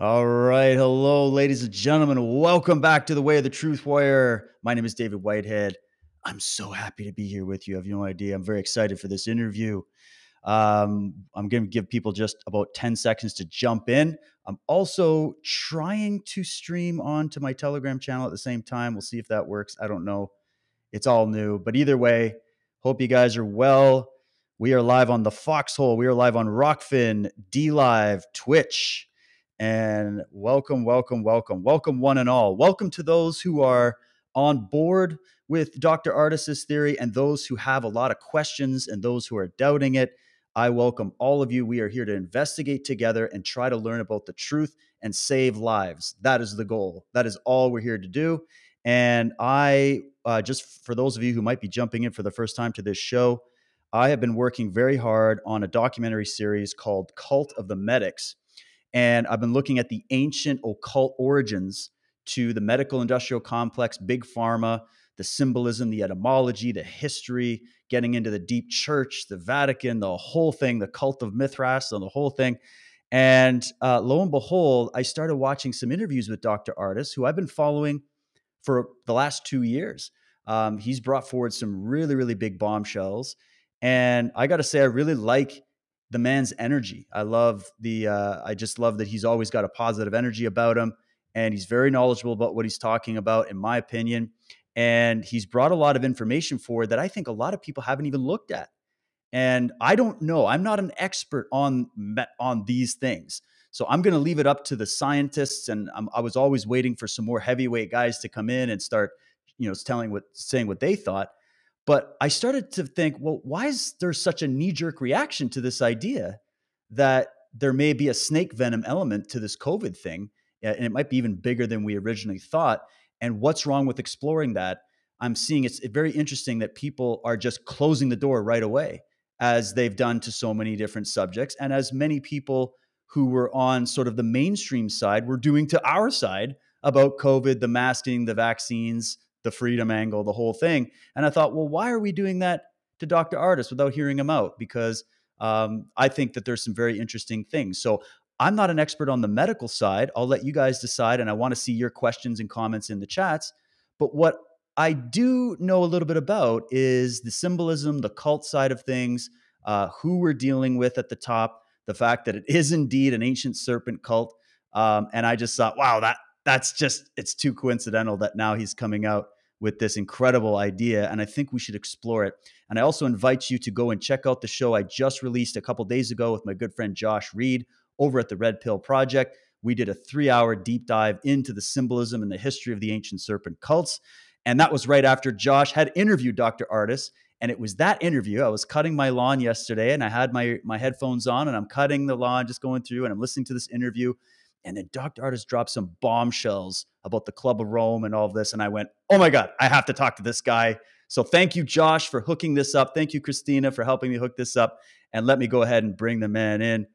All right. Hello, ladies and gentlemen. Welcome back to the Way of the Truth Warrior. My name is David Whitehead. I'm so happy to be here with you. I have no idea. I'm very excited for this interview. Um, I'm going to give people just about 10 seconds to jump in. I'm also trying to stream onto my Telegram channel at the same time. We'll see if that works. I don't know. It's all new. But either way, hope you guys are well. We are live on the Foxhole. We are live on Rockfin, D Live, Twitch and welcome, welcome, welcome, welcome, one and all. Welcome to those who are on board with Dr. Ardis's theory and those who have a lot of questions and those who are doubting it. I welcome all of you. We are here to investigate together and try to learn about the truth and save lives. That is the goal. That is all we're here to do. And I, uh, just for those of you who might be jumping in for the first time to this show, I have been working very hard on a documentary series called Cult of the Medics and I've been looking at the ancient occult origins to the medical industrial complex, big pharma, the symbolism, the etymology, the history, getting into the deep church, the Vatican, the whole thing, the cult of Mithras, and the whole thing. And uh, lo and behold, I started watching some interviews with Dr. Ardis, who I've been following for the last two years. Um, he's brought forward some really, really big bombshells. And I got to say, I really like the man's energy. I love the uh, I just love that he's always got a positive energy about him and he's very knowledgeable about what he's talking about in my opinion and he's brought a lot of information forward that I think a lot of people haven't even looked at. And I don't know, I'm not an expert on on these things. So I'm going to leave it up to the scientists and I'm, I was always waiting for some more heavyweight guys to come in and start you know telling what saying what they thought but I started to think, well, why is there such a knee jerk reaction to this idea that there may be a snake venom element to this COVID thing? And it might be even bigger than we originally thought. And what's wrong with exploring that? I'm seeing it's very interesting that people are just closing the door right away, as they've done to so many different subjects, and as many people who were on sort of the mainstream side were doing to our side about COVID, the masking, the vaccines, the freedom angle, the whole thing. And I thought, well, why are we doing that to Dr. Ardis without hearing him out? Because um, I think that there's some very interesting things. So I'm not an expert on the medical side. I'll let you guys decide, and I want to see your questions and comments in the chats. But what I do know a little bit about is the symbolism, the cult side of things, uh, who we're dealing with at the top, the fact that it is indeed an ancient serpent cult. Um, and I just thought, wow, that that's just it's too coincidental that now he's coming out with this incredible idea and i think we should explore it. And i also invite you to go and check out the show i just released a couple days ago with my good friend josh reed over at the red pill project. We did a three hour deep dive into the symbolism and the history of the ancient serpent cults and that was right after josh had interviewed dr ardis and it was that interview. I was cutting my lawn yesterday and i had my my headphones on and i'm cutting the lawn just going through and i'm listening to this interview and then Dr. Ardis dropped some bombshells about the Club of Rome and all of this. And I went, oh my God, I have to talk to this guy. So thank you, Josh, for hooking this up. Thank you, Christina, for helping me hook this up. And let me go ahead and bring the man in.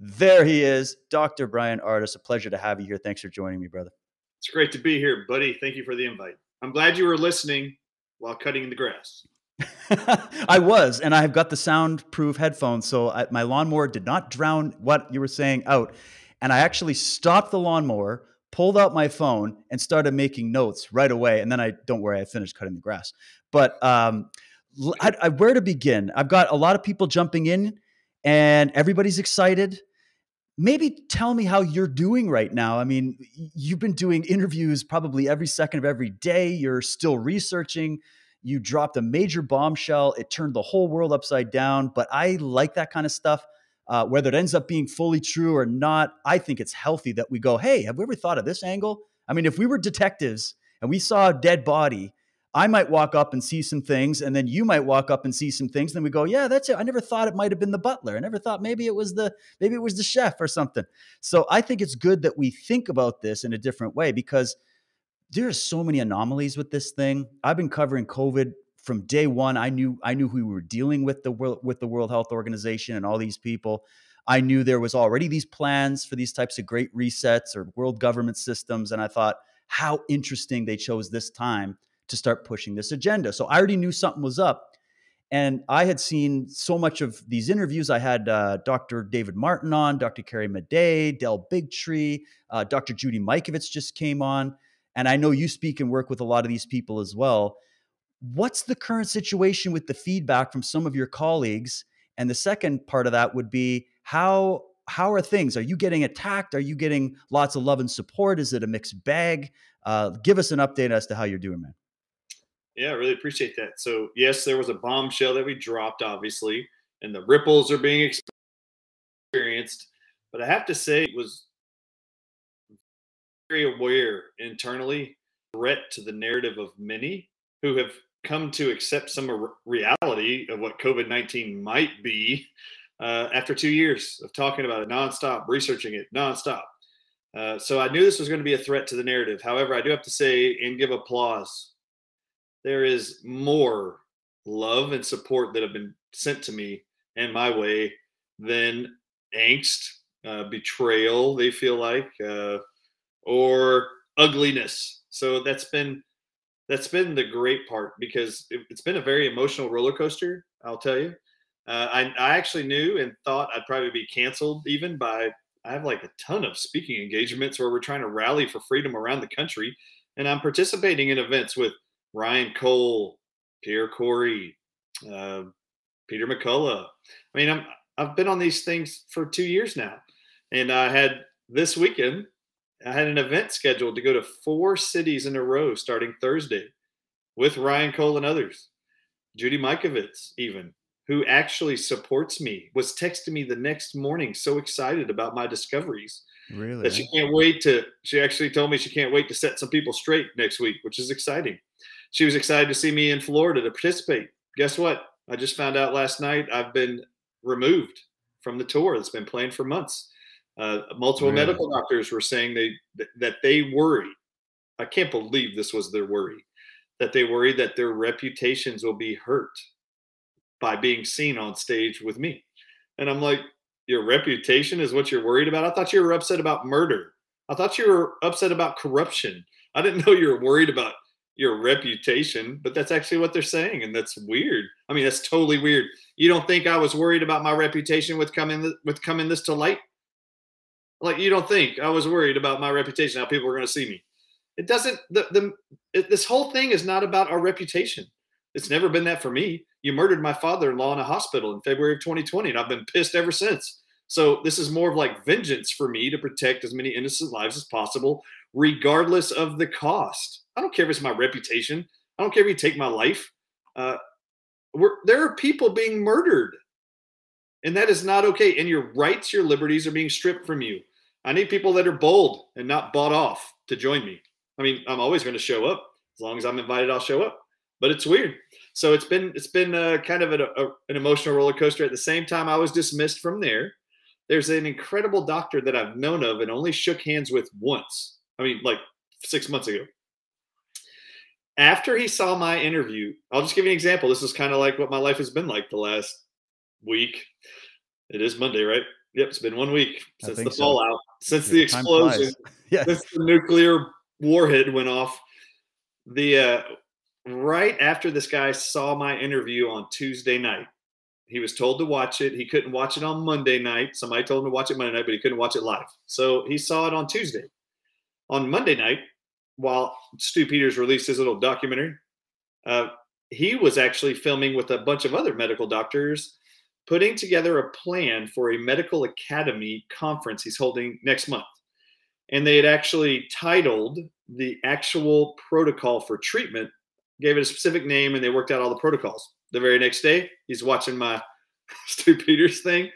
There he is, Dr. Brian Ardis. A pleasure to have you here. Thanks for joining me, brother. It's great to be here, buddy. Thank you for the invite. I'm glad you were listening while cutting the grass. I was, and I have got the soundproof headphones, so I, my lawnmower did not drown what you were saying out and I actually stopped the lawnmower, pulled out my phone, and started making notes right away. And then I don't worry, I finished cutting the grass. But um, I, I, where to begin? I've got a lot of people jumping in, and everybody's excited. Maybe tell me how you're doing right now. I mean, you've been doing interviews probably every second of every day. You're still researching. You dropped a major bombshell. It turned the whole world upside down. But I like that kind of stuff. Uh, whether it ends up being fully true or not, I think it's healthy that we go, hey, have we ever thought of this angle? I mean, if we were detectives and we saw a dead body, I might walk up and see some things, and then you might walk up and see some things. And then we go, yeah, that's it. I never thought it might have been the butler. I never thought maybe it was the maybe it was the chef or something. So I think it's good that we think about this in a different way because there are so many anomalies with this thing. I've been covering COVID from day one, I knew I knew who we were dealing with the world with the World Health Organization and all these people. I knew there was already these plans for these types of great resets or world government systems, and I thought how interesting they chose this time to start pushing this agenda. So I already knew something was up. And I had seen so much of these interviews. I had uh, Dr. David Martin on, Dr. Carrie Madej, Del Bigtree, uh, Dr. Judy Mikovits just came on. And I know you speak and work with a lot of these people as well. What's the current situation with the feedback from some of your colleagues? And the second part of that would be how how are things? Are you getting attacked? Are you getting lots of love and support? Is it a mixed bag? Uh, give us an update as to how you're doing, man. Yeah, I really appreciate that. So, yes, there was a bombshell that we dropped, obviously, and the ripples are being experienced. But I have to say, it was very aware internally threat to the narrative of many who have come to accept some reality of what COVID 19 might be uh, after two years of talking about it nonstop, researching it nonstop. Uh, so I knew this was going to be a threat to the narrative. However, I do have to say and give applause. There is more love and support that have been sent to me and my way than angst, uh, betrayal, they feel like, uh, or ugliness. So that's been that's been the great part because it, has been a very emotional roller coaster. I'll tell you. Uh, I, I actually knew and thought I'd probably be canceled even by. I have like a ton of speaking engagements where we're trying to rally for freedom around the country, and I'm participating in events with Ryan Cole, Pierre Corey, uh, Peter McCullough. I mean, I'm I've been on these things for two years now, and I had this weekend I had an event scheduled to go to four cities in a row starting Thursday with Ryan Cole and others. Judy Mikovits, even, who actually supports me, was texting me the next morning so excited about my discoveries. Really? That she can't wait to, she actually told me she can't wait to set some people straight next week, which is exciting. She was excited to see me in Florida to participate. Guess what? I just found out last night I've been removed from the tour that's been planned for months. Uh, multiple medical doctors were saying they that they worry. I can't believe this was their worry. That they worry that their reputations will be hurt by being seen on stage with me. And I'm like, your reputation is what you're worried about. I thought you were upset about murder. I thought you were upset about corruption. I didn't know you were worried about your reputation, but that's actually what they're saying, and that's weird. I mean, that's totally weird. You don't think I was worried about my reputation with coming with coming this to light? Like you don't think I was worried about my reputation, how people were going to see me. It doesn't. The the it, this whole thing is not about our reputation. It's never been that for me. You murdered my father-in-law in a hospital in February of 2020, and I've been pissed ever since. So this is more of like vengeance for me to protect as many innocent lives as possible, regardless of the cost. I don't care if it's my reputation. I don't care if you take my life. Uh, there are people being murdered, and that is not okay. And your rights, your liberties are being stripped from you. I need people that are bold and not bought off to join me. I mean, I'm always going to show up as long as I'm invited. I'll show up. But it's weird. So it's been it's been uh, kind of a, a, an emotional roller coaster. At the same time, I was dismissed from there. There's an incredible doctor that I've known of and only shook hands with once. I mean, like six months ago. After he saw my interview, I'll just give you an example. This is kind of like what my life has been like the last week. It is Monday, right? Yep, it's been one week since the so. fallout, since yeah, the explosion, yeah. since the nuclear warhead went off. The uh, right after this guy saw my interview on Tuesday night, he was told to watch it. He couldn't watch it on Monday night. Somebody told him to watch it Monday night, but he couldn't watch it live. So he saw it on Tuesday. On Monday night, while Stu Peters released his little documentary, uh, he was actually filming with a bunch of other medical doctors putting together a plan for a medical academy conference he's holding next month. And they had actually titled the actual protocol for treatment, gave it a specific name, and they worked out all the protocols. The very next day, he's watching my Stu Peters thing,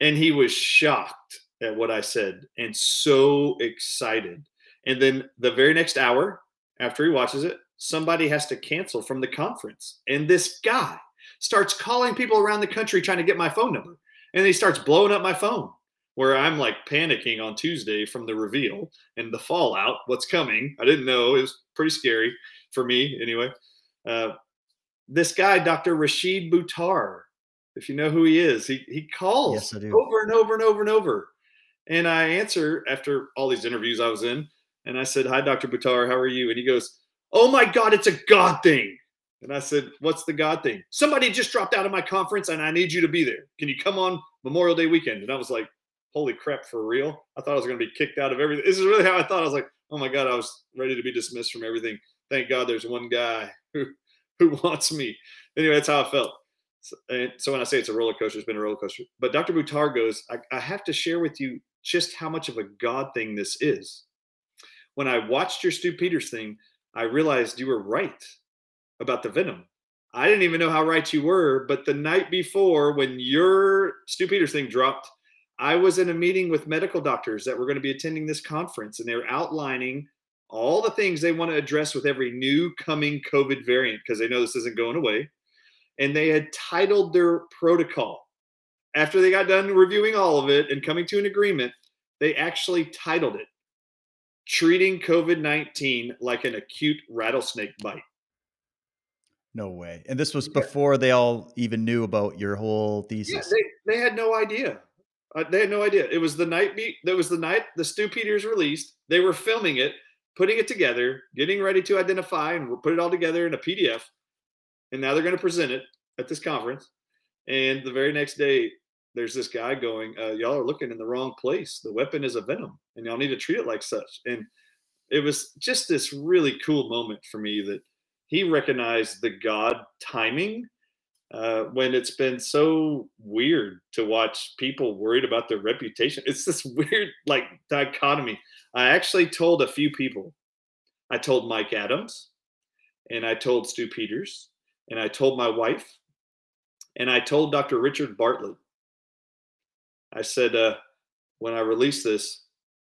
and he was shocked at what I said and so excited. And then the very next hour after he watches it, somebody has to cancel from the conference. And this guy starts calling people around the country trying to get my phone number. And he starts blowing up my phone where I'm like panicking on Tuesday from the reveal and the fallout, what's coming. I didn't know. It was pretty scary for me anyway. Uh, this guy, Dr. Rashid Buttar, if you know who he is, he, he calls yes, over and over and over and over. And I answer after all these interviews I was in. And I said, Hi, Dr. Buttar, how are you? And he goes, Oh my God, it's a God thing. And I said, What's the God thing? Somebody just dropped out of my conference and I need you to be there. Can you come on Memorial Day weekend? And I was like, Holy crap, for real? I thought I was going to be kicked out of everything. This is really how I thought. I was like, Oh my God, I was ready to be dismissed from everything. Thank God there's one guy who, who wants me. Anyway, that's how I felt. So, and so when I say it's a roller coaster, it's been a roller coaster. But Dr. Buttar goes, I, I have to share with you just how much of a God thing this is. When I watched your Stu Peters thing, I realized you were right about the venom. I didn't even know how right you were, but the night before, when your Stu Peters thing dropped, I was in a meeting with medical doctors that were going to be attending this conference, and they were outlining all the things they want to address with every new coming COVID variant because they know this isn't going away. And they had titled their protocol. After they got done reviewing all of it and coming to an agreement, they actually titled it Treating COVID 19 like an acute rattlesnake bite. No way. And this was before they all even knew about your whole thesis. Yeah, they, they had no idea. Uh, they had no idea. It was the night beat. That was the night the Stu Peters released. They were filming it, putting it together, getting ready to identify and put it all together in a PDF. And now they're going to present it at this conference. And the very next day, there's this guy going, uh, "Y'all are looking in the wrong place. The weapon is a venom, and y'all need to treat it like such." And it was just this really cool moment for me that he recognized the God timing uh, when it's been so weird to watch people worried about their reputation. It's this weird like dichotomy. I actually told a few people. I told Mike Adams, and I told Stu Peters, and I told my wife, and I told Dr. Richard Bartlett. I said uh, when I released this,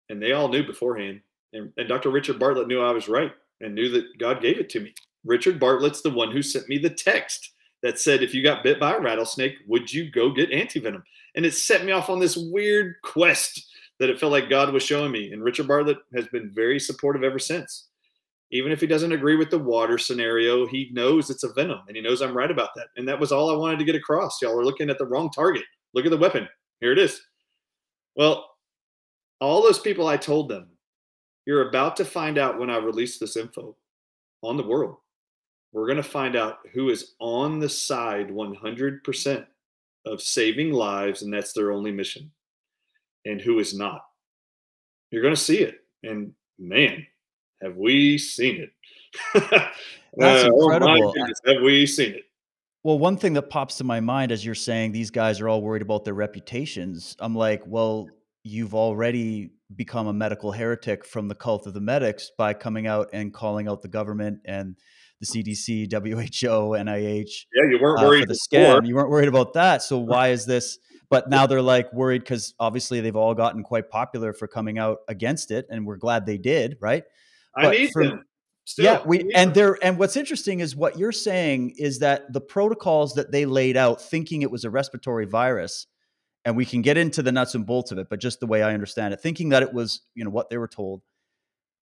and they all knew beforehand, and, and Dr. Richard Bartlett knew I was right and knew that God gave it to me. Richard Bartlett's the one who sent me the text that said, if you got bit by a rattlesnake, would you go get antivenom? And it set me off on this weird quest that it felt like God was showing me. And Richard Bartlett has been very supportive ever since. Even if he doesn't agree with the water scenario, he knows it's a venom and he knows I'm right about that. And that was all I wanted to get across. Y'all are looking at the wrong target. Look at the weapon. Here it is. Well, all those people I told them, you're about to find out when I release this info on the world we're going to find out who is on the side 100% of saving lives, and that's their only mission, and who is not. You're going to see it. And man, have we seen it? that's uh, incredible. Oh have we seen it? Well, one thing that pops to my mind as you're saying these guys are all worried about their reputations, I'm like, well, you've already become a medical heretic from the cult of the medics by coming out and calling out the government and the CDC, WHO, NIH. Yeah, you weren't uh, worried for the scam. You weren't worried about that. So why is this? But now they're like worried because obviously they've all gotten quite popular for coming out against it, and we're glad they did, right? I but need for, them. Still, yeah, we and there and what's interesting is what you're saying is that the protocols that they laid out, thinking it was a respiratory virus, and we can get into the nuts and bolts of it, but just the way I understand it, thinking that it was you know what they were told,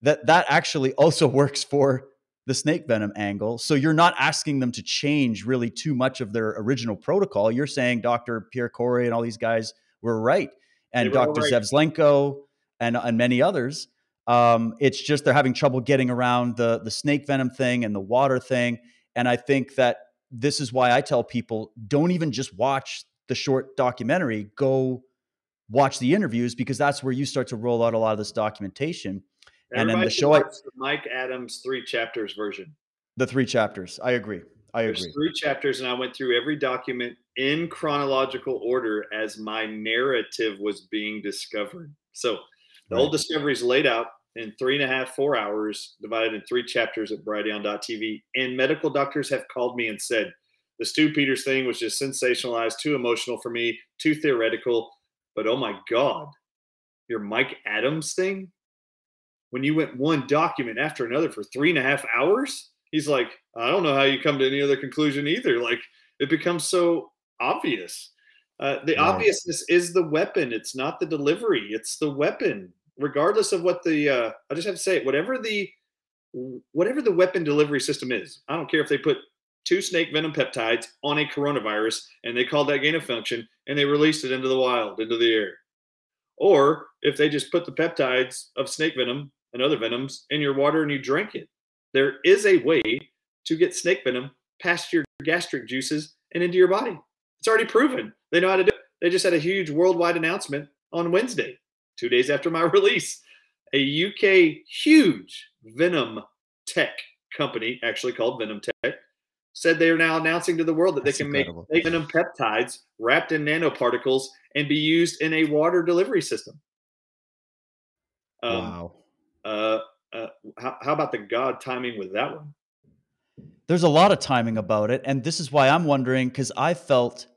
that that actually also works for the snake venom angle. So you're not asking them to change really too much of their original protocol. You're saying Dr. Pierre Corey and all these guys were right, and Dr. Right. Zevzlenko and and many others. Um, it's just they're having trouble getting around the the snake venom thing and the water thing. And I think that this is why I tell people don't even just watch the short documentary. Go watch the interviews because that's where you start to roll out a lot of this documentation and then the show I, the Mike Adams three chapters version. The three chapters. I agree. I There's agree. Three chapters, and I went through every document in chronological order as my narrative was being discovered. So the right. whole discovery is laid out in three and a half, four hours, divided in three chapters at Brighteon.tv. And medical doctors have called me and said, the Stu Peters thing was just sensationalized, too emotional for me, too theoretical. But oh my God, your Mike Adams thing when you went one document after another for three and a half hours, he's like, I don't know how you come to any other conclusion either. Like it becomes so obvious. Uh, the obviousness is the weapon. It's not the delivery. It's the weapon, regardless of what the. Uh, I just have to say it. Whatever the, whatever the weapon delivery system is, I don't care if they put two snake venom peptides on a coronavirus and they called that gain of function and they released it into the wild, into the air, or if they just put the peptides of snake venom and other venoms in your water and you drink it. There is a way to get snake venom past your gastric juices and into your body. It's already proven. They know how to do it. They just had a huge worldwide announcement on Wednesday, two days after my release. A UK huge venom tech company, actually called Venom Tech, said they are now announcing to the world that That's they can incredible. make venom peptides wrapped in nanoparticles and be used in a water delivery system. Um, wow. Uh, uh, how, how about the God timing with that one? There's a lot of timing about it, and this is why I'm wondering because I felt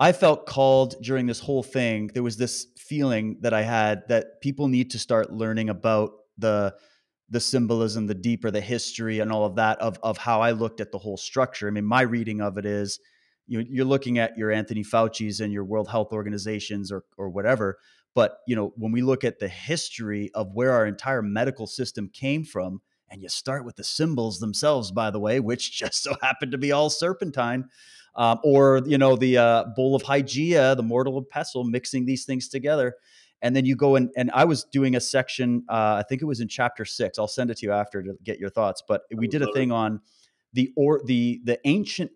I felt called during this whole thing. There was this feeling that I had that people need to start learning about the the symbolism, the deeper the history, and all of that of of how I looked at the whole structure. I mean, my reading of it is you, you're looking at your Anthony Fauci's and your World Health Organizations or or whatever. But you know, when we look at the history of where our entire medical system came from, and you start with the symbols themselves, by the way, which just so happen to be all serpentine um, or you know the uh, bowl of Hygeia, the mortal of pestle, mixing these things together. And then you go and and I was doing a section, uh, I think it was in chapter six. I'll send it to you after to get your thoughts. But we did a thing on the or the the ancient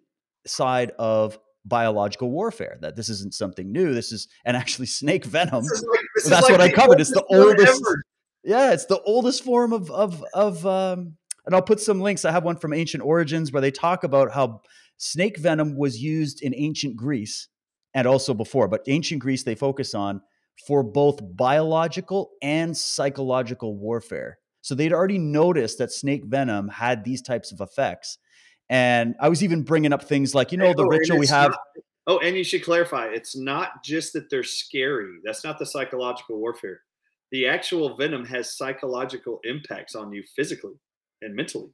side of biological warfare. That this isn't something new. This is and actually snake venom. Like, that's like what I covered. It's the oldest. Ever. Yeah, it's the oldest form of of of. Um, and I'll put some links. I have one from Ancient Origins where they talk about how Snake venom was used in ancient Greece and also before, but ancient Greece they focus on for both biological and psychological warfare. So they'd already noticed that snake venom had these types of effects. And I was even bringing up things like, you know, the oh, ritual we have. Not, oh, and you should clarify it's not just that they're scary. That's not the psychological warfare. The actual venom has psychological impacts on you physically and mentally.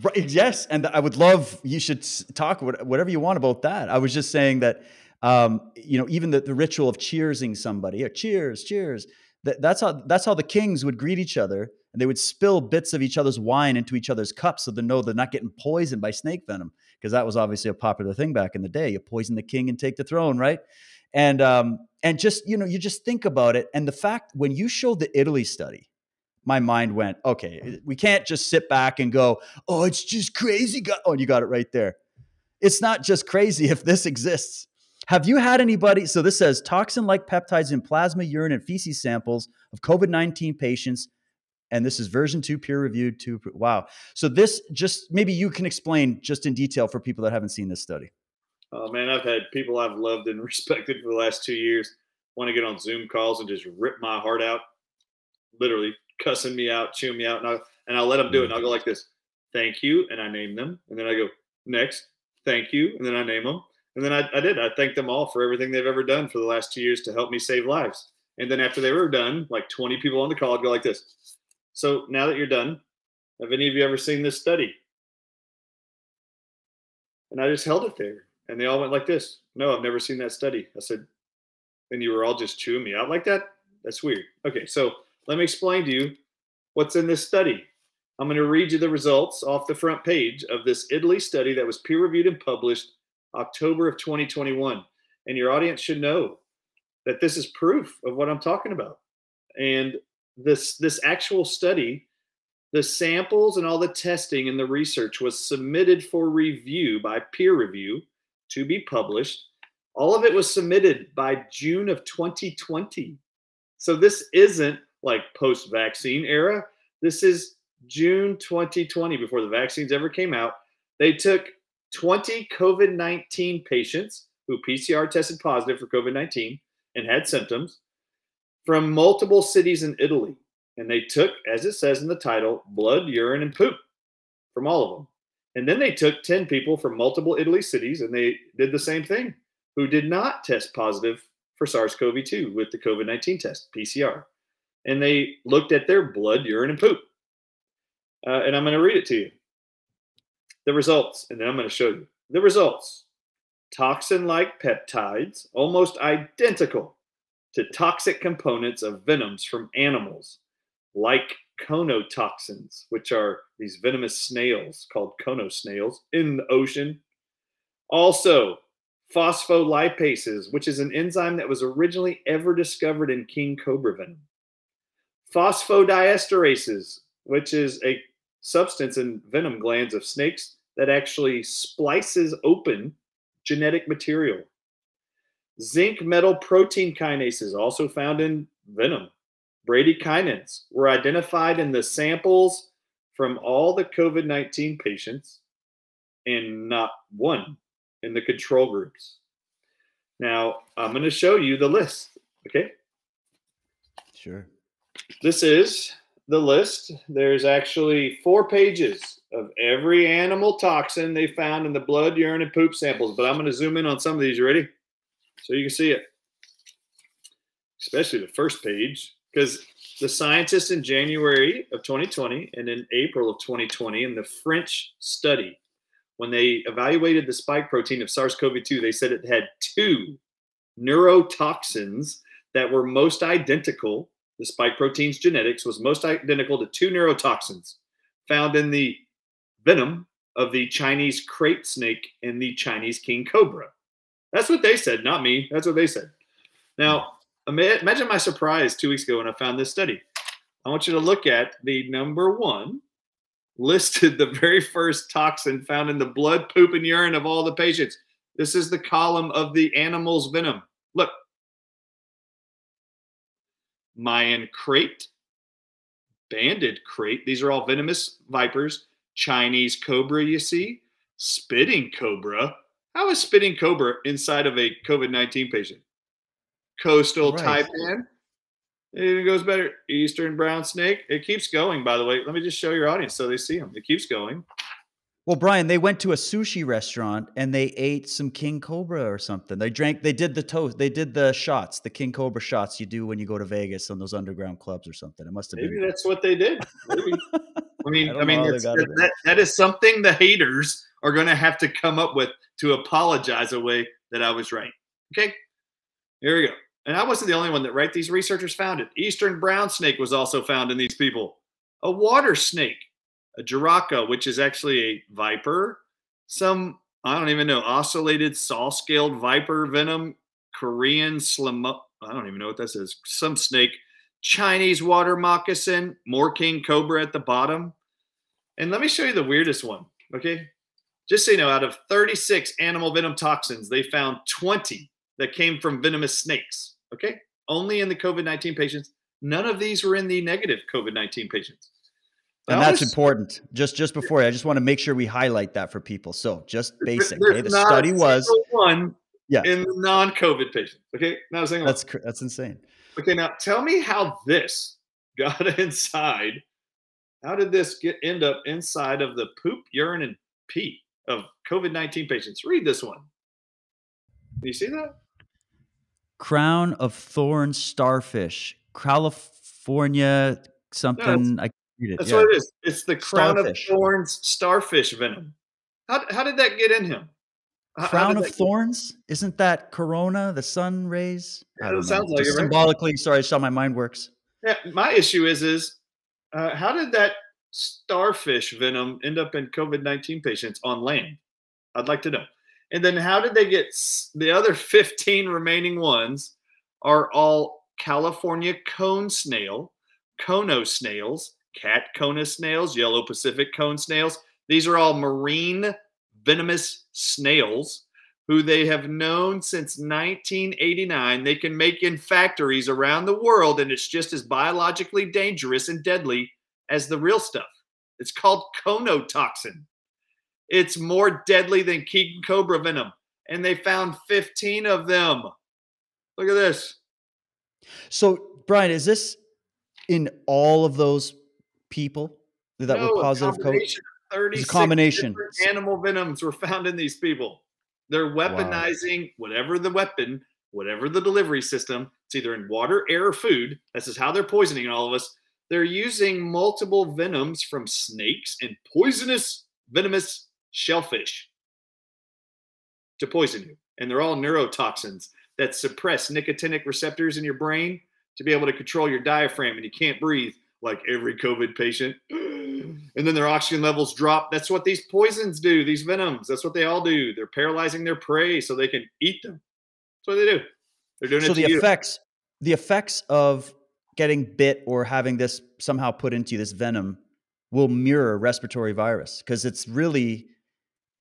Right. Yes, and I would love you should talk whatever you want about that. I was just saying that, um, you know, even the, the ritual of cheersing somebody, or cheers, cheers. That, that's how that's how the kings would greet each other, and they would spill bits of each other's wine into each other's cups, so they know they're not getting poisoned by snake venom, because that was obviously a popular thing back in the day. You poison the king and take the throne, right? And um, and just you know, you just think about it, and the fact when you showed the Italy study, my mind went, okay, we can't just sit back and go, oh, it's just crazy. Oh, you got it right there. It's not just crazy if this exists. Have you had anybody? So this says toxin like peptides in plasma, urine, and feces samples of COVID 19 patients. And this is version two, peer reviewed. Two. Wow. So this just maybe you can explain just in detail for people that haven't seen this study. Oh, man, I've had people I've loved and respected for the last two years want to get on Zoom calls and just rip my heart out. Literally cussing me out, chewing me out, and I and I'll let them do it. And I'll go like this: "Thank you," and I name them, and then I go next, "Thank you," and then I name them, and then I, I did. I thanked them all for everything they've ever done for the last two years to help me save lives. And then after they were done, like 20 people on the call, I'd go like this. So now that you're done, have any of you ever seen this study? And I just held it there. And they all went like this. No, I've never seen that study. I said, and you were all just chewing me out like that? That's weird. Okay, so let me explain to you what's in this study. I'm going to read you the results off the front page of this Italy study that was peer reviewed and published October of 2021. And your audience should know that this is proof of what I'm talking about. And this this actual study, the samples and all the testing and the research was submitted for review by peer review to be published. All of it was submitted by June of 2020. So this isn't like post vaccine era. This is June 2020, before the vaccines ever came out. They took 20 COVID 19 patients who PCR tested positive for COVID 19 and had symptoms from multiple cities in Italy. And they took, as it says in the title, blood, urine, and poop from all of them. And then they took 10 people from multiple Italy cities and they did the same thing who did not test positive for SARS CoV 2 with the COVID 19 test, PCR and they looked at their blood, urine, and poop. Uh, and I'm going to read it to you. The results, and then I'm going to show you the results. Toxin like peptides, almost identical to toxic components of venoms from animals, like conotoxins, which are these venomous snails called conosnails in the ocean. Also, phospholipases, which is an enzyme that was originally ever discovered in king cobra venom phosphodiesterases, which is a substance in venom glands of snakes that actually splices open genetic material. Zinc metal protein kinases, also found in venom. Bradykinins were identified in the samples from all the COVID 19 patients and not one in the control groups. Now, I'm going to show you the list. Okay. Sure. This is the list. There's actually four pages of every animal toxin they found in the blood, urine, and poop samples. But I'm going to zoom in on some of these. You ready? So you can see it, especially the first page, because the scientists in January of 2020 and in April of 2020 in the French study, when they evaluated the spike protein of SARS CoV 2, they said it had two neurotoxins that were most identical. The spike protein's genetics was most identical to two neurotoxins found in the venom of the Chinese krait snake and the Chinese king cobra. That's what they said, not me. That's what they said. Now, hmm. imagine my surprise two weeks ago when I found this study. I want you to look at the number one listed the very first toxin found in the blood, poop, and urine of all the patients. This is the column of the animal's venom. Look. Mayan krait, banded krait. These are all venomous vipers. Chinese cobra, you see. Spitting cobra. How is spitting cobra inside of a COVID 19 patient? Coastal right. taipan. It goes better. Eastern brown snake. It keeps going, by the way. Let me just show your audience so they see them. It keeps going. Well, Brian, they went to a sushi restaurant and they ate some king cobra or something. They drank, they did the toast, they did the shots, the king cobra shots you do when you go to Vegas on those underground clubs or something. It must have Maybe been. that's what they did. Maybe. I mean, I, I mean, that, that is something the haters are going to have to come up with to apologize away that I was right. Okay, here we go. And I wasn't the only one that right. These researchers found it. Eastern brown snake was also found in these people. A water snake, a Jiraka, which is actually a viper. Some I don't even know ocellated saw-scaled viper venom, Korean slim. I don't even know what this is. Some snake, Chinese water moccasin, more king cobra at the bottom. And let me show you the weirdest one. Okay, just so you know, out of 36 animal venom toxins, they found 20 that came from venomous snakes. Okay. Only in the COVID 19 patients. None of these were in the negative COVID 19 patients. And that's important. Just just before, I just want to make sure we highlight that for people. So just basic. Okay, the study was one yeah. in the non-COVID patients. Okay, not a single. That's one. that's insane. Okay, now tell me how this got inside. How did this get end up inside of the poop, urine, and pee of COVID 19 patients. Read this one. Do you see that? Crown of Thorns starfish, California something. No, I read it. That's yeah. what it is. It's the crown starfish. of thorns starfish venom. How, how did that get in him? Crown of thorns? Get... Isn't that corona, the sun rays? I don't it sounds like Just it, right? Symbolically, sorry, that's how my mind works. Yeah, my issue is is uh, how did that starfish venom end up in COVID 19 patients on land? I'd like to know. And then how did they get the other 15 remaining ones are all California cone snail, cono snails, cat conus snails, yellow Pacific cone snails. These are all marine venomous snails who they have known since 1989 they can make in factories around the world and it's just as biologically dangerous and deadly as the real stuff. It's called conotoxin. It's more deadly than King Cobra venom. And they found 15 of them. Look at this. So, Brian, is this in all of those people that no, were positive COVID? 36 combination. animal venoms were found in these people. They're weaponizing wow. whatever the weapon, whatever the delivery system. It's either in water, air, or food. This is how they're poisoning all of us. They're using multiple venoms from snakes and poisonous venomous shellfish to poison you. And they're all neurotoxins that suppress nicotinic receptors in your brain to be able to control your diaphragm and you can't breathe like every COVID patient. And then their oxygen levels drop. That's what these poisons do, these venoms. That's what they all do. They're paralyzing their prey so they can eat them. That's what they do. They're doing so it the effects, the effects of getting bit or having this somehow put into you, this venom will mirror respiratory virus because it's really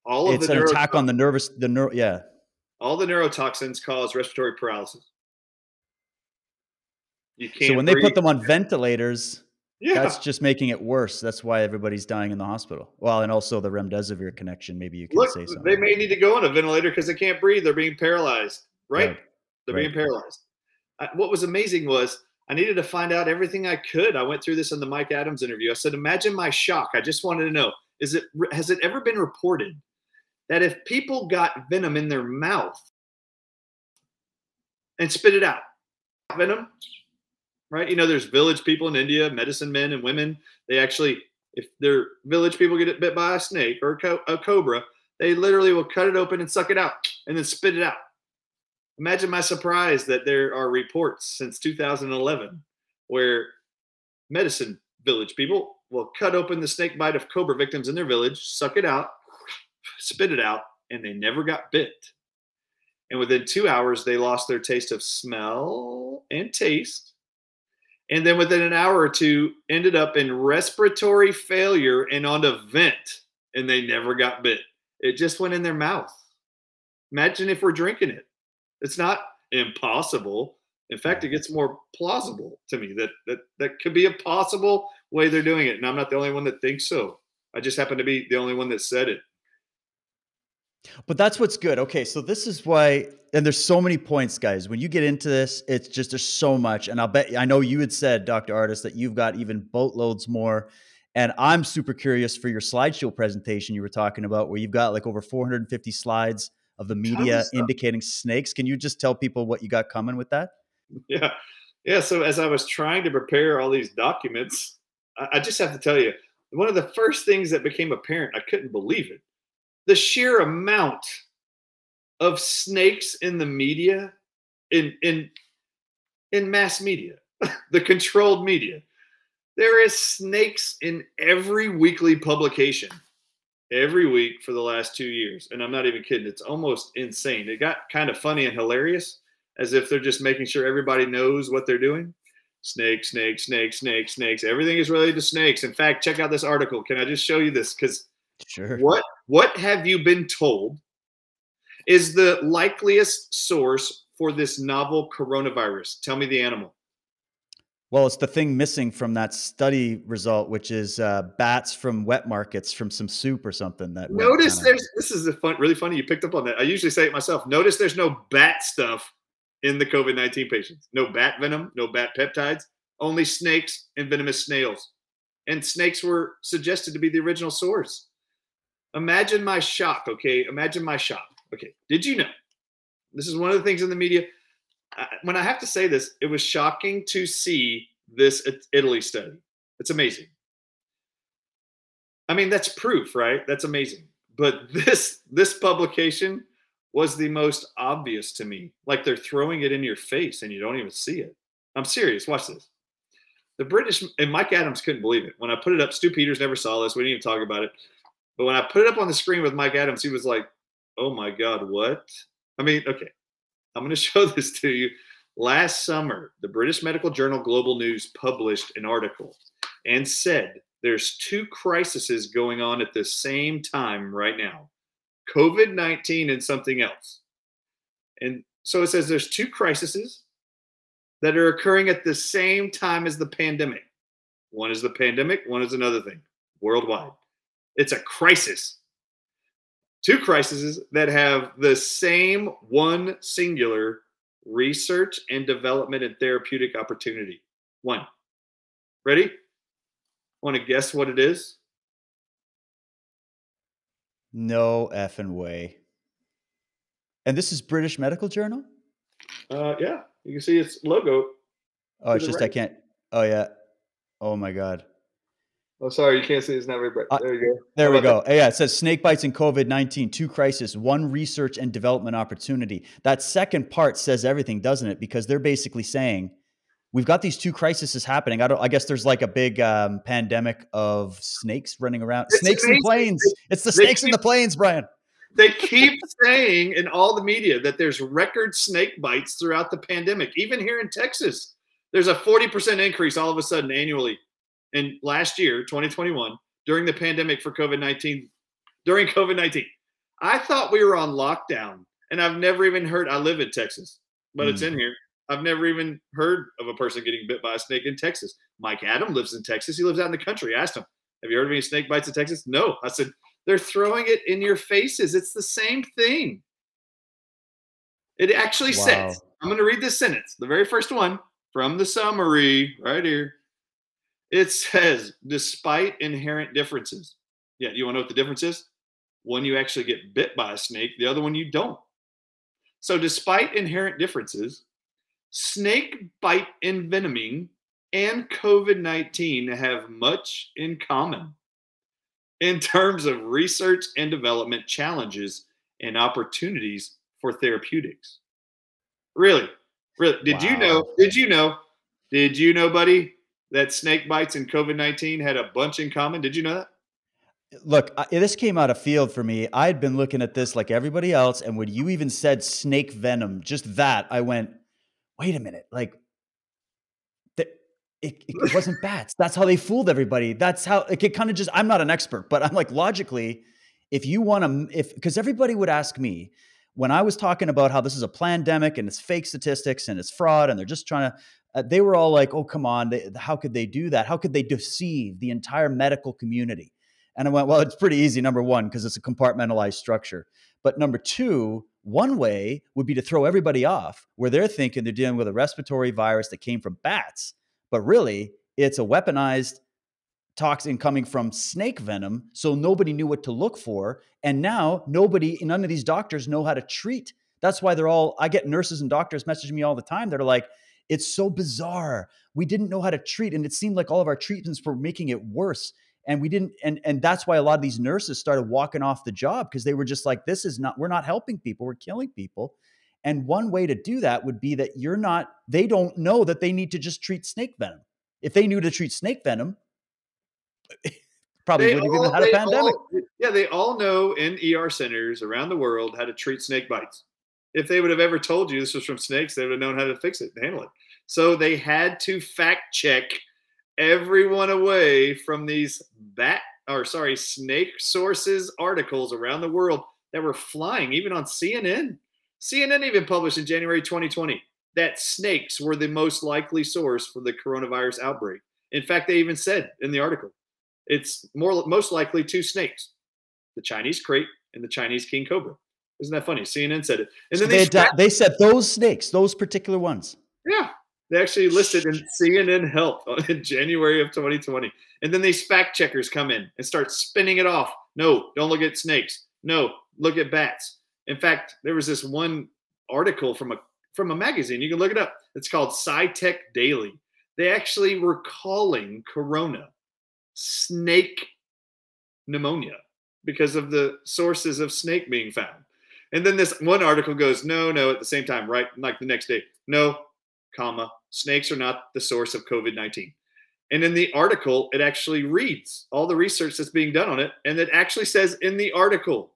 All of it's an neurotoxins, attack on the nervous the neuro yeah. all the neurotoxins cause respiratory paralysis. You can't. So when they put them on ventilators, yeah, that's just making it worse. That's why everybody's dying in the hospital. Well, and also the remdesivir connection. Maybe you can look, say something. they may need to go on a ventilator because they can't breathe. They're being paralyzed. Right? Right, They're right. being paralyzed. I, what was amazing was I needed to find out everything I could. I went through this in the Mike Adams interview. I said, "Imagine my shock. I just wanted to know: is it has it ever been reported that if people got venom in their mouth and spit it out, venom, right? You know, there's village people in India, medicine men and women. They actually, if their village people get bit by a snake or a, co- a cobra, they literally will cut it open and suck it out and then spit it out. Imagine my surprise that there are reports since 2011 where medicine village people will cut open the snake bite of cobra victims in their village, suck it out, spit it out, and they never got bit. And within two hours, they lost their taste of smell and taste. And then within an hour or two, ended up in respiratory failure and on a vent, and they never got bit. It just went in their mouth. Imagine if we're drinking it. It's not impossible. In fact, it gets more plausible to me that that that could be a possible way they're doing it. And I'm not the only one that thinks so. I just happen to be the only one that said it. But that's what's good. Okay, so this is why, and there's so many points, guys. When you get into this, it's just there's so much. And I'll bet I know you had said, Dr. Artist, that you've got even boatloads more. And I'm super curious for your slideshow presentation you were talking about, where you've got like over 450 slides of the media indicating snakes. Can you just tell people what you got coming with that? Yeah. Yeah. So as I was trying to prepare all these documents, I, I just have to tell you, one of the first things that became apparent, I couldn't believe it. The sheer amount of snakes in the media, in in in mass media, the controlled media. There is snakes in every weekly publication every week for the last two years. And I'm not even kidding. It's almost insane. It got kind of funny and hilarious as if they're just making sure everybody knows what they're doing. Snakes, snakes, snakes, snakes, snakes. Everything is related to snakes. In fact, check out this article. Can I just show you this? Because Sure. what what have you been told is the likeliest source for this novel coronavirus? Tell me the animal. Well, it's the thing missing from that study result, which is uh, bats from wet markets from some soup or something. That Notice kinda- there's this is a fun, really funny. You picked up on that. I usually say it myself. Notice there's no bat stuff in the COVID 19 patients. No bat venom, no bat peptides, only snakes and venomous snails. And snakes were suggested to be the original source. Imagine my shock, okay? Imagine my shock. Okay. Did you know? This is one of the things in the media. When I have to say this, it was shocking to see this Italy study. It's amazing. I mean, that's proof, right? That's amazing. But this this publication was the most obvious to me. Like they're throwing it in your face and you don't even see it. I'm serious. Watch this. The British and Mike Adams couldn't believe it. When I put it up, Stu Peters never saw this. We didn't even talk about it. But when I put it up on the screen with Mike Adams, he was like, "Oh my God, what?" I mean, okay, I'm going to show this to you. Last summer, the British medical journal Global News published an article and said there's two crises going on at the same time right now COVID 19 and something else. And so it says there's two crises that are occurring at the same time as the pandemic. One is the pandemic, one is another thing worldwide. It's a crisis. Two crises that have the same one singular research and development and therapeutic opportunity. One. Ready? Want to guess what it is? No effing way. And this is British Medical Journal? Uh, yeah, you can see its logo. Oh, it's just I can't. Oh yeah. Oh my god. Oh, sorry, you can't see. It's not very bright. There you go. There How we go. Yeah, it says snake bites and COVID 19, two crisis, one research and development opportunity. That second part says everything, doesn't it? Because they're basically saying we've got these two crises happening. I don't I guess there's like a big um, pandemic of snakes running around. It's snakes in amazing. planes. It's the snakes and the planes, Brian. They keep saying in all the media that there's record snake bites throughout the pandemic. Even here in Texas, there's a 40% increase all of a sudden annually in last year, 2021, during the pandemic for COVID 19. During COVID 19, I thought we were on lockdown, and I've never even heard. I live in Texas, but mm. it's in here. I've never even heard of a person getting bit by a snake in Texas. Mike Adam lives in Texas. He lives out in the country. I asked him, "Have you heard of any snake bites in Texas?" No. I said, "They're throwing it in your faces. It's the same thing." It actually wow. says, "I'm going to read this sentence, the very first one from the summary right here." It says, "Despite inherent differences." Yeah, you want to know what the difference is? One you actually get bit by a snake, the other one you don't. So, despite inherent differences, snake bite envenoming and COVID 19 have much in common in terms of research and development challenges and opportunities for therapeutics. Really? Really? Did wow. you know? Did you know? Did you know, buddy, that snake bites and COVID 19 had a bunch in common? Did you know that? Look, I, this came out of field for me. I had been looking at this like everybody else, and when you even said snake venom, just that, I went, "Wait a minute!" Like, it, it, it wasn't bats. That's how they fooled everybody. That's how like, it kind of just. I'm not an expert, but I'm like logically, if you want to, if because everybody would ask me when I was talking about how this is a pandemic and it's fake statistics and it's fraud and they're just trying to. Uh, they were all like, "Oh, come on! They, how could they do that? How could they deceive the entire medical community?" And I went, well, it's pretty easy, number one, because it's a compartmentalized structure. But number two, one way would be to throw everybody off where they're thinking they're dealing with a respiratory virus that came from bats, but really it's a weaponized toxin coming from snake venom. So nobody knew what to look for. And now nobody, none of these doctors know how to treat. That's why they're all, I get nurses and doctors messaging me all the time. They're like, it's so bizarre. We didn't know how to treat. And it seemed like all of our treatments were making it worse and we didn't and and that's why a lot of these nurses started walking off the job because they were just like this is not we're not helping people we're killing people and one way to do that would be that you're not they don't know that they need to just treat snake venom if they knew to treat snake venom probably they wouldn't all, even had a pandemic all, yeah they all know in er centers around the world how to treat snake bites if they would have ever told you this was from snakes they would have known how to fix it and handle it so they had to fact check everyone away from these bat or sorry snake sources articles around the world that were flying even on CNN. CNN even published in January 2020 that snakes were the most likely source for the coronavirus outbreak. In fact, they even said in the article, it's more most likely two snakes, the Chinese krait and the Chinese king cobra. Isn't that funny? CNN said it, and so then they they, uh, they said those snakes, those particular ones. Yeah, they actually listed in CNN Health in January of 2020. And then these fact checkers come in and start spinning it off. No, don't look at snakes. No, look at bats. In fact, there was this one article from a from a magazine. You can look it up. It's called SciTech Daily. They actually were calling corona snake pneumonia because of the sources of snake being found. And then this one article goes, no, no, at the same time, right? Like the next day, no, comma, snakes are not the source of COVID 19. And in the article, it actually reads all the research that's being done on it. And it actually says in the article,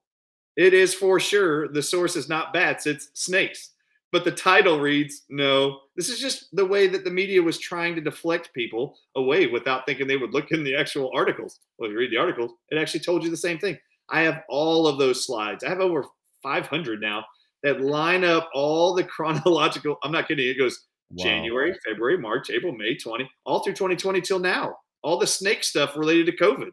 it is for sure the source is not bats, it's snakes. But the title reads, no, this is just the way that the media was trying to deflect people away without thinking they would look in the actual articles. Well, if you read the articles, it actually told you the same thing. I have all of those slides. I have over 500 now that line up all the chronological. I'm not kidding. It goes wow. January, February, March, April, May, 20, all through 2020 till now. All the snake stuff related to COVID.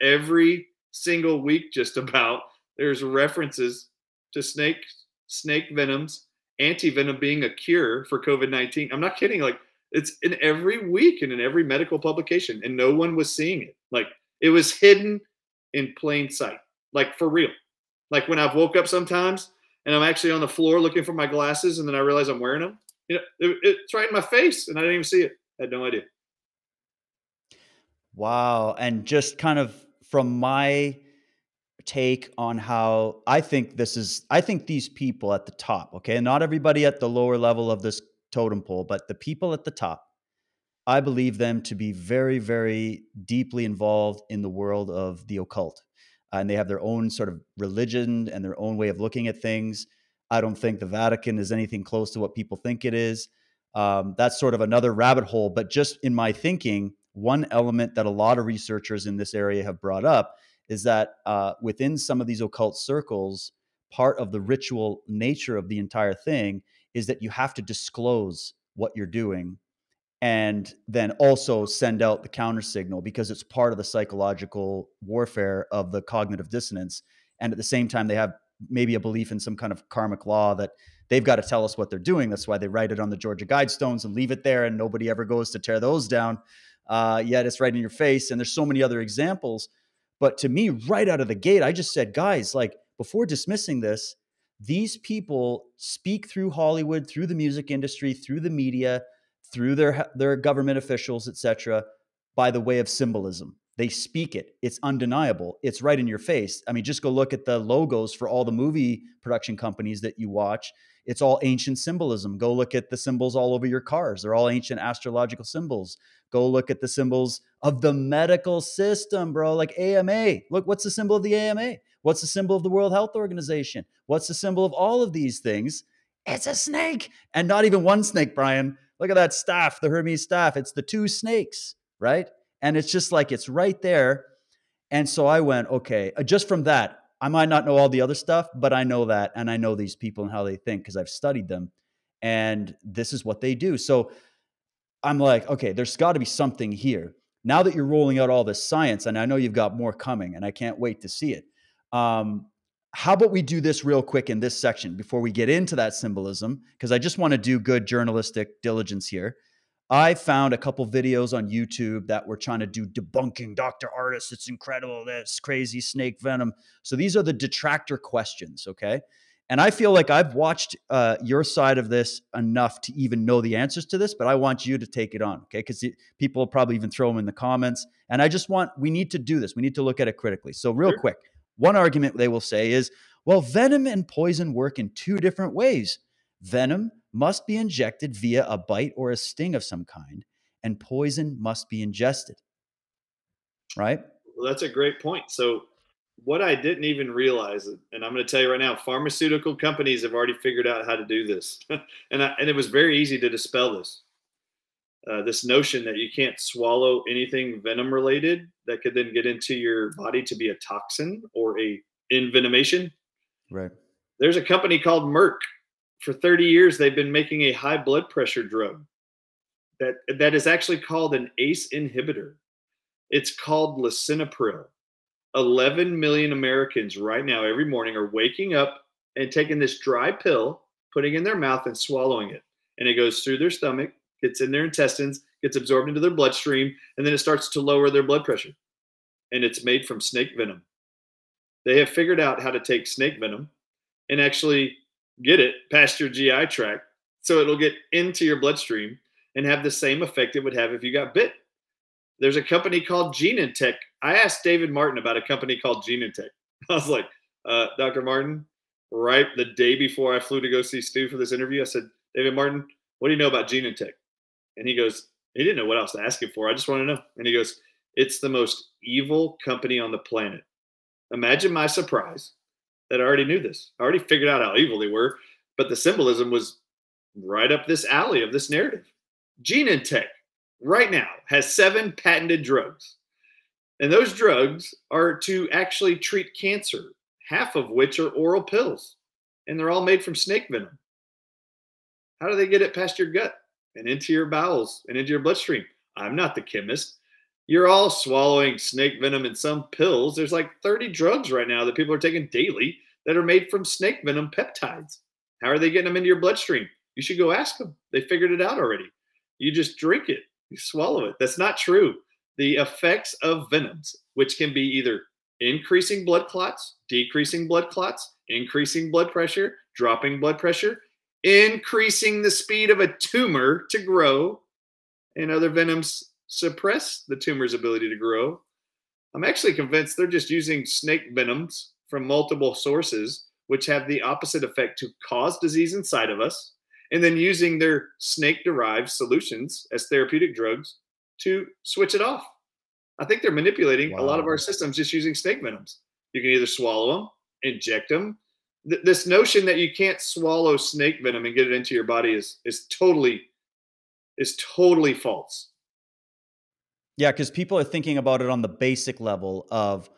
Every single week, just about, there's references to snake snake venoms, anti-venom being a cure for COVID-19. I'm not kidding. Like it's in every week and in every medical publication, and no one was seeing it. Like it was hidden in plain sight. Like for real. Like when I've woke up sometimes and I'm actually on the floor looking for my glasses, and then I realize I'm wearing them you know, it, it's right in my face, and I didn't even see it. I had no idea. Wow. And just kind of from my take on how I think this is, I think these people at the top, okay, not everybody at the lower level of this totem pole, but the people at the top, I believe them to be very, very deeply involved in the world of the occult. And they have their own sort of religion and their own way of looking at things. I don't think the Vatican is anything close to what people think it is. Um, that's sort of another rabbit hole. But just in my thinking, one element that a lot of researchers in this area have brought up is that uh, within some of these occult circles, part of the ritual nature of the entire thing is that you have to disclose what you're doing and then also send out the counter signal because it's part of the psychological warfare of the cognitive dissonance. And at the same time they have maybe a belief in some kind of karmic law that they've got to tell us what they're doing. That's why they write it on the georgia guidestones and leave it there and nobody ever goes to tear those down. Uh, yet it's right in your face and there's so many other examples. But to me right out of the gate i just said guys like before dismissing this these people speak through hollywood through the music industry through the media through their their government officials, etc., by the way of symbolism. They speak it. It's undeniable. It's right in your face. I mean, just go look at the logos for all the movie production companies that you watch. It's all ancient symbolism. Go look at the symbols all over your cars. They're all ancient astrological symbols. Go look at the symbols of the medical system, bro, like AMA. Look, what's the symbol of the AMA? What's the symbol of the World Health Organization? What's the symbol of all of these things? It's a snake. And not even one snake, Brian. Look at that staff, the Hermes staff. It's the two snakes, right? And it's just like it's right there. And so I went, okay, uh, just from that, I might not know all the other stuff, but I know that. And I know these people and how they think because I've studied them. And this is what they do. So I'm like, okay, there's got to be something here. Now that you're rolling out all this science, and I know you've got more coming, and I can't wait to see it. Um, how about we do this real quick in this section before we get into that symbolism? Because I just want to do good journalistic diligence here. I found a couple videos on YouTube that were trying to do debunking Dr. Ardis. It's incredible. This crazy snake venom. So these are the detractor questions. Okay. And I feel like I've watched uh, your side of this enough to even know the answers to this, but I want you to take it on. Okay. Because people will probably even throw them in the comments. And I just want, we need to do this. We need to look at it critically. So, real sure. quick, one argument they will say is, well, venom and poison work in two different ways. Venom must be injected via a bite or a sting of some kind, and poison must be ingested. Right? Well, that's a great point. So, what I didn't even realize, and I'm going to tell you right now, pharmaceutical companies have already figured out how to do this, and I, and it was very easy to dispel this. Uh, this notion that you can't swallow anything venom related that could then get into your body to be a toxin or a envenomation. Right. There's a company called Merck. For 30 years, they've been making a high blood pressure drug that that is actually called an ACE inhibitor. It's called lisinopril. 11 million Americans right now every morning are waking up and taking this dry pill, putting in their mouth and swallowing it. And it goes through their stomach, gets in their intestines, gets absorbed into their bloodstream, and then it starts to lower their blood pressure. And it's made from snake venom. They have figured out how to take snake venom and actually get it past your GI tract so it'll get into your bloodstream and have the same effect it would have if you got bit. There's a company called Genentech. I asked David Martin about a company called Genentech. I was like, uh, Dr. Martin, right the day before I flew to go see Stu for this interview, I said, David Martin, what do you know about Genentech? And he goes, he didn't know what else to ask him for. I just want to know. And he goes, it's the most evil company on the planet. Imagine my surprise that I already knew this. I already figured out how evil they were, but the symbolism was right up this alley of this narrative. Genentech right now has seven patented drugs. And those drugs are to actually treat cancer, half of which are oral pills. And they're all made from snake venom. How do they get it past your gut? And into your bowels and into your bloodstream. I'm not the chemist. You're all swallowing snake venom in some pills. There's like 30 drugs right now that people are taking daily that are made from snake venom peptides. How are they getting them into your bloodstream? You should go ask them. They figured it out already. You just drink it, you swallow it. That's not true. The effects of venoms, which can be either increasing blood clots, decreasing blood clots, increasing blood pressure, dropping blood pressure, increasing the speed of a tumor to grow, and other venoms suppress the tumor's ability to grow. I'm actually convinced they're just using snake venoms from multiple sources, which have the opposite effect to cause disease inside of us, and then using their snake derived solutions as therapeutic drugs to switch it off. I think they're manipulating wow. a lot of our systems just using snake venoms. You can either swallow them, inject them, th- this notion that you can't swallow snake venom and get it into your body is is totally is totally false. Yeah, because people are thinking about it on the basic level of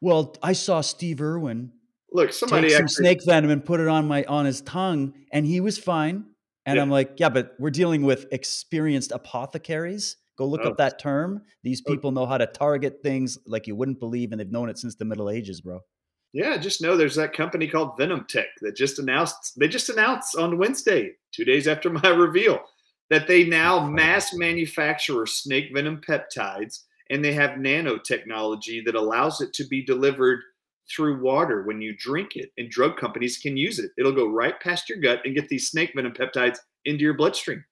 Well, I saw Steve Irwin Look, somebody take some actually, snake venom and put it on my on his tongue, and he was fine. And Yeah. I'm like, yeah, but we're dealing with experienced apothecaries. Go look Oh. up that term. These Oh. people know how to target things like you wouldn't believe, and they've known it since the Middle Ages, bro. Yeah, just know there's that company called Venom Tech that just announced they just announced on Wednesday, two days after my reveal, that they now mass manufacture snake venom peptides and they have nanotechnology that allows it to be delivered through water when you drink it and drug companies can use it. It'll go right past your gut and get these snake venom peptides into your bloodstream.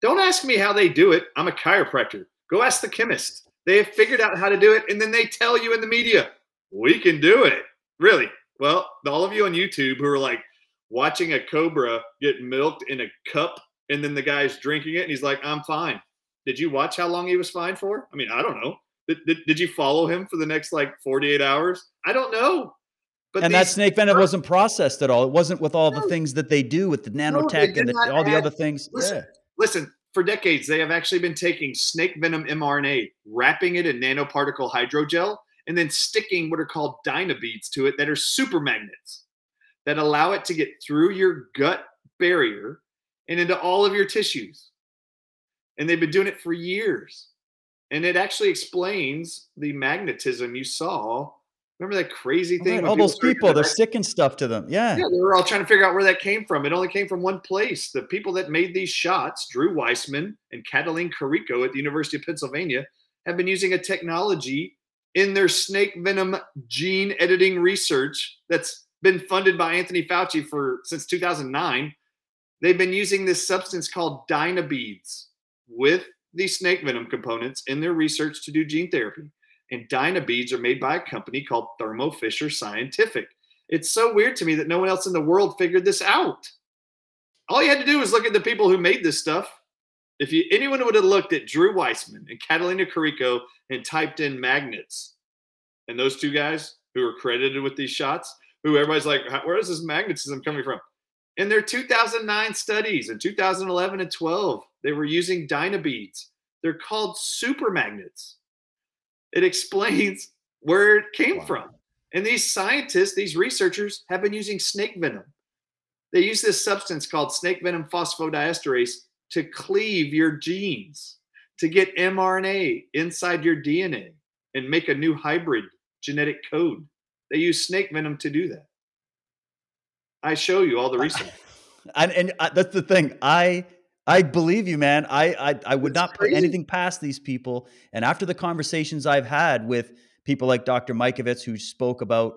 Don't ask me how they do it. I'm a chiropractor. Go ask the chemist. They have figured out how to do it and then they tell you in the media, we can do it. Really? Well, all of you on YouTube who are like watching a cobra get milked in a cup and then the guy's drinking it and he's like, I'm fine. Did you watch how long he was fine for? I mean, I don't know. Did, did, did you follow him for the next like 48 hours? I don't know. But and that snake venom wasn't processed at all. It wasn't with all the things that they do with the nanotech did and the, all the other things. listen, yeah. Listen, for decades, they have actually been taking snake venom mRNA, wrapping it in nanoparticle hydrogel, and then sticking what are called dynabeads to it that are super magnets that allow it to get through your gut barrier and into all of your tissues. And they've been doing it for years. And it actually explains the magnetism you saw. Remember that crazy thing? Right, all those people, they're sticking stuff to them. Yeah. yeah, they were all trying to figure out where that came from. It only came from one place. The people that made these shots, Drew Weissman and Cataline Carrico at the University of Pennsylvania, have been using a technology in their snake venom gene editing research that's been funded by Anthony Fauci for since 2009. They've been using this substance called dynabeads with these snake venom components in their research to do gene therapy. And dynabeads are made by a company called Thermo Fisher Scientific. It's so weird to me that no one else in the world figured this out. All you had to do was look at the people who made this stuff. If you anyone would have looked at Drew Weissman and Catalina Carrico and typed in magnets, and those two guys who are credited with these shots, who everybody's like, where is this magnetism coming from? In their 2009 studies, in 2011 and 12, they were using dynabeads. They're called super magnets. It explains where it came Wow. from. And these scientists, these researchers, have been using snake venom. They use this substance called snake venom phosphodiesterase to cleave your genes, to get mRNA inside your DNA and make a new hybrid genetic code. They use snake venom to do that. I show you all the research. and and uh, that's the thing. I I believe you, man. I I, I would It's not put anything past these people. And after the conversations I've had with people like Dr. Mikovits, who spoke about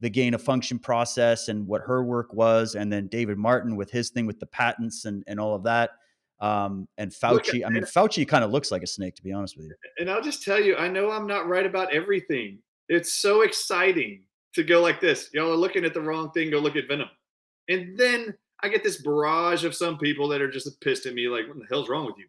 the gain of function process and what her work was, and then David Martin with his thing with the patents and and all of that. Um, and Look Fauci. I mean, Fauci kind of looks like a snake, to be honest with you. and I'll just tell you, I know I'm not right about everything. It's so exciting to go like this. Y'all are looking at the wrong thing, go look at Venom. And then I get this barrage of some people that are just pissed at me, like, what the hell's wrong with you?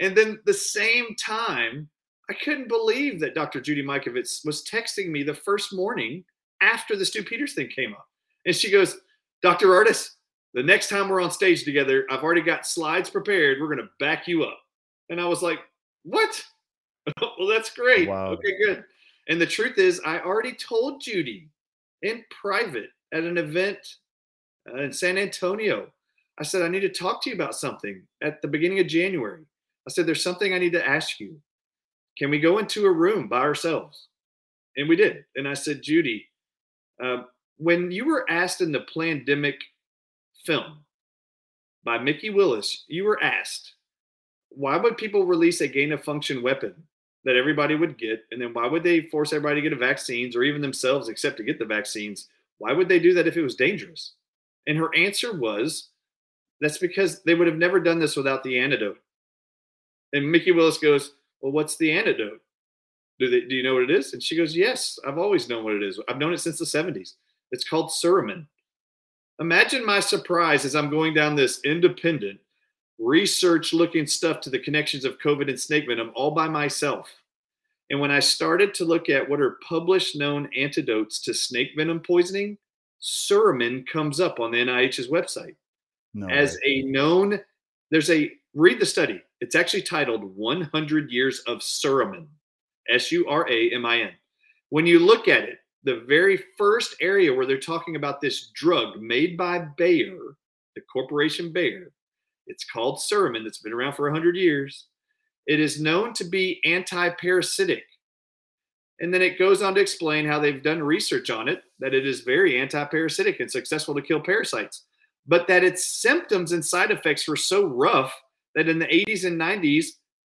And then the same time, I couldn't believe that Dr. Judy Mikovits was texting me the first morning after the Stu Peters thing came up. And she goes, Dr. Artis, the next time we're on stage together, I've already got slides prepared. We're going to back you up. And I was like, what? well, that's great. Wow. Okay, good. And the truth is, I already told Judy in private at an event uh, in San Antonio. I said, I need to talk to you about something at the beginning of January. I said, there's something I need to ask you. Can we go into a room by ourselves? And we did. And I said, Judy, uh, when you were asked in the pandemic film by Mickey Willis, you were asked, why would people release a gain of function weapon that everybody would get? And then why would they force everybody to get a vaccines or even themselves except to get the vaccines? Why would they do that if it was dangerous? And her answer was, that's because they would have never done this without the antidote. And Mickey Willis goes, Well, what's the antidote? Do, they, do you know what it is? And she goes, Yes, I've always known what it is. I've known it since the 70s. It's called Suramin. Imagine my surprise as I'm going down this independent, research looking stuff to the connections of COVID and snake venom all by myself. And when I started to look at what are published known antidotes to snake venom poisoning, Suramin comes up on the NIH's website No. as a known there's a read the study it's actually titled 100 years of suramin s-u-r-a-m-i-n when you look at it the very first area where they're talking about this drug made by Bayer, the corporation Bayer, it's called Suramin, that's been around for 100 years. It is known to be anti parasitic. And then it goes on to explain how they've done research on it, that it is very anti parasitic and successful to kill parasites, but that its symptoms and side effects were so rough that in the 80s and 90s,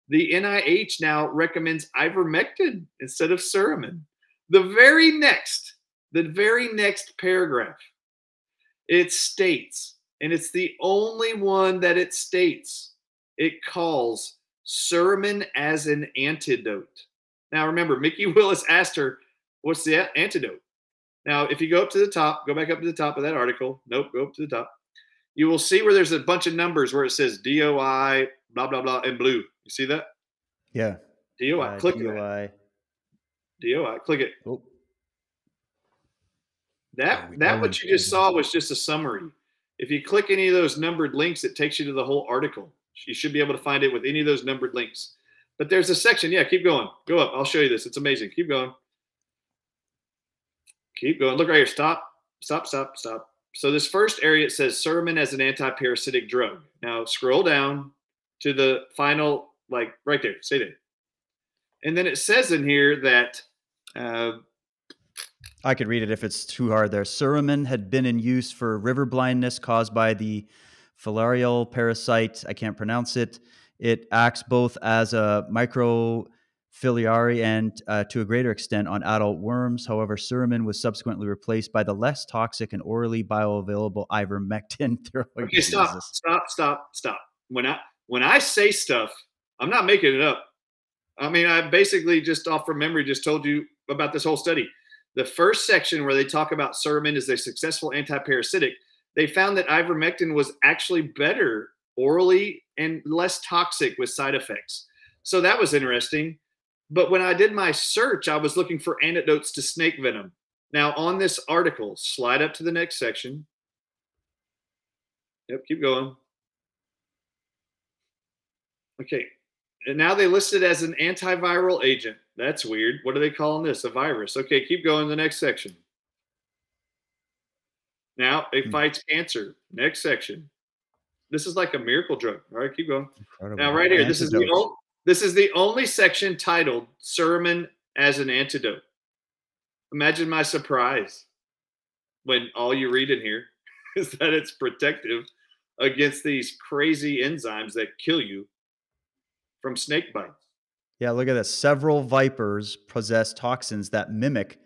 the NIH now recommends ivermectin instead of Suramin. The very next, the very next paragraph, it states, and it's the only one that it states, it calls sermon as an antidote. Now, remember, Mickey Willis asked her, What's the antidote? Now, if you go up to the top, go back up to the top of that article. Nope, go up to the top. You will see where there's a bunch of numbers where it says DOI, blah, blah, blah, in blue. You see that? Yeah. DOI. Uh, Click DOI. DOI. Click it. Oh. That that what you just saw was just a summary. If you click any of those numbered links, it takes you to the whole article. You should be able to find it with any of those numbered links. But there's a section. Yeah, keep going. Go up. I'll show you this. It's amazing. Keep going. Keep going. Look right here. Stop. Stop. Stop. Stop. So this first area it says Suramin as an anti-parasitic drug. Now scroll down to the final, like right there. Say that. And then it says in here that uh, I could read it if it's too hard there. Suramin had been in use for river blindness caused by the filarial parasite. I can't pronounce it. It acts both as a microfilariae and uh, to a greater extent on adult worms. However, suramin was subsequently replaced by the less toxic and orally bioavailable ivermectin. okay, stop, stop, stop, stop. When I when I say stuff, I'm not making it up. I mean, I basically just off from memory just told you about this whole study. The first section where they talk about suramin as a successful anti-parasitic, they found that ivermectin was actually better orally and less toxic with side effects. So that was interesting. But when I did my search, I was looking for antidotes to snake venom. Now, on this article, slide up to the next section. Yep, keep going. Okay, and now they list it as an antiviral agent. That's weird. What are they calling this? A virus. Okay, keep going the next section. Now it hmm. fights cancer. Next section. This is like a miracle drug. All right, keep going. Incredible. Now, right here, this is the only, this is the only section titled "Suramin as an antidote." Imagine my surprise when all you read in here is that it's protective against these crazy enzymes that kill you from snake bites. Yeah, look at this. Several vipers possess toxins that mimic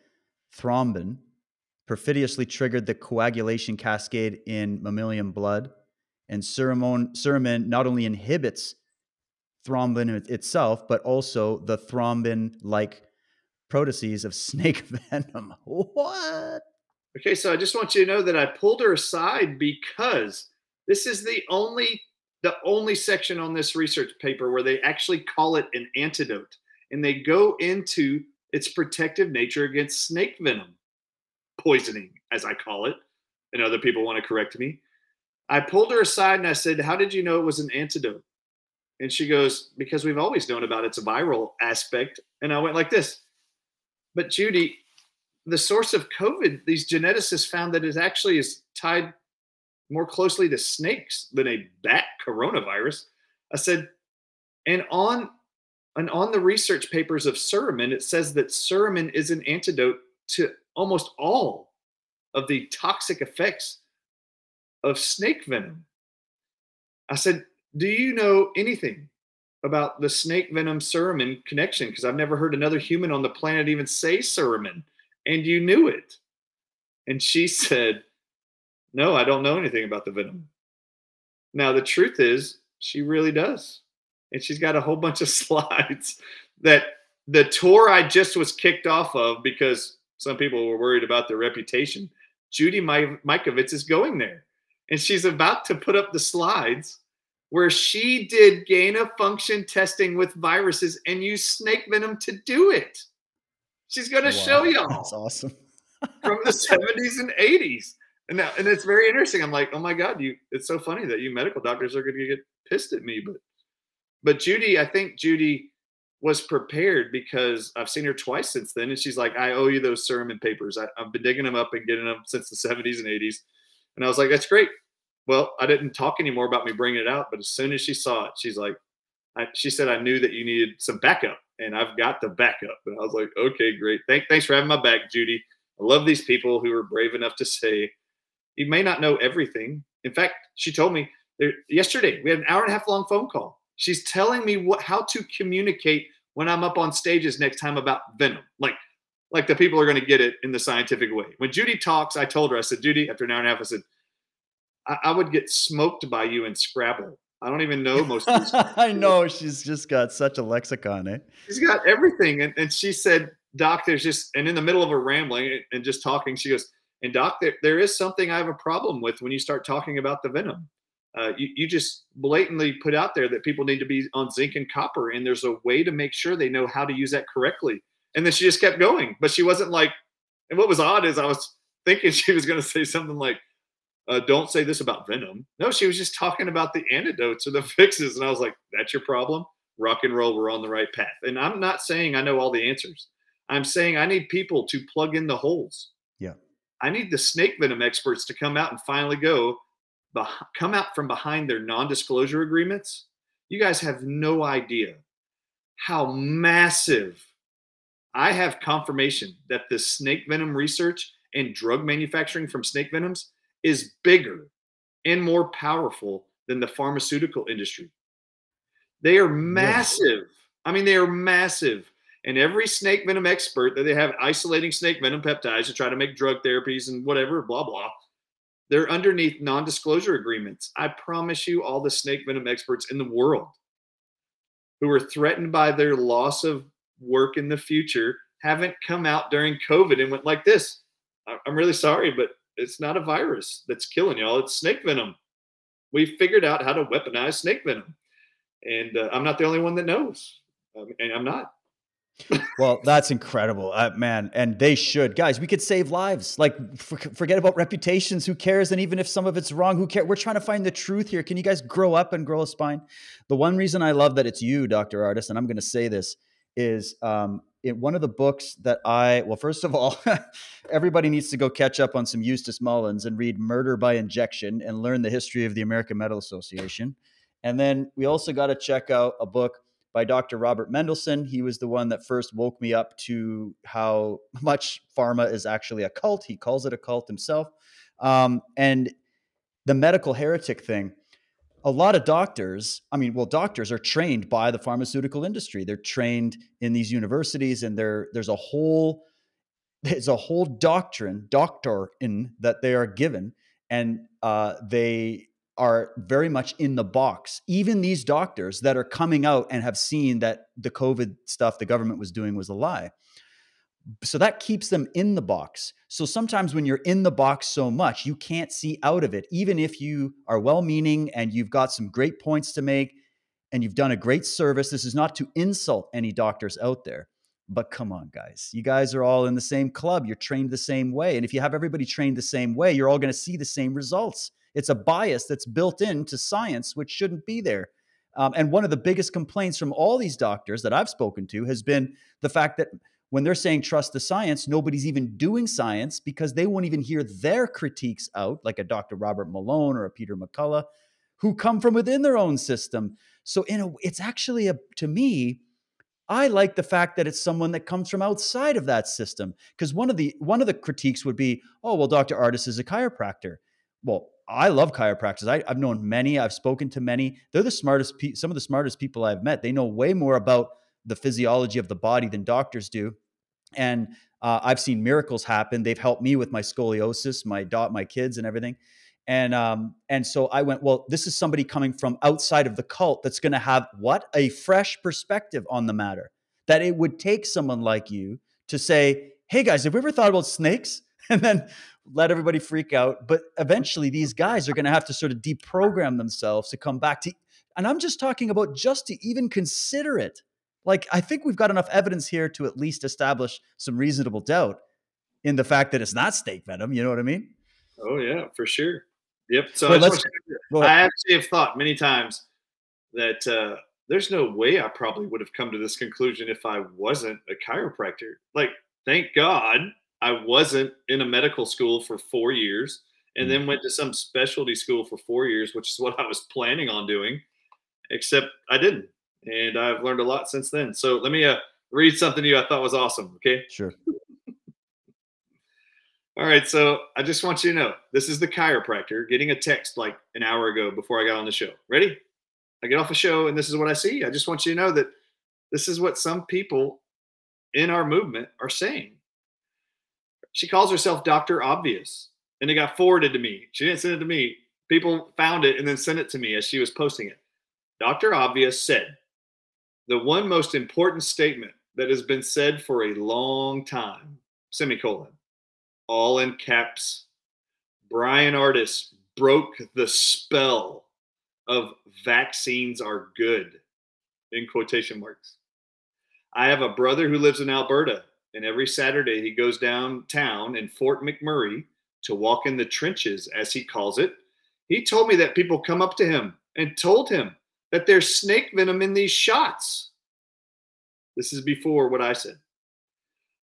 thrombin, perfidiously triggered the coagulation cascade in mammalian blood and suramin not only inhibits thrombin itself, but also the thrombin-like proteases of snake venom. what? Okay, so I just want you to know that I pulled her aside because this is the only the only section on this research paper where they actually call it an antidote and they go into its protective nature against snake venom poisoning as I call it and other people want to correct me. I pulled her aside and I said, How did you know it was an antidote? And she goes, Because we've always known about its viral aspect. And I went like this. But Judy, the source of COVID, these geneticists found that it actually is tied more closely to snakes than a bat coronavirus. I said, and on and on the research papers of suramin, it says that suramin is an antidote to almost all of the toxic effects of snake venom. I said, Do you know anything about the snake venom suramin connection? Because I've never heard another human on the planet even say suramin, and you knew it. And she said, No, I don't know anything about the venom. Now, the truth is, she really does. And she's got a whole bunch of slides that the tour I just was kicked off of because some people were worried about their reputation. Judy Mikovits is going there and she's about to put up the slides where she did gain of function testing with viruses and used snake venom to do it. She's going to wow, show y'all. That's awesome. from the 70s and 80s. And now, and it's very interesting. I'm like, oh my God, you it's so funny that you medical doctors are going to get pissed at me. But but Judy, I think Judy was prepared because I've seen her twice since then, and she's like, "I owe you those sermon papers. I, have been digging them up and getting them since the 70s and 80s." And I was like, "That's great." Well, I didn't talk anymore about me bringing it out, but as soon as she saw it, she's like, I, "She said I knew that you needed some backup, and I've got the backup." And I was like, "Okay, great. Thank, thanks for having my back, Judy. I love these people who are brave enough to say." You may not know everything. In fact, she told me there, yesterday we had an hour and a half long phone call. She's telling me what how to communicate when I'm up on stages next time about venom. Like like the people are going to get it in the scientific way. When Judy talks, I told her, I said, Judy, after an hour and a half, I said, I, I would get smoked by you in Scrabble. I don't even know most of these. I know she's just got such a lexicon, eh? She's got everything. And, and she said, Doc, there's just, and in the middle of her rambling and just talking, she goes, and Doc, there, there is something I have a problem with when you start talking about the venom. Uh, you, you just blatantly put out there that people need to be on zinc and copper, and there's a way to make sure they know how to use that correctly. And then she just kept going, but she wasn't like. And what was odd is I was thinking she was going to say something like, uh, "Don't say this about venom." No, she was just talking about the antidotes or the fixes, and I was like, "That's your problem." Rock and roll, we're on the right path. And I'm not saying I know all the answers. I'm saying I need people to plug in the holes. I need the snake venom experts to come out and finally go, come out from behind their non-disclosure agreements, you guys have no idea how massive. I have confirmation that the snake venom research and drug manufacturing from snake venoms is bigger and more powerful than the pharmaceutical industry. They are massive. I mean, they are massive. And every snake venom expert that they have isolating snake venom peptides to try to make drug therapies and whatever, blah, blah, they're underneath non disclosure agreements. I promise you, all the snake venom experts in the world who are threatened by their loss of work in the future haven't come out during COVID and went like this. I'm really sorry, but it's not a virus that's killing y'all. It's snake venom. We figured out how to weaponize snake venom. And uh, I'm not the only one that knows. Um, and I'm not well, that's incredible, uh, man. And they should, guys. We could save lives. Like, for, forget about reputations. Who cares? And even if some of it's wrong, who cares? We're trying to find the truth here. Can you guys grow up and grow a spine? The one reason I love that it's you, Doctor Artist, and I'm going to say this is um, in one of the books that I well, first of all, everybody needs to go catch up on some Eustace Mullins and read Murder by Injection and learn the history of the American Medical Association. And then we also got to check out a book by Dr. Robert Mendelsohn. He was the one that first woke me up to how much pharma is actually a cult. He calls it a cult himself. Um, and the medical heretic thing, a lot of doctors, I mean, well, doctors are trained by the pharmaceutical industry. They're trained in these universities, and there's a whole there's a whole doctrine, doctrine that they are given, and uh, they are very much in the box. Even these doctors that are coming out and have seen that the COVID stuff the government was doing was a lie. So that keeps them in the box. So sometimes when you're in the box so much, you can't see out of it, even if you are well meaning and you've got some great points to make and you've done a great service. This is not to insult any doctors out there. But come on, guys. You guys are all in the same club. You're trained the same way. And if you have everybody trained the same way, you're all going to see the same results. It's a bias that's built into science, which shouldn't be there. Um, and one of the biggest complaints from all these doctors that I've spoken to has been the fact that when they're saying trust the science, nobody's even doing science because they won't even hear their critiques out, like a Dr. Robert Malone or a Peter McCullough, who come from within their own system. So, in a, it's actually a to me, I like the fact that it's someone that comes from outside of that system. Because one of the one of the critiques would be, oh well, Dr. Ardis is a chiropractor. Well, I love chiropractors. I, have known many. I've spoken to many. They're the smartest. Pe- some of the smartest people I've met. They know way more about the physiology of the body than doctors do. And uh, I've seen miracles happen. They've helped me with my scoliosis, my dot, my kids, and everything. And um, and so I went. Well, this is somebody coming from outside of the cult that's going to have what a fresh perspective on the matter. That it would take someone like you to say, "Hey guys, have we ever thought about snakes?" And then let everybody freak out. But eventually, these guys are going to have to sort of deprogram themselves to come back to. And I'm just talking about just to even consider it. Like, I think we've got enough evidence here to at least establish some reasonable doubt in the fact that it's not snake venom. You know what I mean? Oh, yeah, for sure. Yep. So I, I, actually have thought many times that uh, there's no way I probably would have come to this conclusion if I wasn't a chiropractor. Like, thank God I wasn't in a medical school for four years and then went to some specialty school for four years, which is what I was planning on doing, except I didn't. And I've learned a lot since then. So let me uh, read something to you I thought was awesome. Okay. Sure. All right. So I just want you to know this is the chiropractor getting a text like an hour ago before I got on the show. Ready? I get off a show and this is what I see. I just want you to know that this is what some people in our movement are saying. She calls herself Dr. Obvious and it got forwarded to me. She didn't send it to me. People found it and then sent it to me as she was posting it. Dr. Obvious said, the one most important statement that has been said for a long time, semicolon, all in caps. Brian Ardis broke the spell of vaccines are good, in quotation marks. I have a brother who lives in Alberta, and every Saturday he goes downtown in Fort McMurray to walk in the trenches, as he calls it. He told me that people come up to him and told him that there's snake venom in these shots. This is before what I said.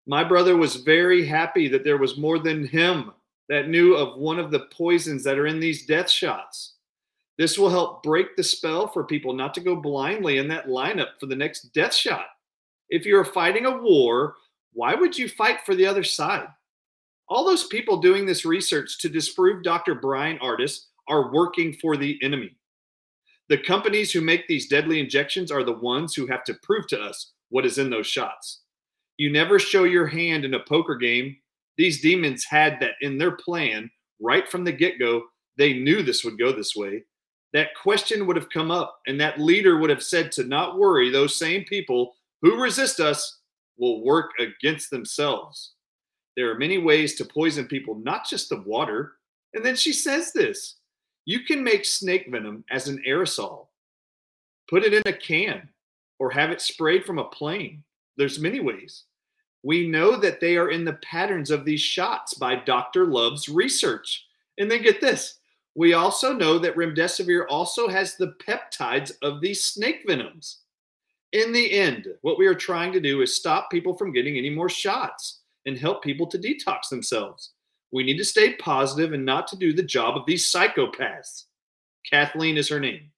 My brother was very happy that there was more than him that knew of one of the poisons that are in these death shots. This will help break the spell for people not to go blindly in that lineup for the next death shot. If you're fighting a war, why would you fight for the other side? All those people doing this research to disprove Dr. Brian Ardis are working for the enemy. The companies who make these deadly injections are the ones who have to prove to us what is in those shots. You never show your hand in a poker game. These demons had that in their plan right from the get go. They knew this would go this way. That question would have come up, and that leader would have said to not worry, those same people who resist us will work against themselves. There are many ways to poison people, not just the water. And then she says this you can make snake venom as an aerosol, put it in a can, or have it sprayed from a plane. There's many ways. We know that they are in the patterns of these shots by Dr. Love's research. And then get this we also know that remdesivir also has the peptides of these snake venoms. In the end, what we are trying to do is stop people from getting any more shots and help people to detox themselves. We need to stay positive and not to do the job of these psychopaths. Kathleen is her name.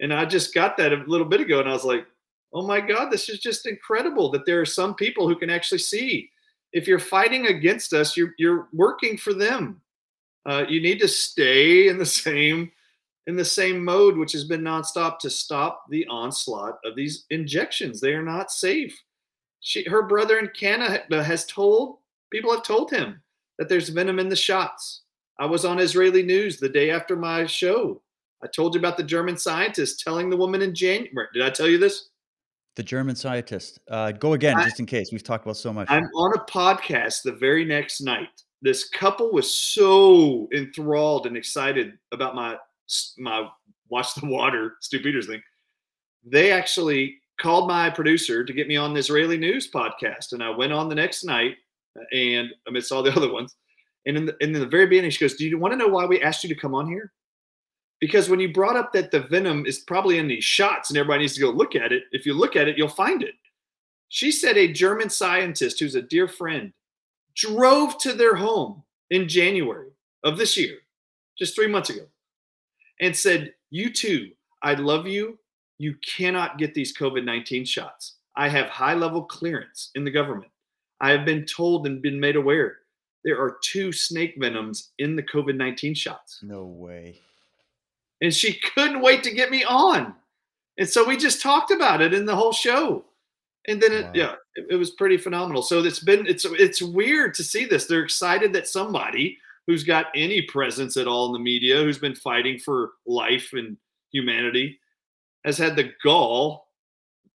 And I just got that a little bit ago and I was like, oh my God, this is just incredible that there are some people who can actually see. If you're fighting against us, you're, you're working for them. Uh, you need to stay in the same in the same mode, which has been nonstop to stop the onslaught of these injections. They are not safe. She, her brother in Canada has told people have told him that there's venom in the shots. I was on Israeli news the day after my show. I told you about the German scientist telling the woman in January. Did I tell you this? The German scientist. Uh, go again, I, just in case. We've talked about so much. I'm on a podcast the very next night. This couple was so enthralled and excited about my my watch the water Stu Peters thing. They actually called my producer to get me on the Israeli news podcast, and I went on the next night, uh, and amidst all the other ones. And in the, in the very beginning, she goes, "Do you want to know why we asked you to come on here?" because when you brought up that the venom is probably in these shots and everybody needs to go look at it, if you look at it, you'll find it. She said a German scientist who's a dear friend drove to their home in January of this year, just three months ago, and said, You too, I love you. You cannot get these COVID 19 shots. I have high level clearance in the government. I have been told and been made aware there are two snake venoms in the COVID 19 shots. No way and she couldn't wait to get me on. And so we just talked about it in the whole show. And then it, wow. yeah, it, it, was pretty phenomenal. So it's been it's it's weird to see this. They're excited that somebody who's got any presence at all in the media, who's been fighting for life and humanity, has had the gall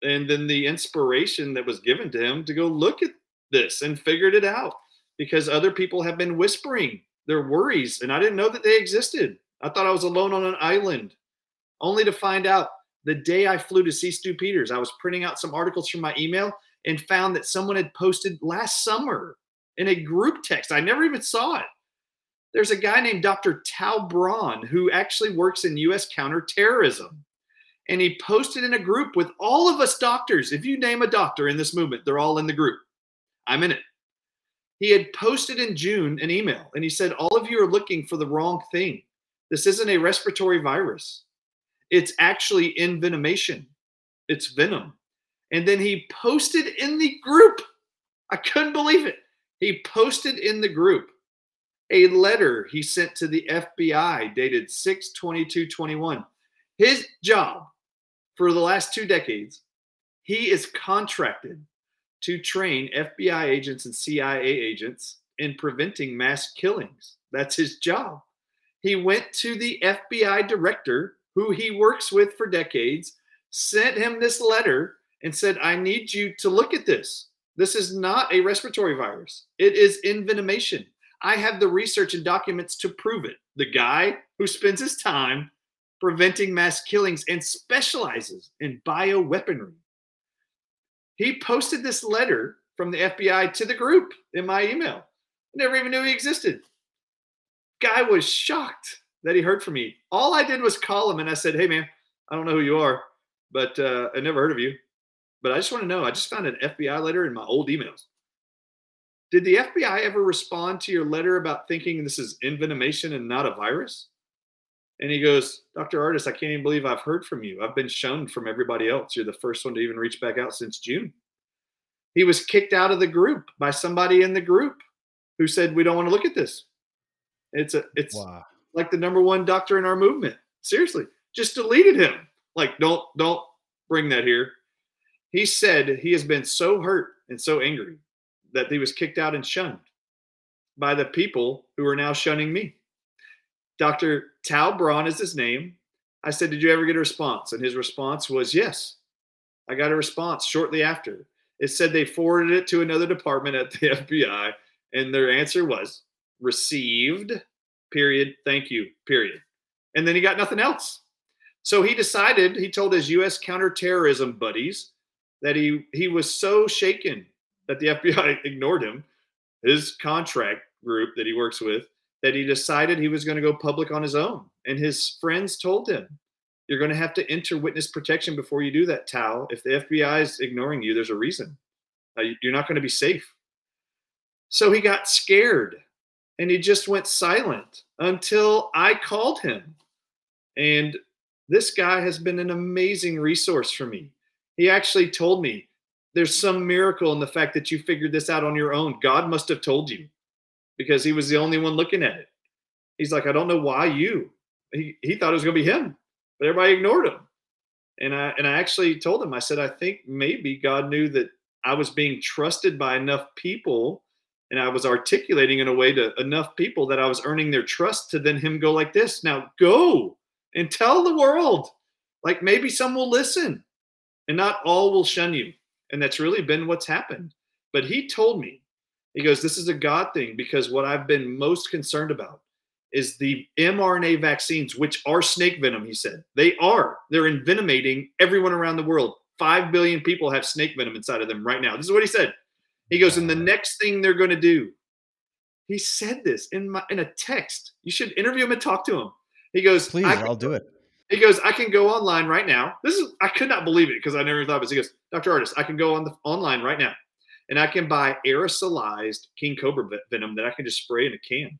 and then the inspiration that was given to him to go look at this and figured it out because other people have been whispering their worries and I didn't know that they existed. I thought I was alone on an island, only to find out the day I flew to see Stu Peters, I was printing out some articles from my email and found that someone had posted last summer in a group text. I never even saw it. There's a guy named Dr. Tau Braun who actually works in US counterterrorism. and he posted in a group with all of us doctors. If you name a doctor in this movement, they're all in the group. I'm in it. He had posted in June an email and he said, All of you are looking for the wrong thing. This isn't a respiratory virus, it's actually envenomation, it's venom. And then he posted in the group, I couldn't believe it. He posted in the group a letter he sent to the FBI dated 6 22 21. His job for the last two decades, he is contracted to train FBI agents and CIA agents in preventing mass killings. That's his job. He went to the FBI director, who he works with for decades, sent him this letter and said, I need you to look at this. This is not a respiratory virus, it is envenomation. I have the research and documents to prove it. The guy who spends his time preventing mass killings and specializes in bioweaponry. He posted this letter from the FBI to the group in my email. I never even knew he existed. Guy was shocked that he heard from me. All I did was call him and I said, Hey, man, I don't know who you are, but uh, I never heard of you. But I just want to know I just found an FBI letter in my old emails. Did the FBI ever respond to your letter about thinking this is envenomation and not a virus? And he goes, Dr. Ardis, I can't even believe I've heard from you. I've been shunned from everybody else. You're the first one to even reach back out since June. He was kicked out of the group by somebody in the group who said, We don't want to look at this. It's a it's wow. like the number one doctor in our movement. Seriously, just deleted him. Like, don't don't bring that here. He said he has been so hurt and so angry that he was kicked out and shunned by the people who are now shunning me. Dr. Tau Braun is his name. I said, Did you ever get a response? And his response was, Yes. I got a response shortly after. It said they forwarded it to another department at the FBI, and their answer was received, period, thank you, period. And then he got nothing else. So he decided, he told his US counterterrorism buddies that he he was so shaken that the FBI ignored him, his contract group that he works with, that he decided he was going to go public on his own. And his friends told him, You're going to have to enter witness protection before you do that, Tau. If the FBI is ignoring you, there's a reason. Uh, you're not going to be safe. So he got scared and he just went silent until I called him. And this guy has been an amazing resource for me. He actually told me, There's some miracle in the fact that you figured this out on your own. God must have told you because he was the only one looking at it. He's like, I don't know why you. He, he thought it was going to be him, but everybody ignored him. And I and I actually told him, I said, I think maybe God knew that I was being trusted by enough people and I was articulating in a way to enough people that I was earning their trust to then him go like this. Now go and tell the world. Like maybe some will listen and not all will shun you. And that's really been what's happened. But he told me he goes, This is a God thing because what I've been most concerned about is the mRNA vaccines, which are snake venom, he said. They are. They're envenomating everyone around the world. Five billion people have snake venom inside of them right now. This is what he said. He goes, and the next thing they're going to do, he said this in my in a text. You should interview him and talk to him. He goes, Please, I'll do it. He goes, I can go online right now. This is I could not believe it because I never thought of this. He goes, Dr. Ardis, I can go on the online right now and I can buy aerosolized king cobra venom that I can just spray in a can.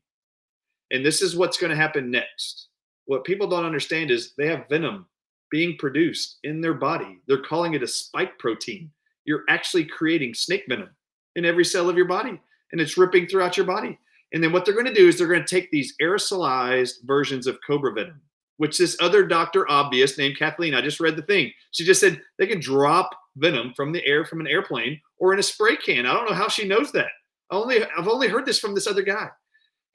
And this is what's going to happen next. What people don't understand is they have venom being produced in their body. They're calling it a spike protein. You're actually creating snake venom in every cell of your body, and it's ripping throughout your body. And then what they're going to do is they're going to take these aerosolized versions of cobra venom, which this other doctor, obvious named Kathleen, I just read the thing. She just said they can drop venom from the air from an airplane or in a spray can. I don't know how she knows that. I only I've only heard this from this other guy.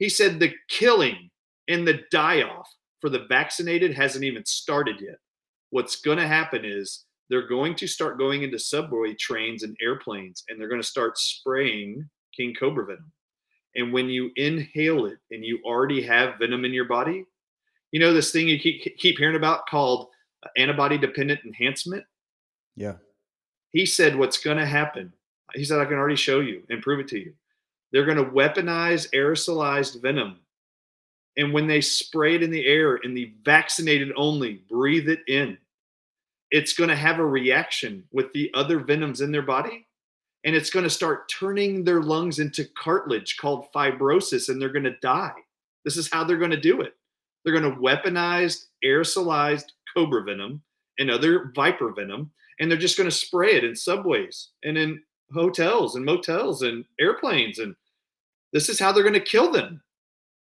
He said the killing and the die off for the vaccinated hasn't even started yet. What's going to happen is they're going to start going into subway trains and airplanes and they're going to start spraying king cobra venom. And when you inhale it and you already have venom in your body, you know this thing you keep keep hearing about called antibody dependent enhancement? Yeah he said what's going to happen he said i can already show you and prove it to you they're going to weaponize aerosolized venom and when they spray it in the air and the vaccinated only breathe it in it's going to have a reaction with the other venoms in their body and it's going to start turning their lungs into cartilage called fibrosis and they're going to die. This is how they're going to do it. They're going to weaponize aerosolized cobra venom and other viper venom and they're just going to spray it in subways and in hotels and motels and airplanes and this is how they're going to kill them.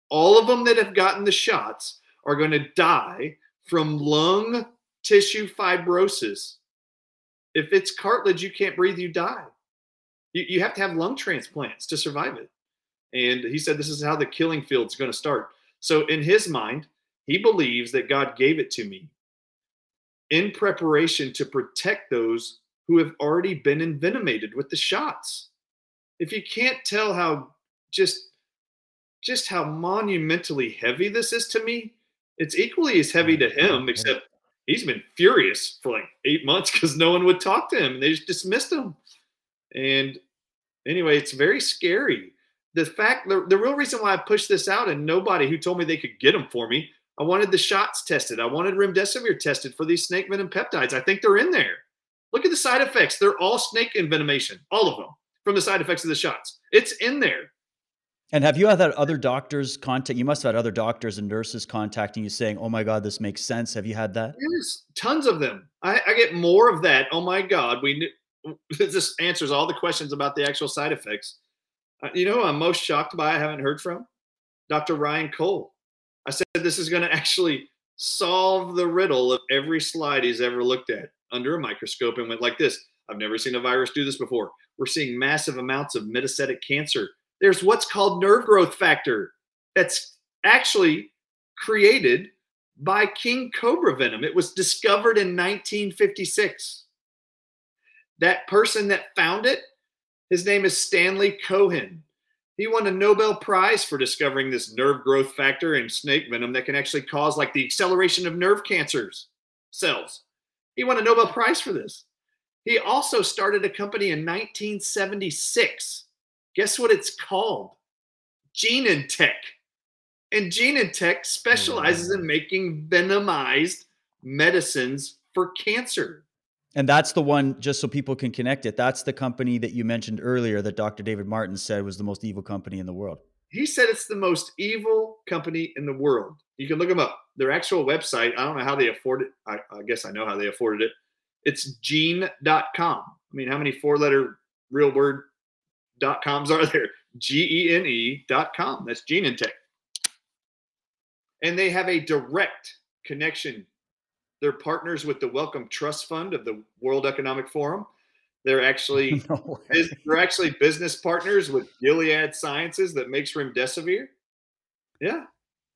All of them that have gotten the shots are going to die from lung tissue fibrosis. If it's cartilage, you can't breathe, you die. You, you have to have lung transplants to survive it. And he said this is how the killing field is going to start. So, in his mind, he believes that God gave it to me in preparation to protect those who have already been envenomated with the shots. If you can't tell how just just how monumentally heavy this is to me, it's equally as heavy to him, except he's been furious for like eight months because no one would talk to him and they just dismissed him. And anyway, it's very scary. The fact, the, the real reason why I pushed this out and nobody who told me they could get them for me, I wanted the shots tested. I wanted remdesivir tested for these snake venom peptides. I think they're in there. Look at the side effects. They're all snake envenomation, all of them from the side effects of the shots. It's in there. And have you had other doctors contact? You must have had other doctors and nurses contacting you saying, "Oh my God, this makes sense." Have you had that? Yes, tons of them. I, I get more of that. Oh my God, we knew. This answers all the questions about the actual side effects. Uh, you know, I'm most shocked by. I haven't heard from Dr. Ryan Cole. I said this is going to actually solve the riddle of every slide he's ever looked at under a microscope and went like this. I've never seen a virus do this before. We're seeing massive amounts of metastatic cancer there's what's called nerve growth factor that's actually created by king cobra venom. It was discovered in 1956. That person that found it, his name is Stanley Cohen. He won a Nobel Prize for discovering this nerve growth factor in snake venom that can actually cause like the acceleration of nerve cancers cells. He won a Nobel Prize for this. He also started a company in 1976 Guess what it's called? Genentech. And Genentech specializes in mm. making venomized medicines for cancer. And that's the one, just so people can connect it. That's the company that you mentioned earlier that Dr. David Martin said was the most evil company in the world. He said it's the most evil company in the world. You can look them up. Their actual website, I don't know how they afford it. I, I guess I know how they afforded it. It's gene.com. I mean, how many four letter real word dot coms are there? G E N E dot com. That's Genentech. And they have a direct connection. They're partners with the Wellcome Trust Fund of the World Economic Forum. They're actually no they're actually business partners with Gilead Sciences that makes remdesivir. Yeah,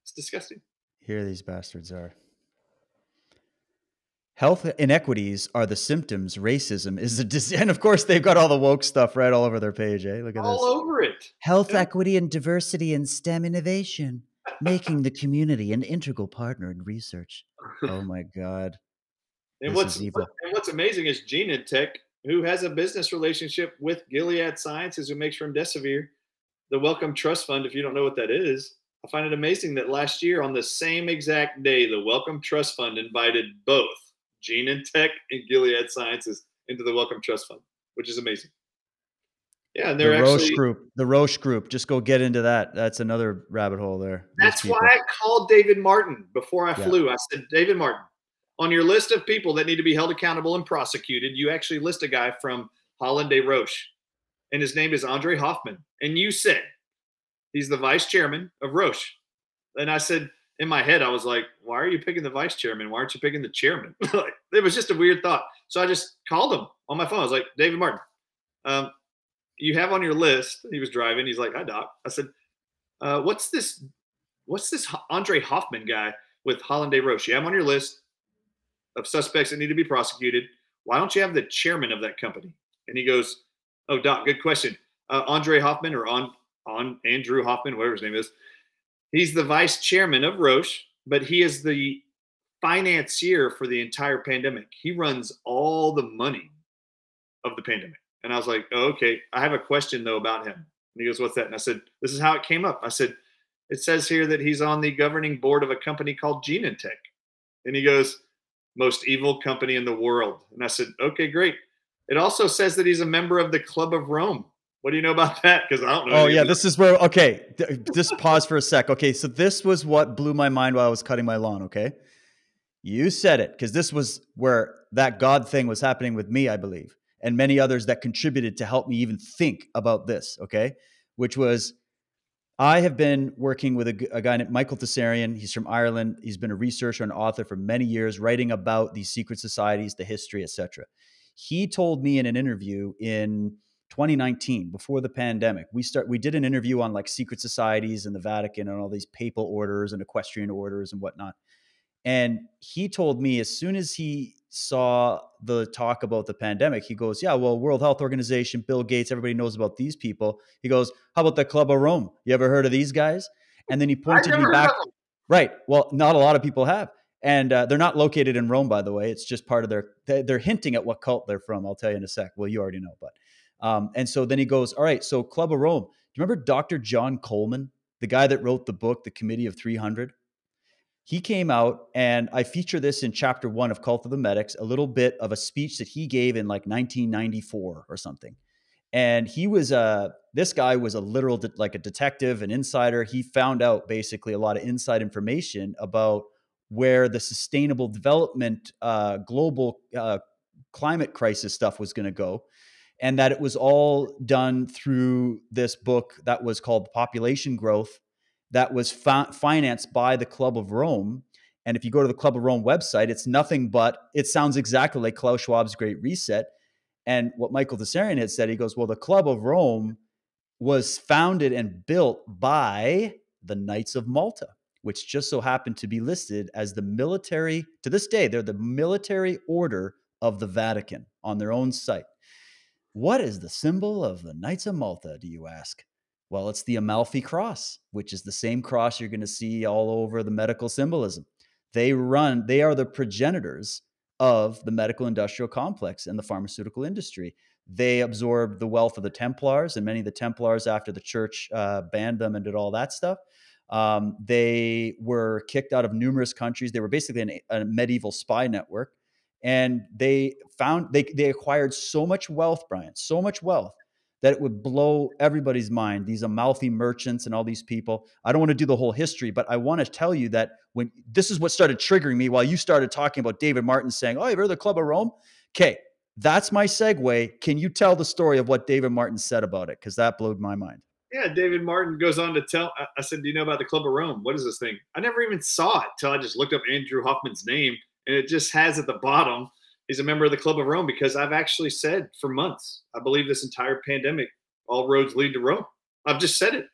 it's disgusting. Here these bastards are. Health inequities are the symptoms. Racism is a disease. And of course, they've got all the woke stuff right all over their page. Eh? Look at all this. All over it. Health yeah. equity and diversity in STEM innovation, making the community an integral partner in research. Oh my God. and what's and what's amazing is Genentech, who has a business relationship with Gilead Sciences, who makes remdesivir, the Wellcome Trust Fund. If you don't know what that is, I find it amazing that last year, on the same exact day, the Wellcome Trust Fund invited both Genentech and Gilead Sciences into the Wellcome Trust Fund, which is amazing. Yeah, and they're the actually Roche group. The Roche group. Just go get into that. That's another rabbit hole there. That's why I called David Martin before I yeah. flew. I said, David Martin, on your list of people that need to be held accountable and prosecuted, you actually list a guy from Holland de Roche, and his name is Andre Hoffman. And you said he's the vice chairman of Roche. And I said, in my head, I was like, why are you picking the vice chairman? Why aren't you picking the chairman? it was just a weird thought. So I just called him on my phone. I was like, David Martin, um, you have on your list. He was driving. He's like, hi, Doc. I said, uh, what's this? What's this Andre Hoffman guy with Holland Roche? You have on your list of suspects that need to be prosecuted. Why don't you have the chairman of that company? And he goes, oh, Doc, good question. Uh, Andre Hoffman or on on Andrew Hoffman, whatever his name is He's the vice chairman of Roche, but he is the financier for the entire pandemic. He runs all the money of the pandemic. And I was like, oh, okay, I have a question though about him. And he goes, what's that? And I said, this is how it came up. I said, it says here that he's on the governing board of a company called Genentech. And he goes, most evil company in the world. And I said, okay, great. It also says that he's a member of the Club of Rome. What do you know about that? Because I don't know. Oh yeah, this is where. Okay, just pause for a sec. Okay, so this was what blew my mind while I was cutting my lawn. Okay, you said it because this was where that God thing was happening with me, I believe, and many others that contributed to help me even think about this. Okay, which was I have been working with a, a, guy named Michael Tsarion. He's from Ireland. He's been a researcher and author for many years, writing about these secret societies, the history, etc. He told me in an interview in 2019, before the pandemic, we start we did an interview on like secret societies and the Vatican and all these papal orders and equestrian orders and whatnot. And he told me as soon as he saw the talk about the pandemic, he goes, Yeah, well, World Health Organization, Bill Gates, everybody knows about these people. He goes, How about the Club of Rome? You ever heard of these guys? And then he pointed me back. Right. Well, not a lot of people have. And uh, they're not located in Rome, by the way. It's just part of their, they're hinting at what cult they're from. I'll tell you in a sec. Well, you already know, but. Um, and so then he goes, All right, so Club of Rome. Do you remember Dr. John Coleman, the guy that wrote the book, The Committee of 300? He came out and I feature this in chapter one of Cult of the Medics, a little bit of a speech that he gave in like 1994 or something. And he was a this guy was a literal de- like a detective, an insider. He found out basically a lot of inside information about where the sustainable development, uh, global uh, climate crisis stuff was going to go, and that it was all done through this book that was called Population Growth that was fa- financed by the Club of Rome. And if you go to the Club of Rome website, it's nothing but it sounds exactly like Klaus Schwab's Great Reset. And what Michael Tsarion had said, he goes, Well, the Club of Rome was founded and built by the Knights of Malta, which just so happened to be listed as the military, to this day, they're the military order of the Vatican on their own site. What is the symbol of the Knights of Malta, do you ask? Well, it's the Amalfi cross, which is the same cross you're going to see all over the medical symbolism. They run, they are the progenitors of the medical industrial complex and the pharmaceutical industry. They absorbed the wealth of the Templars, and many of the Templars, after the church uh, banned them and did all that stuff, um, they were kicked out of numerous countries. They were basically an, a medieval spy network, and they found they they acquired so much wealth, Brian, so much wealth that it would blow everybody's mind. These Amalfi merchants and all these people. I don't want to do the whole history, but I want to tell you that when this is what started triggering me while you started talking about David Martin saying, "Oh, you've heard of the Club of Rome?" Okay, that's my segue. Can you tell the story of what David Martin said about it? Because that blew my mind. Yeah, David Martin goes on to tell. I said, "Do you know about the Club of Rome? What is this thing?" I never even saw it till I just looked up Andrew Hoffman's name, and it just has at the bottom he's a member of the Club of Rome because I've actually said for months, I believe this entire pandemic, all roads lead to Rome. I've just said it.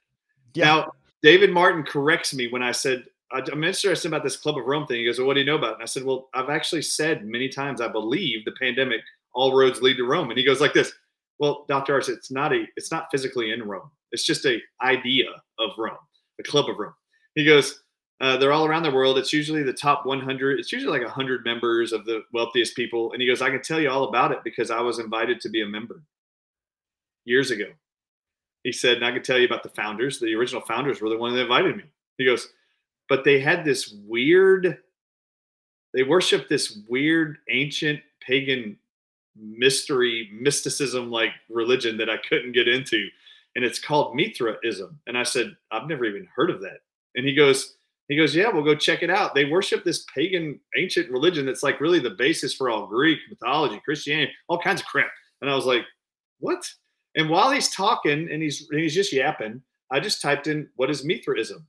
Yeah. Now, David Martin corrects me when I said, I'm interested about this Club of Rome thing. He goes, Well, what do you know about it? And I said, Well, I've actually said many times, I believe the pandemic, all roads lead to Rome. And he goes like this. Well, Dr. Ars, it's not a, it's not physically in Rome. It's just a idea of Rome, the Club of Rome. He goes, uh, they're all around the world. It's usually the top 100. It's usually like 100 members of the wealthiest people. And he goes, I can tell you all about it because I was invited to be a member years ago. He said, and I can tell you about the founders. The original founders were the one that invited me. He goes, but they had this weird, they worshiped this weird ancient pagan mystery, mysticism like religion that I couldn't get into. And it's called Mithraism. And I said, I've never even heard of that. And he goes, he goes, Yeah, we'll go check it out. They worship this pagan ancient religion that's like really the basis for all Greek mythology, Christianity, all kinds of crap. And I was like, What? And while he's talking and he's and he's just yapping, I just typed in what is Mithraism?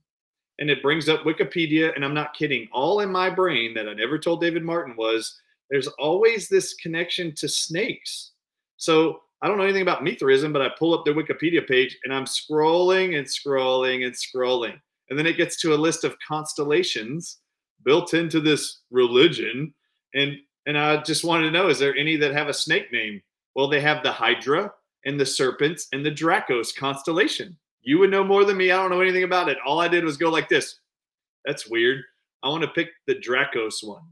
And it brings up Wikipedia, and I'm not kidding. All in my brain that I never told David Martin was there's always this connection to snakes. So I don't know anything about Mithraism, but I pull up the Wikipedia page and I'm scrolling and scrolling and scrolling and then it gets to a list of constellations built into this religion. And and I just wanted to know, is there any that have a snake name? Well, they have the Hydra and the serpents and the Dracos constellation. You would know more than me. I don't know anything about it. All I did was go like this. That's weird. I want to pick the Dracos one.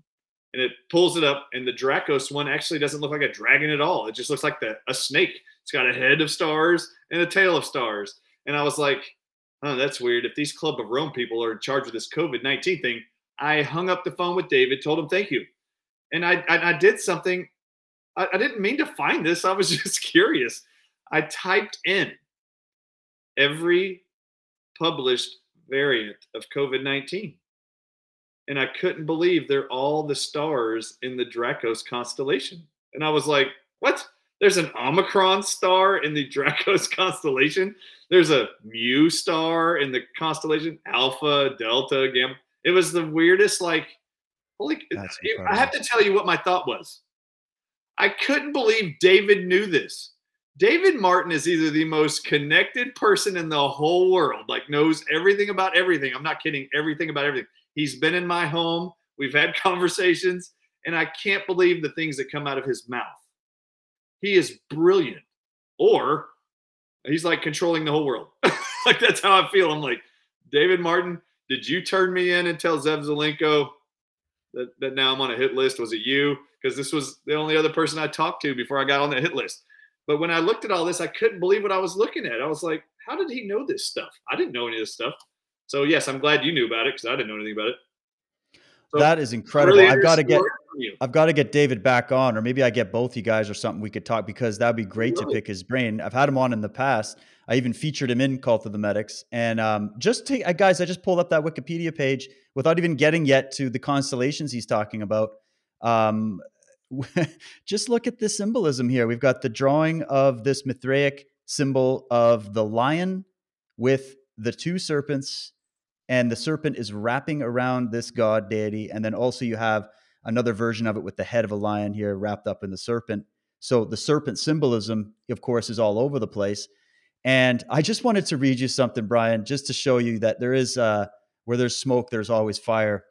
And it pulls it up, and the Dracos one actually doesn't look like a dragon at all. It just looks like the, a snake. It's got a head of stars and a tail of stars. And I was like, oh, that's weird. If these Club of Rome people are in charge of this COVID 19 thing, I hung up the phone with David, told him thank you. and I I, I did something. I, I didn't mean to find this. I was just curious. I typed in every published variant of COVID 19. And I couldn't believe they're all the stars in the Dracos constellation. And I was like, what? There's an Omicron star in the Dracos constellation. There's a Mu star in the constellation, Alpha, Delta, Gamma. It was the weirdest, like, holy. I have to tell you what my thought was. I couldn't believe David knew this. David Martin is either the most connected person in the whole world, like knows everything about everything. I'm not kidding, everything about everything. He's been in my home. We've had conversations, and I can't believe the things that come out of his mouth. He is brilliant. Or he's like controlling the whole world. like that's how I feel. I'm like, David Martin, did you turn me in and tell Zev Zelenko that, that now I'm on a hit list? Was it you? Because this was the only other person I talked to before I got on the hit list. But when I looked at all this, I couldn't believe what I was looking at. I was like, how did he know this stuff? I didn't know any of this stuff. So yes, I'm glad you knew about it because I didn't know anything about it. So that is incredible. I've got to get I've got to get David back on, or maybe I get both you guys or something we could talk because that'd be great really? to pick his brain. I've had him on in the past. I even featured him in Cult of the Medics. And um, just to, uh, guys, I just pulled up that Wikipedia page without even getting yet to the constellations he's talking about. Um, just look at the symbolism here. We've got the drawing of this Mithraic symbol of the lion with the two serpents, and the serpent is wrapping around this god deity. And then also you have another version of it with the head of a lion here wrapped up in the serpent. So the serpent symbolism, of course, is all over the place. And I just wanted to read you something, Brian, just to show you that there is uh, where there's smoke, there's always fire.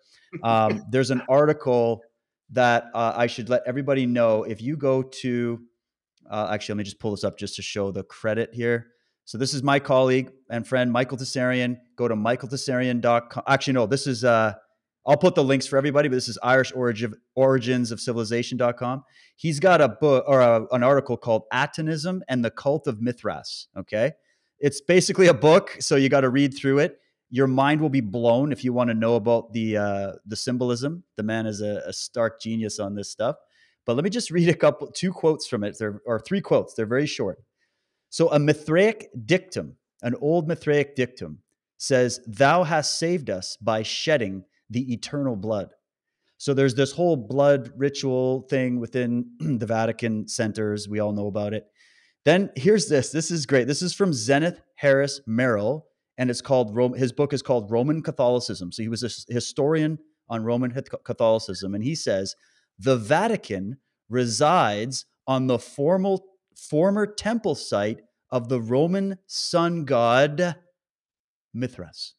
Um, there's an article that uh, I should let everybody know. If you go to, uh, actually, let me just pull this up just to show the credit here. So this is my colleague and friend Michael Tsarion. Go to michaeltsarion.com. Actually, no, this is uh, I'll put the links for everybody, but this is Irish origin, origins of civilization.com. He's got a book or a, an article called Atonism and the Cult of Mithras. Okay. It's basically a book, so you got to read through it your mind will be blown if you want to know about the uh, the symbolism. The man is a, a, stark genius on this stuff. But let me just read a couple, two quotes from it, There or three quotes. They're very short. So a Mithraic dictum, an old Mithraic dictum, says, "Thou hast saved us by shedding the eternal blood." So there's this whole blood ritual thing within the Vatican centers. We all know about it. Then here's this. This is great. This is from Zenith Harris Merrill and it's called his book is called Roman Catholicism. So he was a historian on Roman Catholicism, and he says the Vatican resides on the formal former temple site of the Roman sun god Mithras.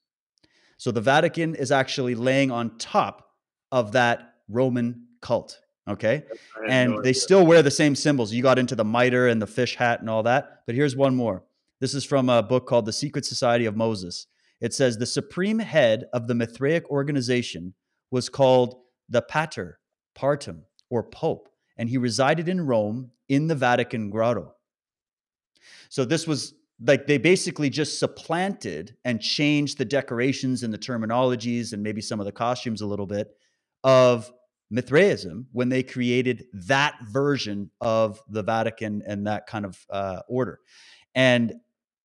So the Vatican is actually laying on top of that Roman cult. Okay. And no they still wear the same symbols. You got into the mitre and the fish hat and all that. But here's one more this is from a book called The Secret Society of Moses. It says the supreme head of the Mithraic organization was called the Pater Patrum or Pope, and he resided in Rome in the Vatican Grotto. So this was like they basically just supplanted and changed the decorations and the terminologies and maybe some of the costumes a little bit of Mithraism when they created that version of the Vatican and that kind of uh, order. And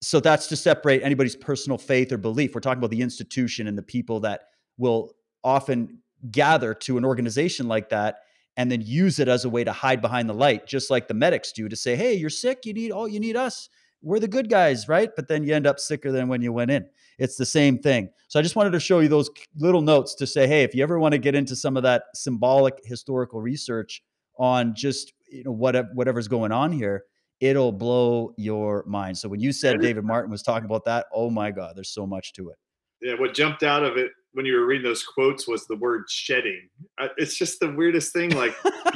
so that's to separate anybody's personal faith or belief. We're talking about the institution and the people that will often gather to an organization like that and then use it as a way to hide behind the light, just like the medics do to say, "Hey, you're sick. You need all you need us. We're the good guys, right?" But then you end up sicker than when you went in. It's the same thing. So I just wanted to show you those little notes to say, "Hey, if you ever want to get into some of that symbolic historical research on just you know whatever whatever's going on here, it'll blow your mind. So when you said David Martin was talking about that, oh my God, there's so much to it. Yeah, what jumped out of it when you were reading those quotes was the word shedding. It's just the weirdest thing. Like,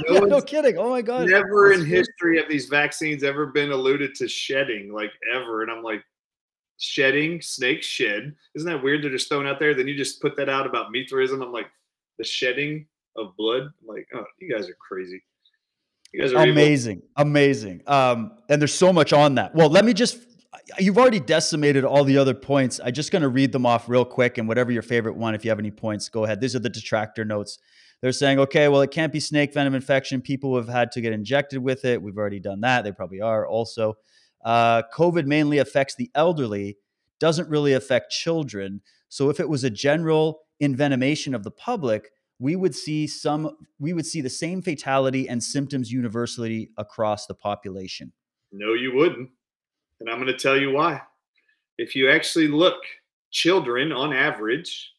no, yeah, no kidding. Oh my God. Never in history have these vaccines ever been alluded to shedding, like ever. And I'm like, shedding, snakes shed. Isn't that weird? They're just thrown out there. Then you just put that out about Mithraism. I'm like, the shedding of blood. I'm like, oh, you guys are crazy. You guys are amazing, amazing. Um, and there's so much on that. Well, let me just. You've already decimated all the other points. I'm just going to read them off real quick, and whatever your favorite one, if you have any points, go ahead. These are the detractor notes. they're saying, okay, well, it can't be snake venom infection. People have had to get injected with it. We've already done that. They probably are also. Uh, COVID mainly affects the elderly, doesn't really affect children. So if it was a general envenomation of the public, we would see some we would see the same fatality and symptoms universally across the population. No, you wouldn't. And I'm going to tell you why. If you actually look, children on average,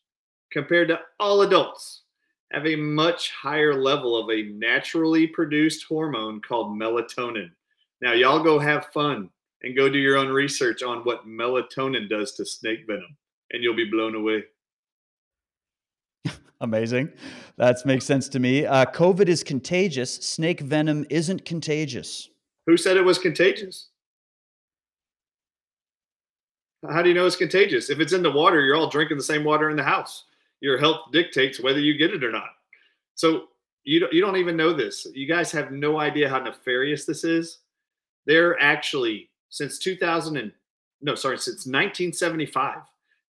compared to all adults, have a much higher level of a naturally produced hormone called melatonin. Now, y'all go have fun and go do your own research on what melatonin does to snake venom, and you'll be blown away. Amazing. That makes sense to me. Uh, COVID is contagious. Snake venom isn't contagious. Who said it was contagious? How do you know it's contagious? If it's in the water, you're all drinking the same water in the house. Your health dictates whether you get it or not. So you don't, you don't even know this. You guys have no idea how nefarious this is. They're actually since 2000 and no, sorry, since 1975,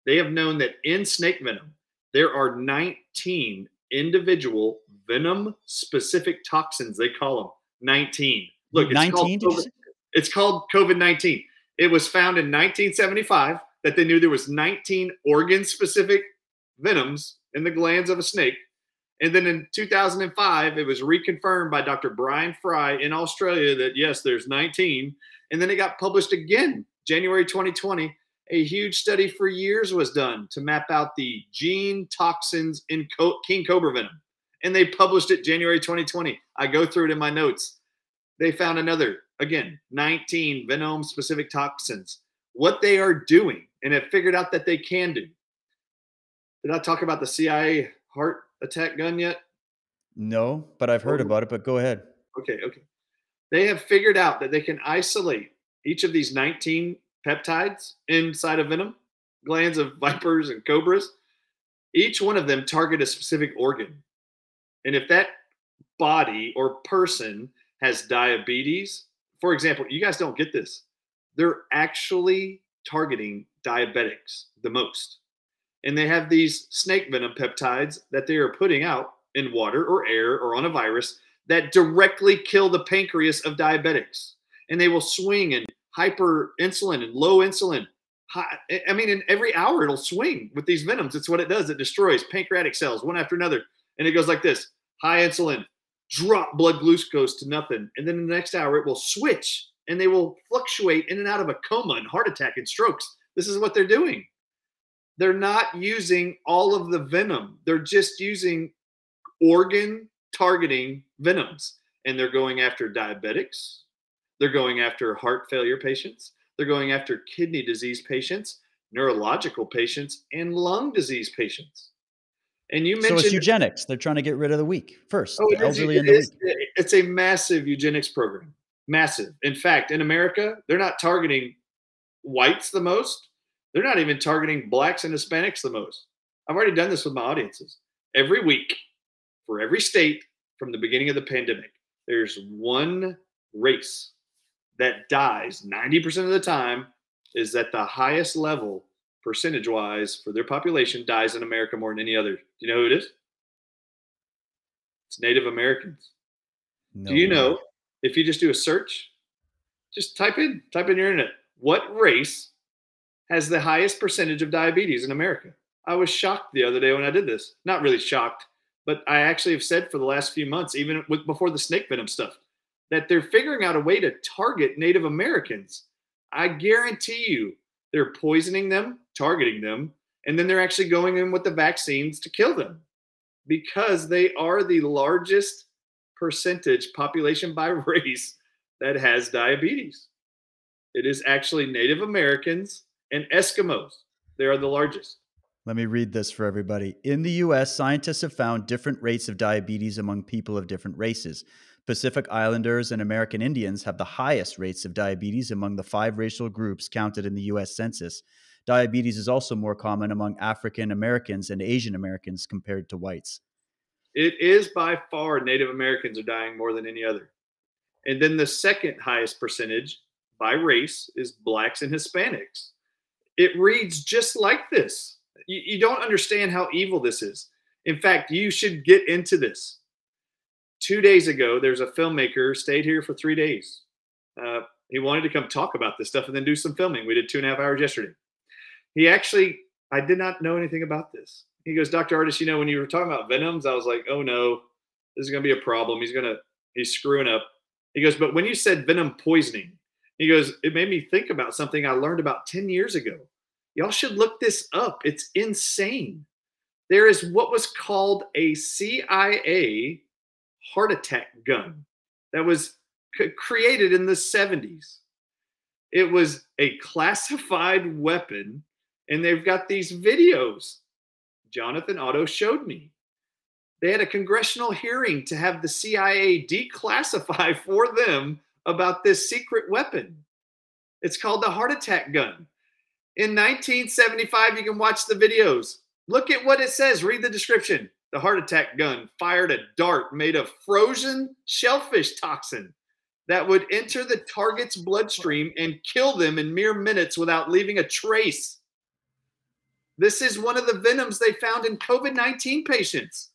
they have known that in snake venom there are 19 individual venom specific toxins. They call them 19. Look, it's 19. Called it's called COVID 19. It was found in 1975 that they knew there was 19 organ specific venoms in the glands of a snake. And then in 2005, it was reconfirmed by Dr. Bryan Fry in Australia that yes, there's 19. And then it got published again, January 2020. A huge study for years was done to map out the gene toxins in king cobra venom. And they published it January 2020. I go through it in my notes. They found another, again, 19 venom specific toxins. What they are doing and have figured out that they can do did I talk about the CIA heart attack gun yet? No, but I've heard oh. about it, but go ahead. Okay, okay. They have figured out that they can isolate each of these 19 peptides inside of venom glands of vipers and cobras. Each one of them target a specific organ. And if that body or person has diabetes, for example, you guys don't get this. They're actually targeting diabetics the most and they have these snake venom peptides that they are putting out in water or air or on a virus that directly kill the pancreas of diabetics. And they will swing in hyper insulin and low insulin. High, I mean, in every hour it'll swing with these venoms. It's what it does. It destroys pancreatic cells one after another. And it goes like this high insulin, drop blood glucose to nothing. And then in the next hour it will switch and they will fluctuate in and out of a coma and heart attack and strokes. This is what they're doing they're not using all of the venom. They're just using organ targeting venoms. And they're going after diabetics. They're going after heart failure patients. They're going after kidney disease patients, neurological patients, and lung disease patients. And you mentioned so it's eugenics. They're trying to get rid of the weak first. Oh, the elderly and the weak. It's a massive eugenics program. Massive. In fact, in America, they're not targeting whites the most. They're not even targeting blacks and Hispanics the most. I've already done this with my audiences. Every week, for every state from the beginning of the pandemic, there's one race that dies 90% of the time is at the highest level percentage wise for their population dies in America more than any other. Do you know who it is? It's Native Americans. No do you way. know if you just do a search, just type in, type in your internet, what race has the highest percentage of diabetes in America. I was shocked the other day when I did this. Not really shocked, but I actually have said for the last few months, even with, before the snake venom stuff, that they're figuring out a way to target Native Americans. I guarantee you they're poisoning them, targeting them, and then they're actually going in with the vaccines to kill them because they are the largest percentage population by race that has diabetes. It is actually Native Americans and Eskimos. They are the largest. Let me read this for everybody. In the US, scientists have found different rates of diabetes among people of different races. Pacific Islanders and American Indians have the highest rates of diabetes among the five racial groups counted in the US Census. Diabetes is also more common among African Americans and Asian Americans compared to whites. It is by far Native Americans are dying more than any other. And then the second highest percentage by race is blacks and Hispanics. It reads just like this. You, you don't understand how evil this is. In fact, you should get into this. Two days ago, there's a filmmaker stayed here for three days. Uh, he wanted to come talk about this stuff and then do some filming. We did two and a half hours yesterday. He actually, I did not know anything about this. He goes, Dr. Ardis, you know, when you were talking about venoms, I was like, oh no, this is going to be a problem. He's going to, he's screwing up. He goes, but when you said venom poisoning, he goes, it made me think about something I learned about 10 years ago. Y'all should look this up. It's insane. There is what was called a CIA heart attack gun that was c- created in the 70s. It was a classified weapon, and they've got these videos. Jonathan Otto showed me. They had a congressional hearing to have the CIA declassify for them about this secret weapon. It's called the heart attack gun. In 1975, you can watch the videos. Look at what it says. Read the description. The heart attack gun fired a dart made of frozen shellfish toxin that would enter the target's bloodstream and kill them in mere minutes without leaving a trace. This is one of the venoms they found in COVID 19 patients.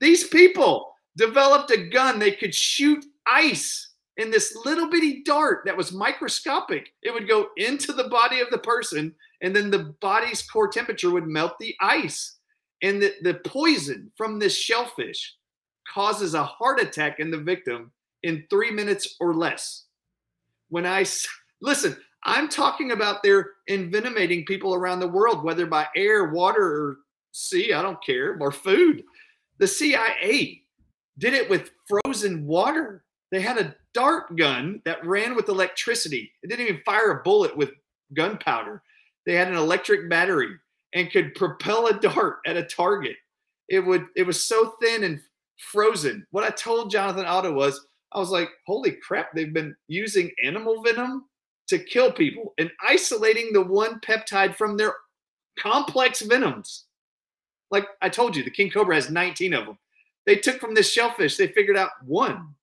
These people developed a gun they could shoot ice in this little bitty dart that was microscopic. It would go into the body of the person, and then the body's core temperature would melt the ice. And the, the poison from this shellfish causes a heart attack in the victim in three minutes or less. When I listen, I'm talking about they're envenomating people around the world, whether by air, water, or sea, I don't care, or food. The CIA did it with frozen water. They had a dart gun that ran with electricity. It didn't even fire a bullet with gunpowder. They had an electric battery and could propel a dart at a target. It would it was so thin and frozen. What I told Jonathan Otto was I was like, holy crap, they've been using animal venom to kill people and isolating the one peptide from their complex venoms. Like I told you, the king cobra has 19 of them. They took from this shellfish, they figured out one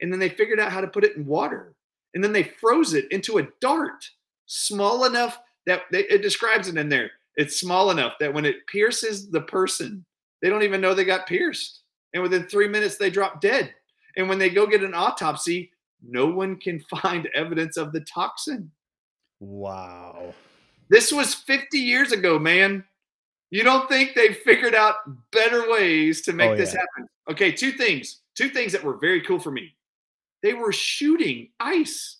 and then they figured out how to put it in water and then they froze it into a dart small enough that they, it describes it in there it's small enough that when it pierces the person they don't even know they got pierced and within three minutes they drop dead and when they go get an autopsy no one can find evidence of the toxin wow this was 50 years ago man you don't think they figured out better ways to make oh, this yeah. happen okay two things two things that were very cool for me they were shooting ice.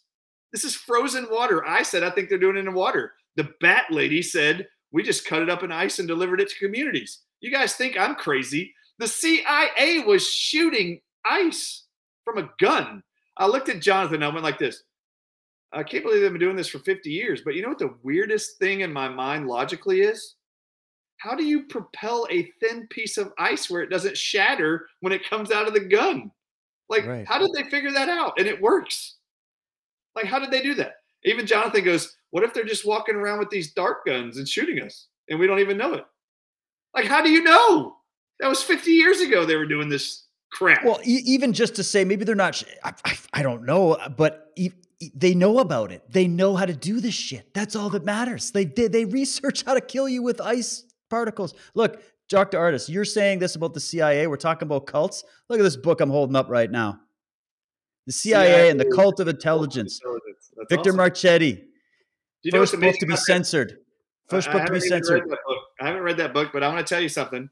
This is frozen water. I said, I think they're doing it in water. The bat lady said, we just cut it up in ice and delivered it to communities. You guys think I'm crazy? The CIA was shooting ice from a gun. I looked at Jonathan. I went like this. I can't believe they've been doing this for 50 years. But you know what the weirdest thing in my mind logically is? How do you propel a thin piece of ice where it doesn't shatter when it comes out of the gun? Like, right. how did they figure that out? And it works. Like, how did they do that? Even Jonathan goes, What if they're just walking around with these dart guns and shooting us and we don't even know it? Like, how do you know? That was 50 years ago they were doing this crap. Well, e- even just to say, maybe they're not, I, I, I don't know, but e- they know about it. They know how to do this shit. That's all that matters. They did, they research how to kill you with ice particles. Look, Dr. Ardis, you're saying this about the CIA. We're talking about cults. Look at this book I'm holding up right now. The CIA, CIA and the Cult of Intelligence. Victor awesome. Marchetti. You First book to be censored. First book to be censored. I haven't read that book, but I want to tell you something.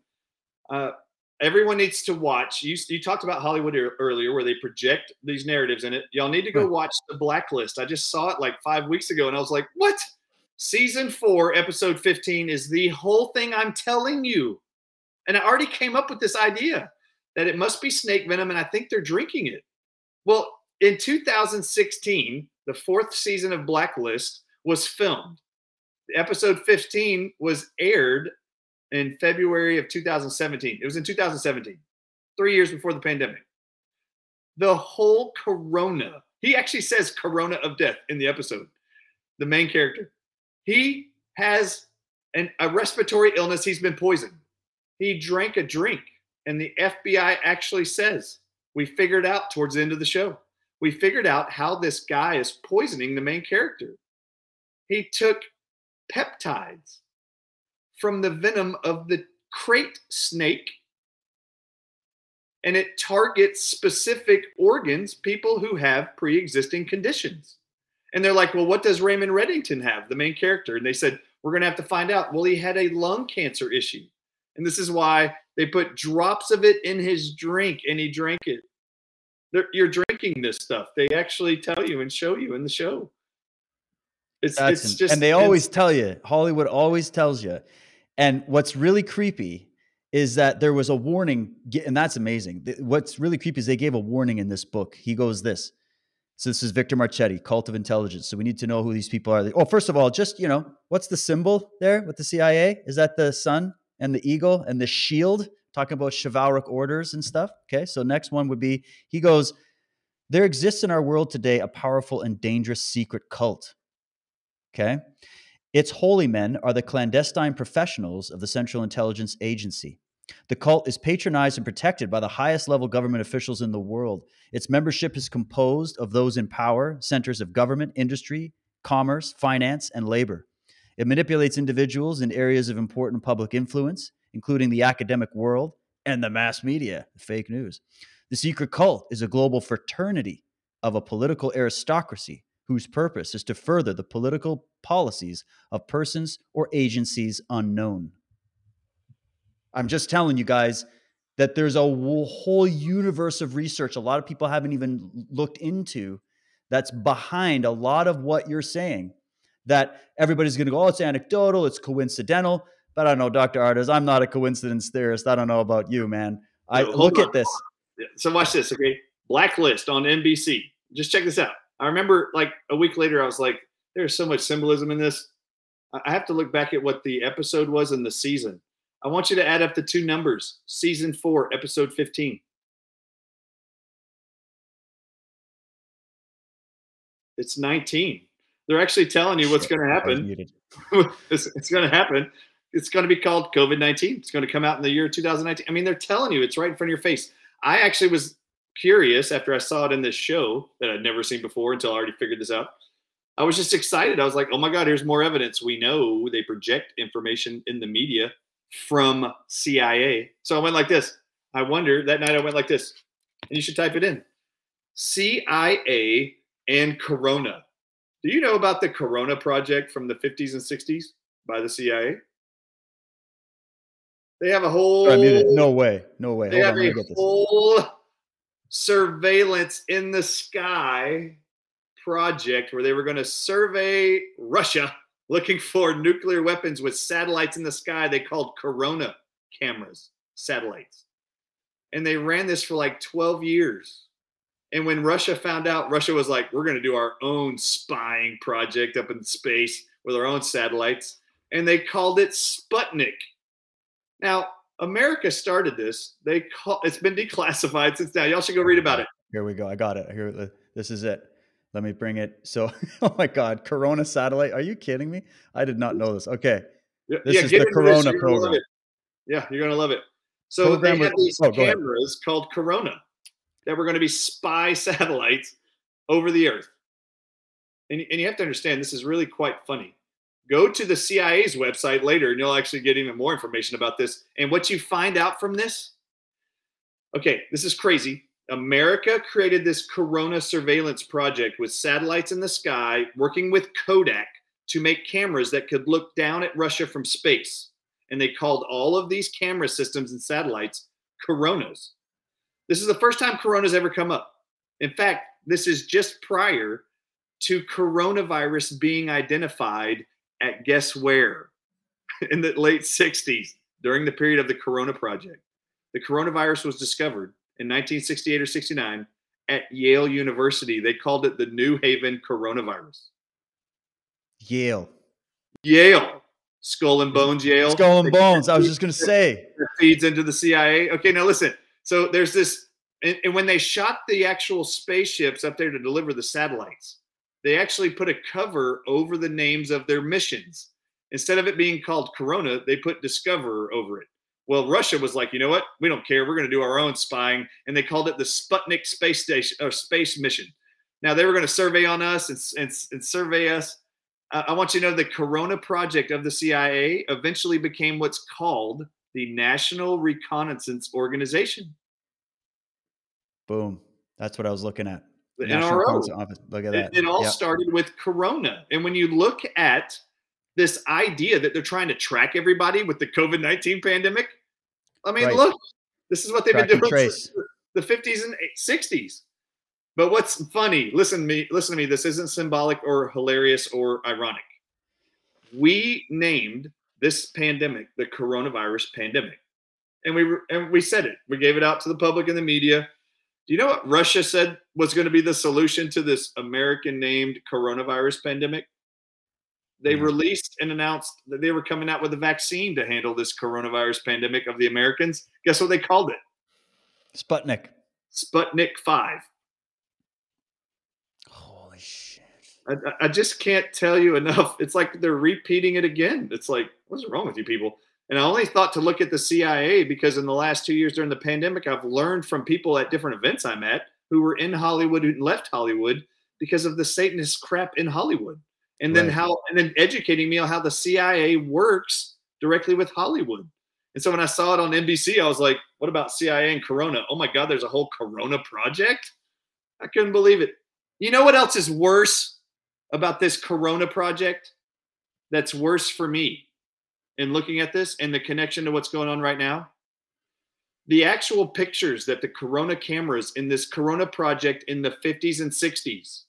Uh, everyone needs to watch. You, you talked about Hollywood earlier, where they project these narratives in it. Y'all need to go hmm. watch The Blacklist. I just saw it like five weeks ago, and I was like, "What?" Season four, episode fifteen is the whole thing I'm telling you. And I already came up with this idea that it must be snake venom, and I think they're drinking it. Well, in 2016, the fourth season of Blacklist was filmed. Episode 15 was aired in February of 2017. It was in 2017, three years before the pandemic. The whole corona, he actually says corona of death in the episode, the main character. He has an, a respiratory illness. He's been poisoned he drank a drink. And the FBI actually says, we figured out towards the end of the show, we figured out how this guy is poisoning the main character. He took peptides from the venom of the krait snake and it targets specific organs, people who have pre existing conditions. And they're like, well, what does Raymond Reddington have, the main character? And they said, we're going to have to find out. Well, he had a lung cancer issue. And this is why they put drops of it in his drink and he drank it. They're, you're drinking this stuff. They actually tell you and show you in the show. It's, That's it's just, and they always tell you, Hollywood always tells you. And what's really creepy is that there was a warning, and that's amazing. What's really creepy is they gave a warning in this book. He goes, This so this is Victor Marchetti, Cult of Intelligence. So we need to know who these people are. Oh, first of all, just you know, what's the symbol there with the CIA? Is that the sun and the eagle and the shield? Talking about chivalric orders and stuff. Okay, so next one would be he goes, there exists in our world today a powerful and dangerous secret cult. Okay, its holy men are the clandestine professionals of the Central Intelligence Agency. The cult is patronized and protected by the highest level government officials in the world. Its membership is composed of those in power, centers of government, industry, commerce, finance, and labor. It manipulates individuals in areas of important public influence, including the academic world and the mass media, fake news. The secret cult is a global fraternity of a political aristocracy whose purpose is to further the political policies of persons or agencies unknown. I'm just telling you guys that there's a whole universe of research a lot of people haven't even looked into that's behind a lot of what you're saying. That everybody's going to go, oh, it's anecdotal, it's coincidental. But I don't know, Dr. Ardis, I'm not a coincidence theorist. I don't know about you, man. I no, look on. at this. So watch this, okay? Blacklist on NBC. Just check this out. I remember like a week later, I was like, there's so much symbolism in this. I have to look back at what the episode was in the season. I want you to add up the two numbers season four, episode 15. It's 19. They're actually telling you what's going to happen. it's, it's going to happen. It's going to be called COVID 19. It's going to come out in the year 2019. I mean, they're telling you it's right in front of your face. I actually was curious after I saw it in this show that I'd never seen before until I already figured this out. I was just excited. I was like, oh my God, here's more evidence. We know they project information in the media from CIA. So I went like this. I wonder that night I went like this. And you should type it in. CIA and Corona. Do you know about the Corona project from the 50s and 60s by the CIA? They have a whole. No way. No way. They Hold have on, a whole surveillance in the sky project where they were going to survey Russia looking for nuclear weapons with satellites in the sky they called Corona cameras, satellites. And they ran this for like 12 years. And when Russia found out, Russia was like, we're going to do our own spying project up in space with our own satellites. And they called it Sputnik. Now, America started this. They call it's been declassified since now. Y'all should go read about it. Here we go. I got it. Here, uh, this is it. Let me bring it. So, oh my God, Corona satellite. Are you kidding me? I did not know this. Okay. Yeah, this yeah, is the Corona program. Yeah, you're going to love it. So program they had these oh, cameras called Corona that were going to be spy satellites over the earth. And, and you have to understand, this is really quite funny. Go to the CIA's website later and you'll actually get even more information about this. And what you find out from this, okay, this is crazy. America created this Corona surveillance project with satellites in the sky, working with Kodak to make cameras that could look down at Russia from space. And they called all of these camera systems and satellites Coronas. This is the first time Corona's ever come up. In fact, this is just prior to coronavirus being identified at guess where in the late 60s during the period of the Corona project. The coronavirus was discovered in 1968 or 69 at Yale University. They called it the New Haven coronavirus. Yale. Yale. Skull and Bones, Yale. Skull and Bones. I was just going to say. feeds into the CIA. Okay, now listen. So there's this, and, and when they shot the actual spaceships up there to deliver the satellites, they actually put a cover over the names of their missions. Instead of it being called Corona, they put Discoverer over it. Well, Russia was like, you know what? We don't care. We're going to do our own spying, and they called it the Sputnik space station or space mission. Now they were going to survey on us and, and, and survey us. Uh, I want you to know the Corona project of the CIA eventually became what's called the National Reconnaissance Organization. Boom. That's what I was looking at. The National NRO. Office. Look at It, that. it all Yep. started with Corona. And when you look at this idea that they're trying to track everybody with the COVID 19 pandemic, I mean, Right. look, this is what they've Track been doing since the 50s and 60s. But what's funny, listen to me, listen to me, this isn't symbolic or hilarious or ironic. We named this pandemic the coronavirus pandemic. And we and we said it. We gave it out to the public and the media. Do you know what Russia said was going to be the solution to this American named coronavirus pandemic? They No. released and announced that they were coming out with a vaccine to handle this coronavirus pandemic of the Americans. Guess what they called it? Sputnik. Sputnik 5. Holy shit. I- I just can't tell you enough. It's like they're repeating it again. It's like, what's wrong with you people? And I only thought to look at the CIA because in the last two years during the pandemic, I've learned from people at different events I'm at who were in Hollywood who left Hollywood because of the Satanist crap in Hollywood. And then Right. how, and then educating me on how the CIA works directly with Hollywood. And so when I saw it on NBC, I was like, what about CIA and Corona? Oh my God, there's a whole Corona project? I couldn't believe it. You know what else is worse about this Corona project? That's worse for me in looking at this and the connection to what's going on right now? The actual pictures that the Corona cameras in this Corona project in the 50s and 60s,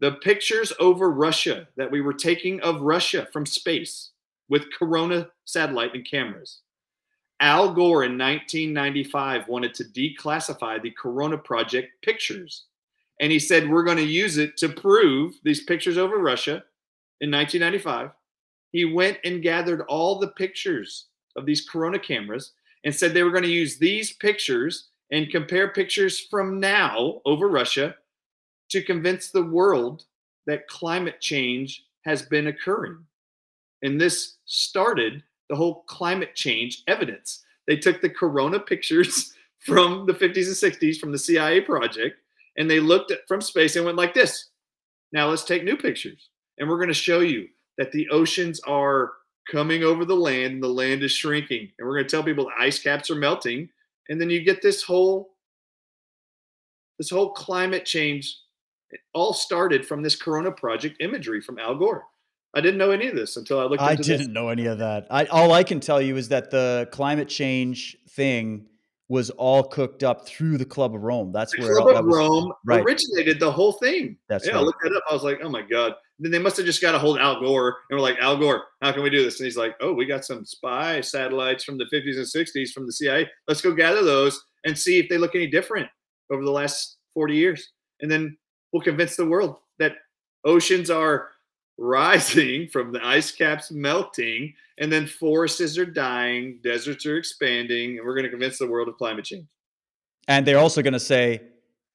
the pictures over Russia that we were taking of Russia from space with Corona satellite and cameras. Al Gore in 1995 wanted to declassify the Corona Project pictures. And he said, We're going to use it to prove these pictures over Russia in 1995. He went and gathered all the pictures of these Corona cameras and said they were going to use these pictures and compare pictures from now over Russia to convince the world that climate change has been occurring. And this started the whole climate change evidence. They took the corona pictures from the 50s and 60s from the CIA project and they looked at from space and went like this. Now let's take new pictures. And we're going to show you that the oceans are coming over the land and the land is shrinking. And we're going to tell people the ice caps are melting. And then you get this whole this whole climate change it all started from this corona project imagery from Al Gore. I didn't know any of this until I looked I into this. didn't know any of that. I all I can tell you is that the climate change thing was all cooked up through the Club of Rome. That's The where Club that of was- Rome right. originated the whole thing. That's yeah, I looked that up. I was like, oh my God. Then they must have just got a hold of Al Gore and we're like, Al Gore, how can we do this? And he's like, oh, we got some spy satellites from the 50s and 60s from the CIA. Let's go gather those and see if they look any different over the last 40 years. And then we'll convince the world that oceans are rising from the ice caps melting and then forests are dying, deserts are expanding, and we're going to convince the world of climate change. And they're also going to say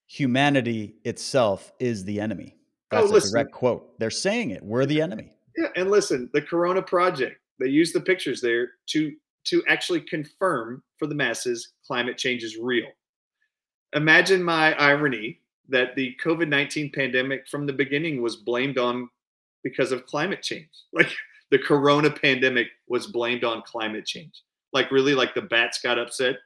humanity itself is the enemy. Oh, That's a listen. direct quote. They're saying it. We're the enemy. Yeah, and listen, the Corona Project, they use the pictures there to to actually confirm for the masses climate change is real. Imagine my irony that the COVID-19 pandemic from the beginning was blamed on because of climate change. Like the corona pandemic was blamed on climate change. Like really like the bats got upset.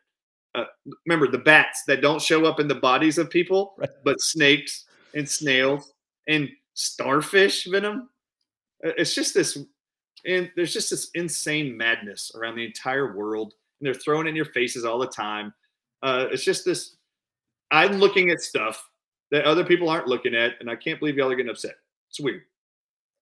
Uh, remember the bats that don't show up in the bodies of people, Right. but snakes and snails and starfish venom. Uh, It's just this, and there's just this insane madness around the entire world, and they're throwing in your faces all the time. Uh, it's just this. I'm looking at stuff that other people aren't looking at, and I can't believe y'all are getting upset. It's weird.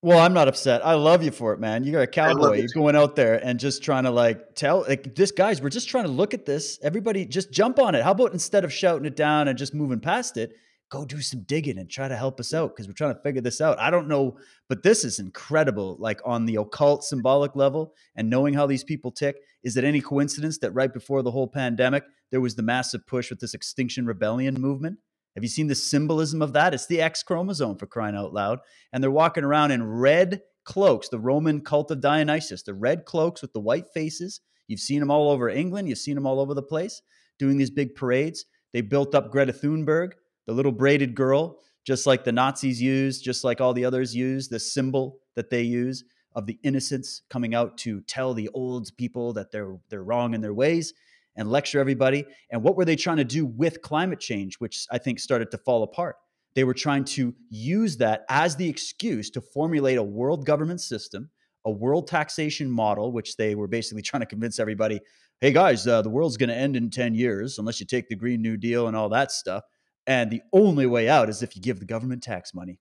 Well, I'm not upset. I love you for it, man. You're a cowboy. You're going out there and just trying to like tell like this guys, we're just trying to look at this. Everybody just jump on it. How about instead of shouting it down and just moving past it, go do some digging and try to help us out because we're trying to figure this out. I don't know, but this is incredible, like on the occult symbolic level and knowing how these people tick. Is it any coincidence that right before the whole pandemic, there was the massive push with this extinction rebellion movement? Have you seen the symbolism of that? It's the X chromosome for crying out loud. And they're walking around in red cloaks, the Roman cult of Dionysus, the red cloaks with the white faces. You've seen them all over England. You've seen them all over the place doing these big parades. They built up Greta Thunberg, the little braided girl, just like the Nazis used, just like all the others used, the symbol that they use of the innocents coming out to tell the old people that they're they're wrong in their ways. And lecture everybody. And what were they trying to do with climate change, which I think started to fall apart? They were trying to use that as the excuse to formulate a world government system, a world taxation model, which they were basically trying to convince everybody hey guys, uh, the world's going to end in 10 years unless you take the Green New Deal and all that stuff. And the only way out is if you give the government tax money.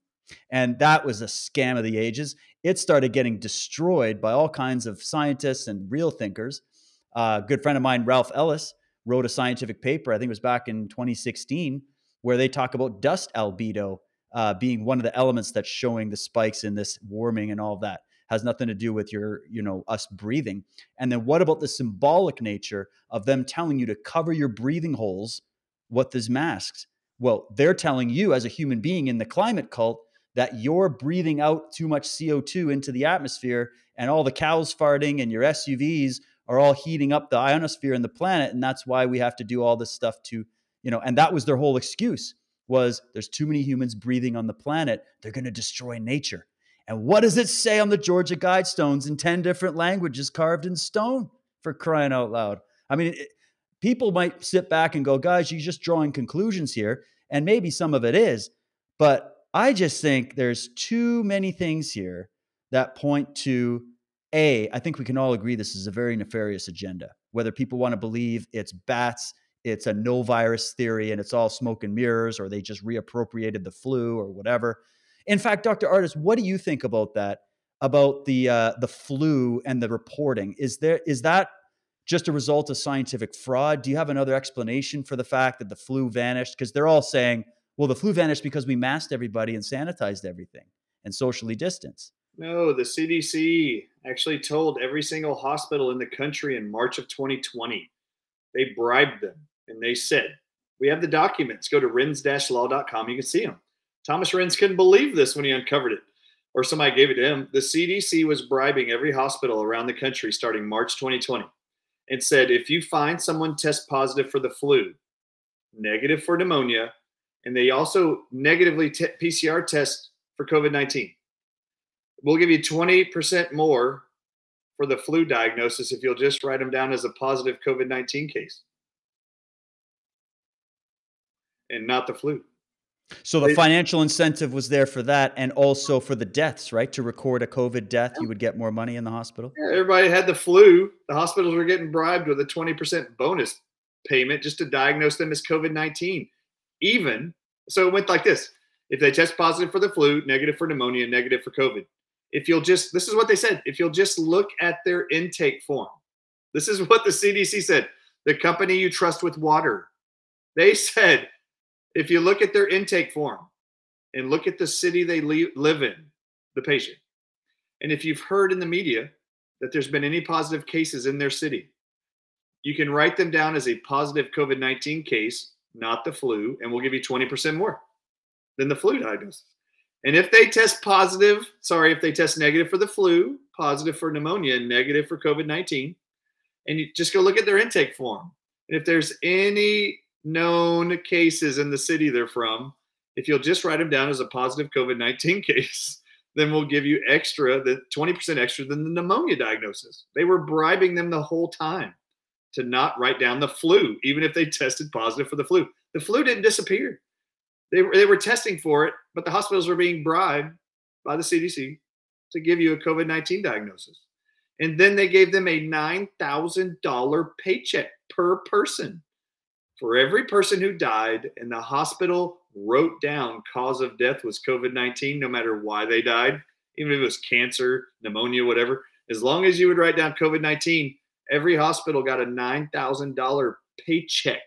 And that was a scam of the ages. It started getting destroyed by all kinds of scientists and real thinkers. A good friend of mine, Ralph Ellis, wrote a scientific paper, I think it was back in 2016, where they talk about dust albedo uh, being one of the elements that's showing the spikes in this warming and all of that has nothing to do with your, you know, us breathing. And then what about the symbolic nature of them telling you to cover your breathing holes with these masks? Well, they're telling you as a human being in the climate cult that you're breathing out too much CO2 into the atmosphere and all the cows farting and your SUVs are all heating up the ionosphere and the planet and that's why we have to do all this stuff to, you know, and that was their whole excuse was there's too many humans breathing on the planet, they're going to destroy nature. And what does it say on the Georgia Guidestones in 10 different languages carved in stone for crying out loud? I mean, it, people might sit back and go, guys, you're just drawing conclusions here. And maybe some of it is. But I just think there's too many things here that point to A, I think we can all agree this is a very nefarious agenda. Whether people want to believe it's bats, it's a no virus theory, and it's all smoke and mirrors, or they just reappropriated the flu or whatever. In fact, Dr. Ardis, what do you think about that? About the uh, the flu and the reporting? Is there is that just a result of scientific fraud? Do you have another explanation for the fact that the flu vanished? Because they're all saying, well, the flu vanished because we masked everybody and sanitized everything and socially distanced. No, the CDC actually told every single hospital in the country in March of 2020. They bribed them and they said, We have the documents. Go to renz-law.com. You can see them. Thomas Renz couldn't believe this when he uncovered it, or somebody gave it to him. The CDC was bribing every hospital around the country starting March 2020 and said if you find someone test positive for the flu, negative for pneumonia, and they also negatively t- PCR test for COVID 19, we'll give you 20% more for the flu diagnosis if you'll just write them down as a positive COVID 19 case and not the flu. So the financial incentive was there for that, and also for the deaths, right? To record a COVID death, you would get more money in the hospital. Yeah, everybody had the flu. The hospitals were getting bribed with a twenty percent bonus payment just to diagnose them as COVID nineteen. Even so, it went like this: if they test positive for the flu, negative for pneumonia, negative for COVID. If you'll just, this is what they said: if you'll just look at their intake form, this is what the CDC said. The company you trust with water, they said if you look at their intake form and look at the city they live in, the patient, and if you've heard in the media that there's been any positive cases in their city, you can write them down as a positive COVID 19 case, not the flu, and we'll give you 20% more than the flu diagnosis. And if they test positive, sorry, if they test negative for the flu, positive for pneumonia, and negative for COVID 19, and you just go look at their intake form. And if there's any known cases in the city they're from, if you'll just write them down as a positive COVID 19 case, then we'll give you extra, the 20% extra than the pneumonia diagnosis. They were bribing them the whole time to not write down the flu, even if they tested positive for the flu. The flu didn't disappear. They they were testing for it, but the hospitals were being bribed by the CDC to give you a COVID 19 diagnosis. And then they gave them a $9,000 paycheck per person for every person who died and the hospital wrote down cause of death was covid-19 no matter why they died even if it was cancer pneumonia whatever as long as you would write down covid-19 every hospital got a $9000 paycheck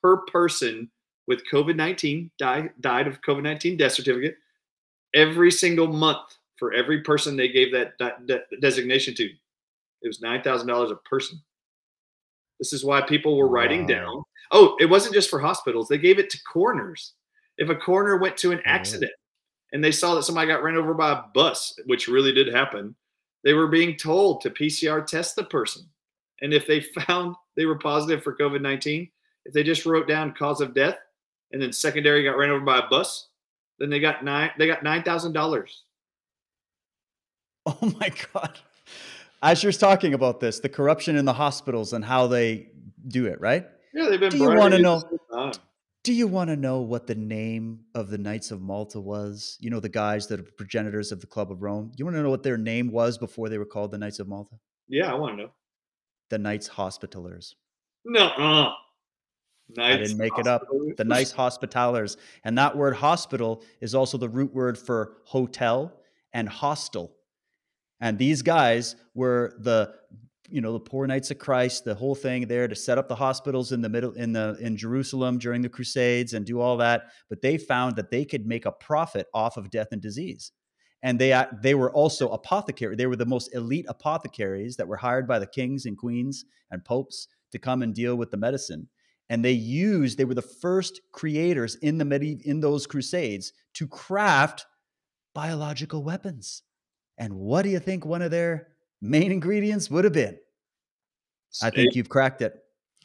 per person with covid-19 died, died of covid-19 death certificate every single month for every person they gave that, that designation to it was $9000 a person this is why people were writing wow. down Oh, it wasn't just for hospitals. They gave it to coroners. If a coroner went to an accident and they saw that somebody got ran over by a bus, which really did happen, they were being told to PCR test the person. And if they found they were positive for COVID 19, if they just wrote down cause of death and then secondary got ran over by a bus, then they got nine they got nine thousand dollars. Oh my God. As you're talking about this, the corruption in the hospitals and how they do it, right? Yeah, they've been. Do you want to know? this whole time. Do you want to know what the name of the Knights of Malta was? You know, the guys that are progenitors of the Club of Rome. You want to know what their name was before they were called the Knights of Malta? Yeah, I want to know. The Knights Hospitallers. No, uh-uh. Uh, I didn't make it up. The nice Hospitallers. And that word hospital is also the root word for hotel and hostel. And these guys were the you know the poor knights of christ the whole thing there to set up the hospitals in the middle in the in jerusalem during the crusades and do all that but they found that they could make a profit off of death and disease and they they were also apothecary they were the most elite apothecaries that were hired by the kings and queens and popes to come and deal with the medicine and they used they were the first creators in the medi- in those crusades to craft biological weapons and what do you think one of their main ingredients would have been I think you've cracked it.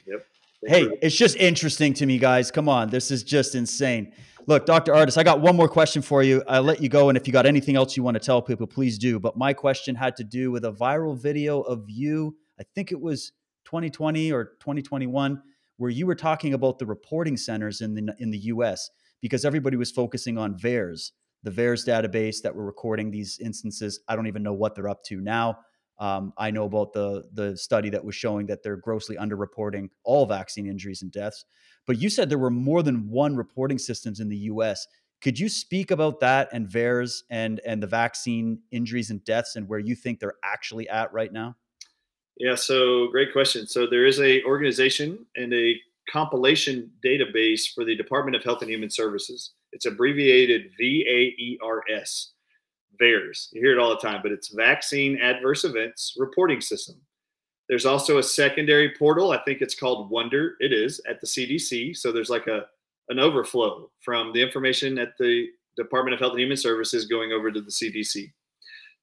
Yep. Hey, it's just interesting to me, guys. Come on, this is just insane. Look, Dr. Ardis, I got one more question for you. I'll let you go. And if you got anything else you want to tell people, please do. But my question had to do with a viral video of you, I think it was 2020 or 2021, where you were talking about the reporting centers in the in the US because everybody was focusing on VAERS, the VAERS database that were recording these instances. I don't even know what they're up to now. Um, I know about the the study that was showing that they're grossly underreporting all vaccine injuries and deaths. But you said there were more than one reporting systems in the U.S. Could you speak about that and VAERS and and the vaccine injuries and deaths and where you think they're actually at right now? Yeah, so great question. So there is a organization and a compilation database for the Department of Health and Human Services. It's abbreviated VAERS. VAERS. You hear it all the time, but it's Vaccine Adverse Events Reporting System. There's also a secondary portal. I think it's called Wonder. It is at the CDC. So there's like a an overflow from the information at the Department of Health and Human Services going over to the CDC.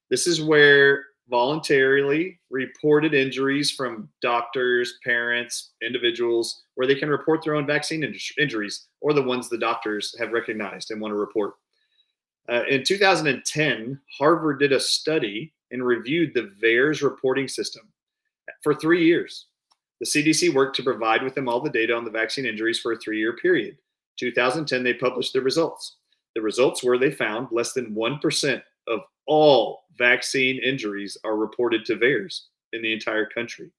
This is where voluntarily reported injuries from doctors, parents, individuals, where they can report their own vaccine injuries or the ones the doctors have recognized and want to report. Uh, in 2010, Harvard did a study and reviewed the VAERS reporting system for three years. The CDC worked to provide with them all the data on the vaccine injuries for a three year period. 2010, they published the results. The results were they found less than 1% of all vaccine injuries are reported to VAERS in the entire country.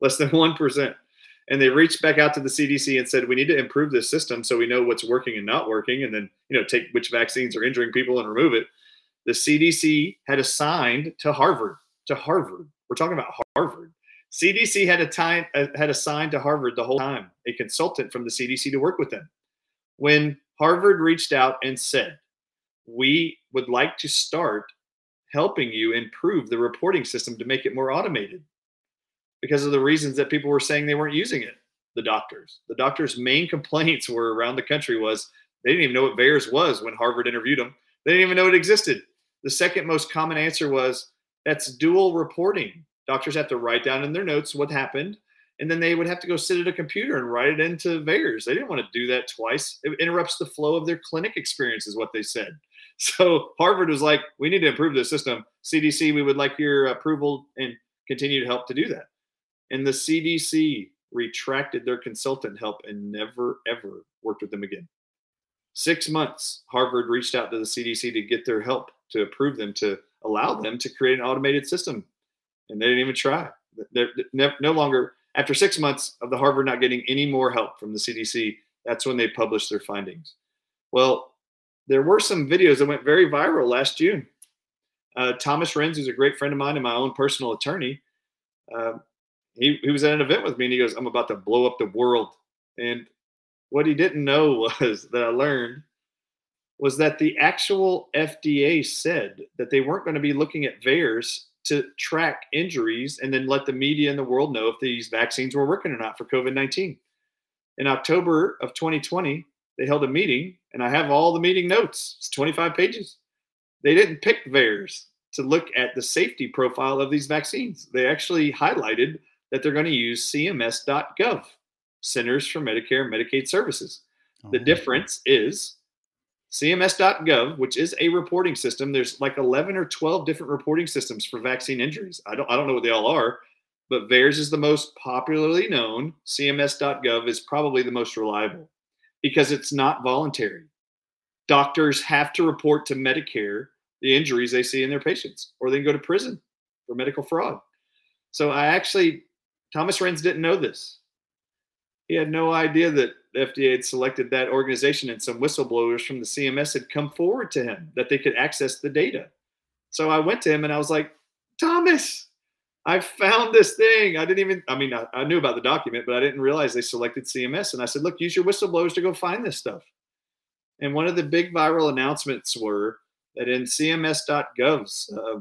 Less than 1% and they reached back out to the CDC and said we need to improve this system so we know what's working and not working, and then you know take which vaccines are injuring people and remove it. The CDC had assigned to Harvard to Harvard. We're talking about Harvard. CDC had a time uh, had assigned to Harvard the whole time a consultant from the CDC to work with them. When Harvard reached out and said, "We would like to start helping you improve the reporting system to make it more automated." because of the reasons that people were saying they weren't using it. The doctors, the doctors' main complaints were around the country was they didn't even know what VAERS was when Harvard interviewed them. They didn't even know it existed. The second most common answer was that's dual reporting. Doctors have to write down in their notes what happened, and then they would have to go sit at a computer and write it into VAERS. They didn't want to do that twice. It interrupts the flow of their clinic experience, is what they said. So Harvard was like, we need to improve the system. CDC, we would like your approval and continue to help to do that. And the CDC retracted their consultant help and never, ever worked with them again. Six months, Harvard reached out to the CDC to get their help to approve them to allow them to create an automated system. And they didn't even try. They're no longer, after six months of the Harvard not getting any more help from the CDC, that's when they published their findings. Well, there were some videos that went very viral last June. Uh, Thomas Renz, who's a great friend of mine and my own personal attorney, uh, he, he was at an event with me and he goes, I'm about to blow up the world. And what he didn't know was that I learned was that the actual FDA said that they weren't going to be looking at VAERS to track injuries and then let the media and the world know if these vaccines were working or not for COVID 19. In October of 2020, they held a meeting, and I have all the meeting notes. It's 25 pages. They didn't pick VAERS to look at the safety profile of these vaccines. They actually highlighted that they're going to use CMS.gov, Centers for Medicare and Medicaid Services. Oh. The difference is CMS.gov, which is a reporting system. There's like 11 or 12 different reporting systems for vaccine injuries. I don't, I don't know what they all are. but VAERS is the most popularly known. CMS.gov is probably the most reliable because it's not voluntary. Doctors have to report to Medicare the injuries they see in their patients, or they can go to prison for medical fraud. So I actually, Thomas Renz didn't know this. He had no idea that the FDA had selected that organization and some whistleblowers from the CMS had come forward to him that they could access the data. So I went to him and I was like, Thomas, I found this thing. I didn't even, I mean, I, I, knew about the document, but I didn't realize they selected CMS. And I said, look, use your whistleblowers to go find this stuff. And one of the big viral announcements were that in CMS.gov's uh,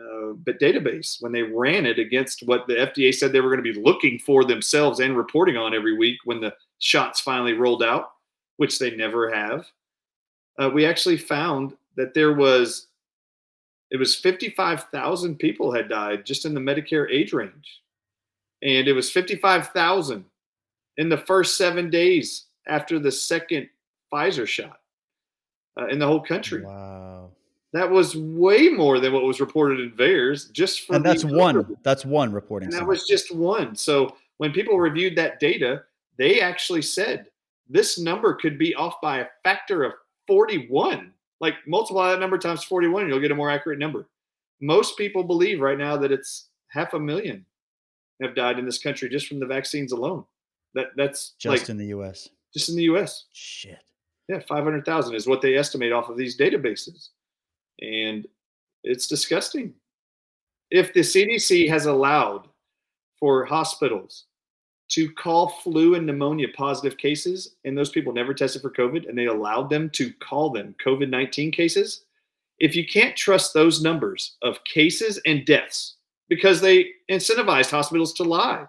uh, database, when they ran it against what the FDA said they were going to be looking for themselves and reporting on every week when the shots finally rolled out, which they never have, uh, we actually found that there was it was 55,000 people had died just in the Medicare age range. And it was 55,000 in the first seven days after the second Pfizer shot uh, in the whole country. Wow. That was way more than what was reported in VAERS just for And that's one. That's one reporting. And that was just one. So when people reviewed that data, they actually said this number could be off by a factor of 41. Like multiply that number times 41, and you'll get a more accurate number. Most people believe right now that it's half a million have died in this country just from the vaccines alone. That that's just like, in the US. Just in the US. Shit. Yeah, 500,000 is what they estimate off of these databases. And it's disgusting. If the CDC has allowed for hospitals to call flu and pneumonia positive cases, and those people never tested for COVID, and they allowed them to call them COVID 19 cases, if you can't trust those numbers of cases and deaths because they incentivized hospitals to lie,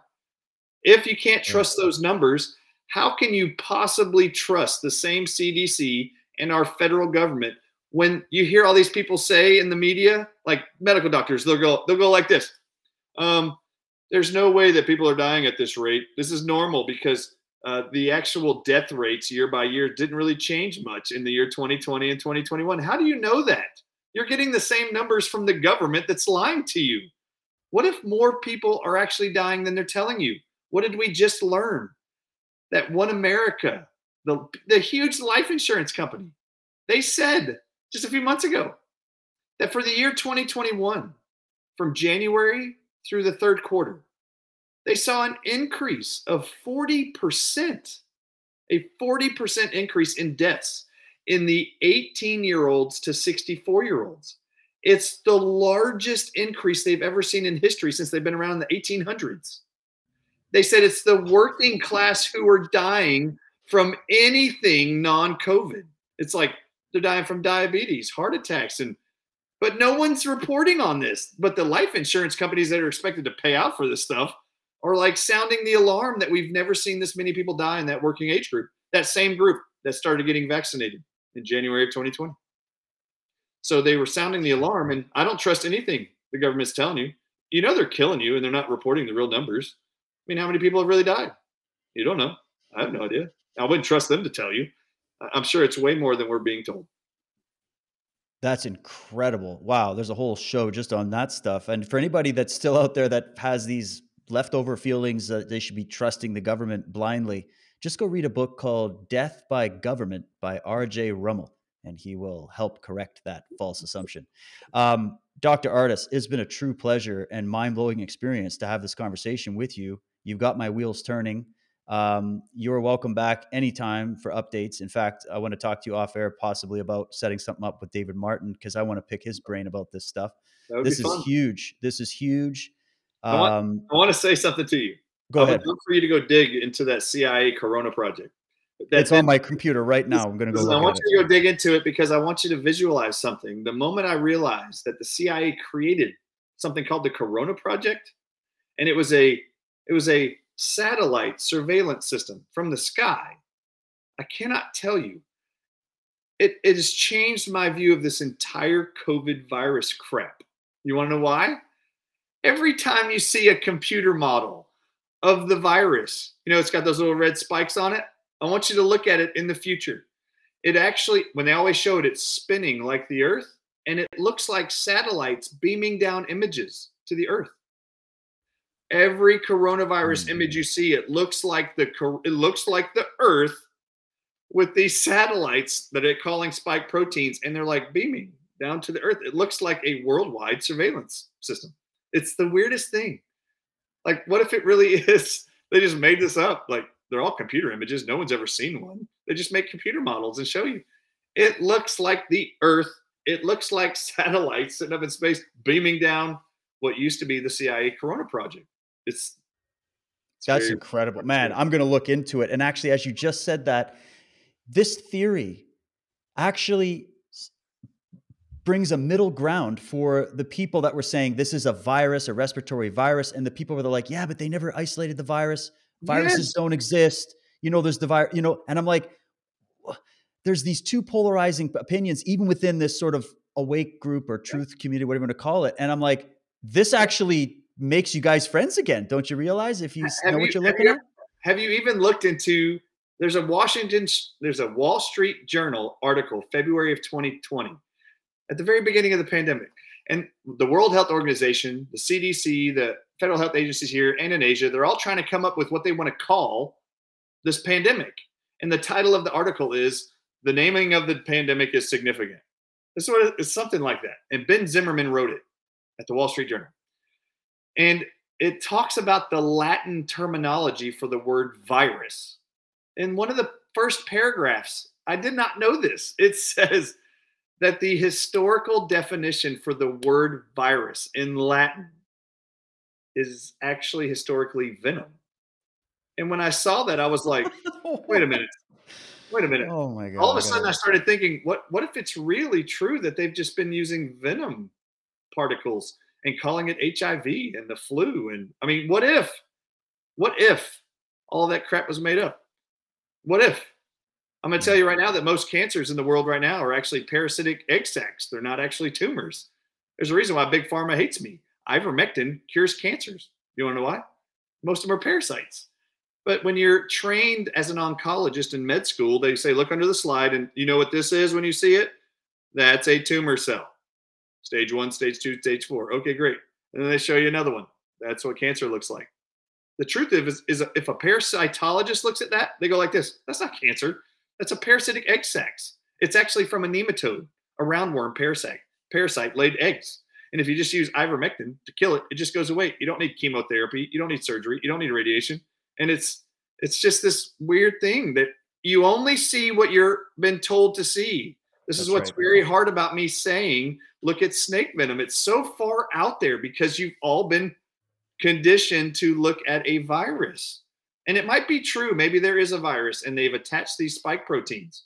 if you can't trust those numbers, how can you possibly trust the same CDC and our federal government when you hear all these people say in the media, like medical doctors, they'll go, they'll go like this. Um, there's no way that people are dying at this rate. This is normal because uh, the actual death rates year by year didn't really change much in the year 2020 and 2021. How do you know that? You're getting the same numbers from the government that's lying to you. What if more people are actually dying than they're telling you? What did we just learn? that One America, the, the huge life insurance company, they said just a few months ago that for the year 2021, from January through the third quarter, they saw an increase of 40%, a 40% increase in deaths in the 18 year olds to 64 year olds. It's the largest increase they've ever seen in history since they've been around in the 1800s. They said it's the working class who are dying from anything non COVID. It's like they're dying from diabetes, heart attacks, and but no one's reporting on this. But the life insurance companies that are expected to pay out for this stuff are like sounding the alarm that we've never seen this many people die in that working age group, that same group that started getting vaccinated in January of 2020. So they were sounding the alarm, and I don't trust anything the government's telling you. You know they're killing you, and they're not reporting the real numbers I mean, how many people have really died? You don't know. I have no idea. I wouldn't trust them to tell you. I'm sure it's way more than we're being told. That's incredible. Wow, there's a whole show just on that stuff. And for anybody that's still out there that has these leftover feelings that they should be trusting the government blindly, just go read a book called Death by Government by R.J. Rummel, and he will help correct that false assumption. Um, Dr. Ardis, it's been a true pleasure and mind blowing experience to have this conversation with you. You've got my wheels turning. Um, you're welcome back anytime for updates. In fact, I want to talk to you off air, possibly about setting something up with David Martin because I want to pick his brain about this stuff. This is huge. This is huge. Um, I, want, I, want, to say something to you. Go I ahead. love for you to go dig into that CIA Corona project. It's on my computer right now. I'm going to go. I want you to go dig into it because I want you to visualize something. The moment I realized that the CIA created something called the Corona Project, and it was a it was a satellite surveillance system from the sky. I cannot tell you. It, it has changed my view of this entire COVID virus crap. You want to know why? Every time you see a computer model of the virus, you know, it's got those little red spikes on it. I want you to look at it in the future. It actually, when they always show it, it's spinning like the Earth, and it looks like satellites beaming down images to the Earth. Every coronavirus Mhm. image you see, it looks like the it looks like the Earth with these satellites that are calling spike proteins, and they're like beaming down to the Earth. It looks like a worldwide surveillance system. It's the weirdest thing. Like, what if it really is? They just made this up. Like, they're all computer images. No one's ever seen one. They just make computer models and show you. It looks like the Earth. It looks like satellites sitting up in space beaming down what used to be the CIA Corona project. It's, it's That's incredible. Man, I'm going to look into it. And actually, as you just said that, this theory actually brings a middle ground for the people that were saying this is a virus, a respiratory virus, and the people were like, yeah, but they never isolated the virus. Viruses Yes. don't exist. You know, there's the virus, you know, and I'm like, there's these two polarizing opinions, even within this sort of awake group or truth community, whatever you want to call it. And I'm like, this actually makes you guys friends again. Don't you realize if you Have know you- what you're looking you- at? Have you even looked into? There's a Washington, there's a Wall Street Journal article, February of 2020, at the very beginning of the pandemic, and the World Health Organization, the CDC, the federal health agencies here and in Asia, they're all trying to come up with what they want to call this pandemic. And the title of the article is "The naming of the pandemic is significant." This is what it's something like that. And Ben Zimmerman wrote it at the Wall Street Journal. And it talks about the Latin terminology for the word virus. In one of the first paragraphs, I did not know this. It says that the historical definition for the word virus in Latin is actually historically venom. And when I saw that, I was like, wait a minute. Wait a minute. Oh my god! All of a sudden, I started thinking, what what if it's really true that they've just been using venom particles and calling it HIV and the flu? And I mean, what if? What if all that crap was made up? What if? I'm going to tell you right now that most cancers in the world right now are actually parasitic egg sacs. They're not actually tumors. There's a reason why big pharma hates me. Ivermectin cures cancers. You want to know why? Most of them are parasites. But when you're trained as an oncologist in med school, they say, look under the slide, and you know what this is when you see it? That's a tumor cell. Stage one, stage two, stage four. Okay, great. And then they show you another one. That's what cancer looks like. The truth is, is if a parasitologist looks at that, they go like this that's not cancer. That's a parasitic egg sacs. It's actually from a nematode, a roundworm parasite. Parasite laid eggs. And if you just use ivermectin to kill it, it just goes away. You don't need chemotherapy. You don't need surgery. You don't need radiation. And it's it's just this weird thing that you only see what you're been told to see. This is what's right. very hard about me saying, look at snake venom. It's so far out there because you've all been conditioned to look at a virus. And it might be true. Maybe there is a virus and they've attached these spike proteins.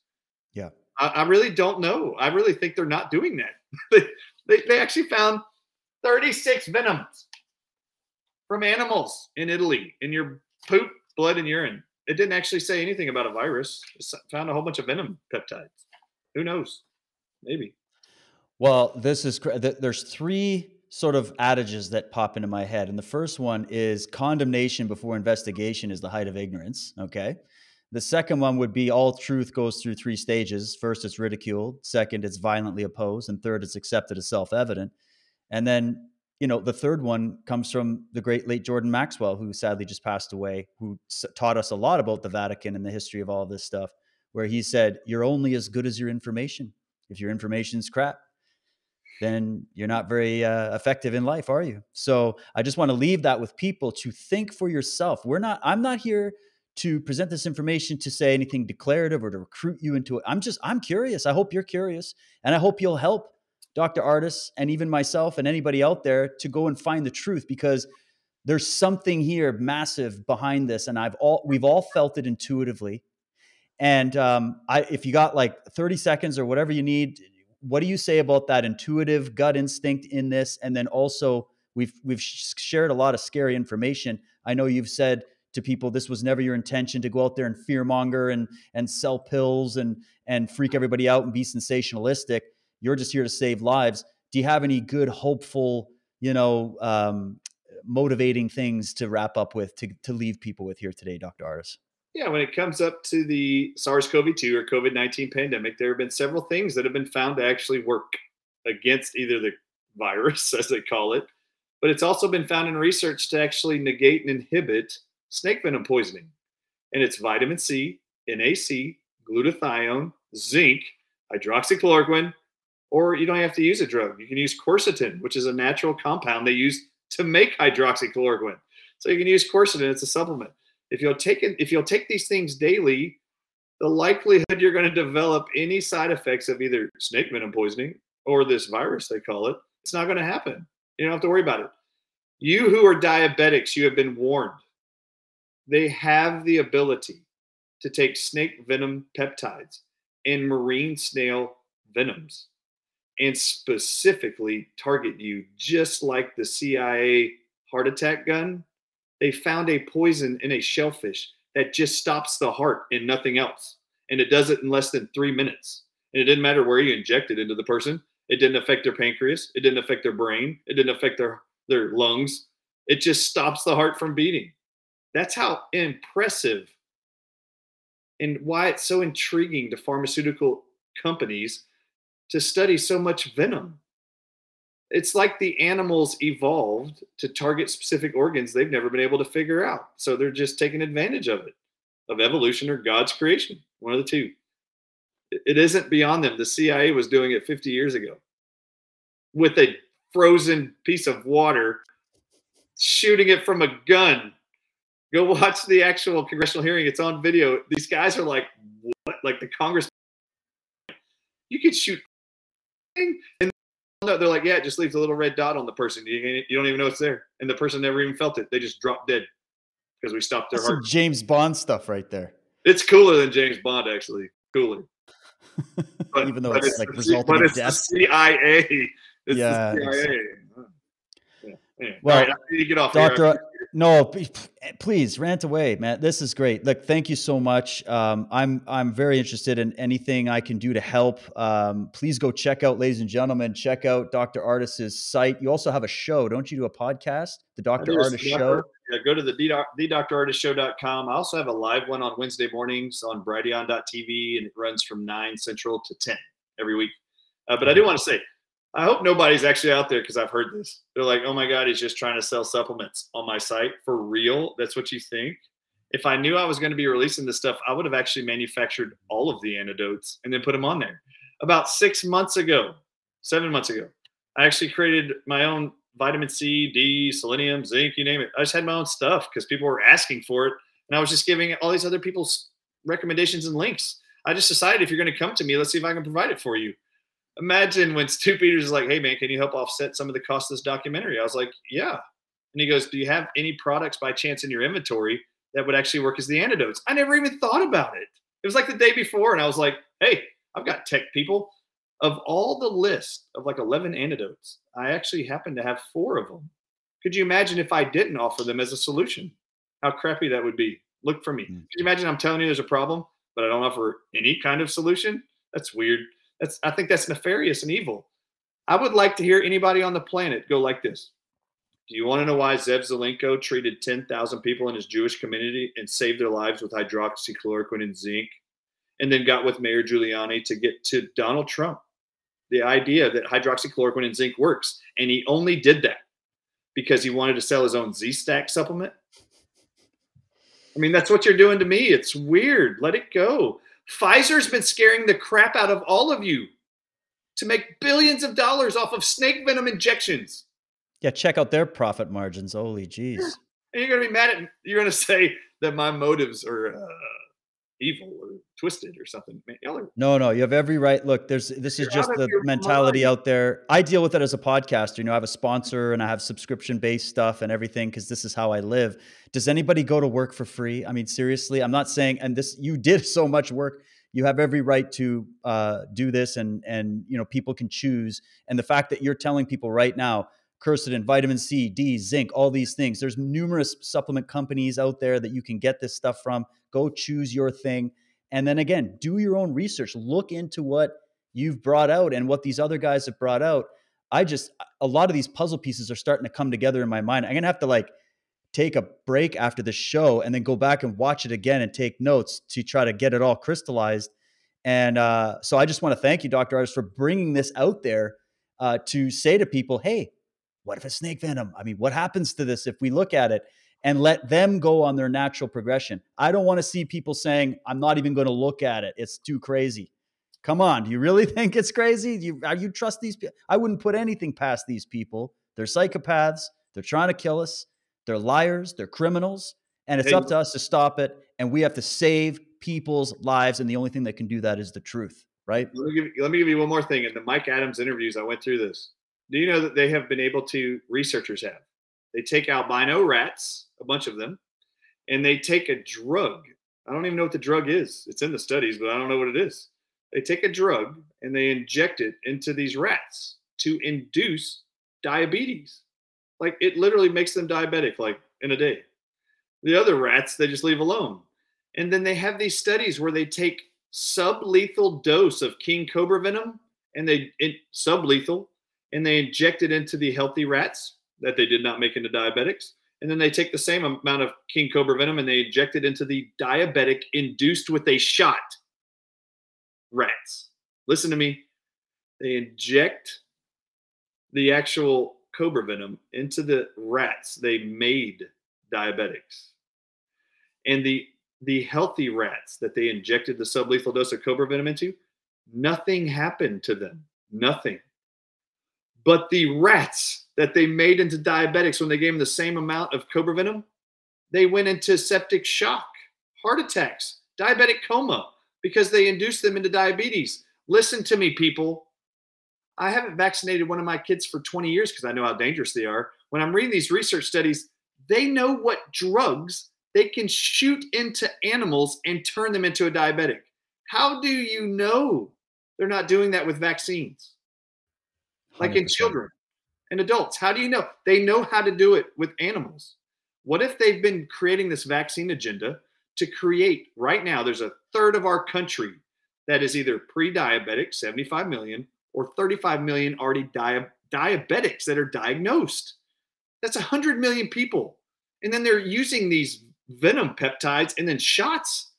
Yeah. I, I really don't know. I really think they're not doing that. they, they, they actually found 36 venoms from animals in Italy in your poop, blood, and urine. It didn't actually say anything about a virus. It found a whole bunch of venom peptides. Who knows? Maybe. Well, this is there's three sort of adages that pop into my head, and the first one is condemnation before investigation is the height of ignorance. Okay. The second one would be all truth goes through three stages. First, it's ridiculed. Second, it's violently opposed, and third, it's accepted as self-evident. And then, you know, the third one comes from the great late Jordan Maxwell, who sadly just passed away, who taught us a lot about the Vatican and the history of all of this stuff. Where he said, "You're only as good as your information. If your information's crap, then you're not very uh, effective in life, are you? So I just want to leave that with people to think for yourself. We're not. I'm not here to present this information to say anything declarative or to recruit you into it. I'm just. I'm curious. I hope you're curious, and I hope you'll help Dr. Ardis and even myself and anybody out there to go and find the truth because there's something here massive behind this, and I've all we've all felt it intuitively. And um, I, if you got like 30 seconds or whatever you need, what do you say about that intuitive gut instinct in this? And then also, we've we've shared a lot of scary information. I know you've said to people this was never your intention to go out there and fearmonger and and sell pills and and freak everybody out and be sensationalistic. You're just here to save lives. Do you have any good, hopeful, you know, um, motivating things to wrap up with to to leave people with here today, Dr. Ardis? Yeah, when it comes up to the SARS CoV 2 or COVID 19 pandemic, there have been several things that have been found to actually work against either the virus, as they call it, but it's also been found in research to actually negate and inhibit snake venom poisoning. And it's vitamin C, NAC, glutathione, zinc, hydroxychloroquine, or you don't have to use a drug. You can use quercetin, which is a natural compound they use to make hydroxychloroquine. So you can use quercetin; it's a supplement. If you'll take it, if you'll take these things daily, the likelihood you're going to develop any side effects of either snake venom poisoning or this virus they call it, it's not going to happen. You don't have to worry about it. You who are diabetics, you have been warned. They have the ability to take snake venom peptides and marine snail venoms and specifically target you, just like the CIA heart attack gun. They found a poison in a shellfish that just stops the heart and nothing else. And it does it in less than three minutes. And it didn't matter where you inject it into the person. It didn't affect their pancreas. It didn't affect their brain. It didn't affect their, their lungs. It just stops the heart from beating. That's how impressive and why it's so intriguing to pharmaceutical companies to study so much venom. It's like the animals evolved to target specific organs they've never been able to figure out. So they're just taking advantage of it, of evolution or God's creation, one of the two. It isn't beyond them. The CIA was doing it 50 years ago with a frozen piece of water, shooting it from a gun. Go watch the actual congressional hearing. It's on video. These guys are like, what? Like the Congress. You could shoot and they're like, yeah, it just leaves a little red dot on the person. You, you don't even know it's there, and the person never even felt it. They just dropped dead because we stopped their That's heart. James Bond stuff right there. It's cooler than James Bond, actually. Cooler. But, even though it's, it's like the, resulting but it's death. CIA. It's Yeah, the it's- CIA. Yeah. Anyway, Well, right, I need to get off here. No, please rant away, man. This is great. Look, thank you so much. Um, I'm I'm very interested in anything I can do to help. Um, please go check out, ladies and gentlemen, check out Dr. Ardis's site. You also have a show, don't you? Do a podcast, the Dr. Ardis. Show. Yeah, go to the thedoctorardisshow.com. I also have a live one on Wednesday mornings on Brighteon.tv, and it runs from 9 Central to 10 every week. Uh, but I do want to say, I hope nobody's actually out there because I've heard this. They're like, oh my God, he's just trying to sell supplements on my site. For real? That's what you think? If I knew I was going to be releasing this stuff, I would have actually manufactured all of the antidotes and then put them on there. About six months ago, seven months ago, I actually created my own vitamin C, D, selenium, zinc, you name it. I just had my own stuff because people were asking for it. And I was just giving all these other people's recommendations and links. I just decided if you're going to come to me, let's see if I can provide it for you. Imagine when Stu Peters is like, hey, man, can you help offset some of the cost of this documentary? I was like, yeah. And he goes, do you have any products by chance in your inventory that would actually work as the antidotes? I never even thought about it. It was like the day before. And I was like, hey, I've got tech people. Of all the list of like 11 antidotes, I actually happen to have four of them. Could you imagine if I didn't offer them as a solution? How crappy that would be. Look for me. Mm. Could you imagine I'm telling you there's a problem, but I don't offer any kind of solution? That's weird. That's I think that's nefarious and evil. I would like to hear anybody on the planet go like this. Do you want to know why Zev Zelenko treated 10,000 people in his Jewish community and saved their lives with hydroxychloroquine and zinc? And then got with Mayor Giuliani to get to Donald Trump the idea that hydroxychloroquine and zinc works. And he only did that because he wanted to sell his own Z Stack supplement. I mean, that's what you're doing to me. It's weird. Let it go. Pfizer's been scaring the crap out of all of you to make billions of dollars off of snake venom injections. Yeah, check out their profit margins. Holy jeez. And you're going to be mad at You're going to say that my motives are uh, evil or twisted or something. Man, y'all are No, no, you have every right. Look, there's this is just the mentality mind. out there. I deal with it as a podcaster. You know, I have a sponsor and I have subscription based stuff and everything because this is how I live. Does anybody go to work for free? I mean, seriously, I'm not saying. And this, you did so much work. You have every right to uh, do this, and and you know people can choose. And the fact that you're telling people right now, quercetin, vitamin C, D, zinc, all these things. There's numerous supplement companies out there that you can get this stuff from. Go choose your thing. And then again, do your own research. Look into what you've brought out and what these other guys have brought out. I just, a lot of these puzzle pieces are starting to come together in my mind. I'm going to have to like take a break after the show and then go back and watch it again and take notes to try to get it all crystallized. And uh, so I just want to thank you, Dr. Ardis, for bringing this out there uh, to say to people, hey, what if it's snake venom? I mean, what happens to this if we look at it and let them go on their natural progression? I don't want to see people saying, I'm not even going to look at it. It's too crazy. Come on. Do you really think it's crazy? Do you, are you trust these people? I wouldn't put anything past these people. They're psychopaths. They're trying to kill us. They're liars. They're criminals. And it's hey, up to us to stop it. And we have to save people's lives. And the only thing that can do that is the truth, right? Let me give, let me give you one more thing. In the Mike Adams interviews, I went through this. Do you know that they have been able to, researchers have, they take albino rats, a bunch of them, and they take a drug. I don't even know what the drug is. It's in the studies, but I don't know what it is. They take a drug and they inject it into these rats to induce diabetes. Like it literally makes them diabetic, like in a day. The other rats, they just leave alone. And then they have these studies where they take sublethal dose of king cobra venom and they it, sublethal and they inject it into the healthy rats that they did not make into diabetics. And then they take the same amount of king cobra venom and they inject it into the diabetic induced with a shot rats. Listen to me. They inject the actual cobra venom into the rats they made diabetics. And the the healthy rats that they injected the sublethal dose of cobra venom into, nothing happened to them. Nothing. But the rats that they made into diabetics when they gave them the same amount of cobra venom, they went into septic shock, heart attacks, diabetic coma because they induced them into diabetes. Listen to me, people. I haven't vaccinated one of my kids for 20 years because I know how dangerous they are. When I'm reading these research studies, they know what drugs they can shoot into animals and turn them into a diabetic. How do you know they're not doing that with vaccines? Like 100%. in children and adults. How do you know? They know how to do it with animals. What if they've been creating this vaccine agenda to create right now? There's a third of our country that is either pre diabetic, 75 million, or 35 million already di- diabetics that are diagnosed. That's 100 million people. And then they're using these venom peptides and then shots.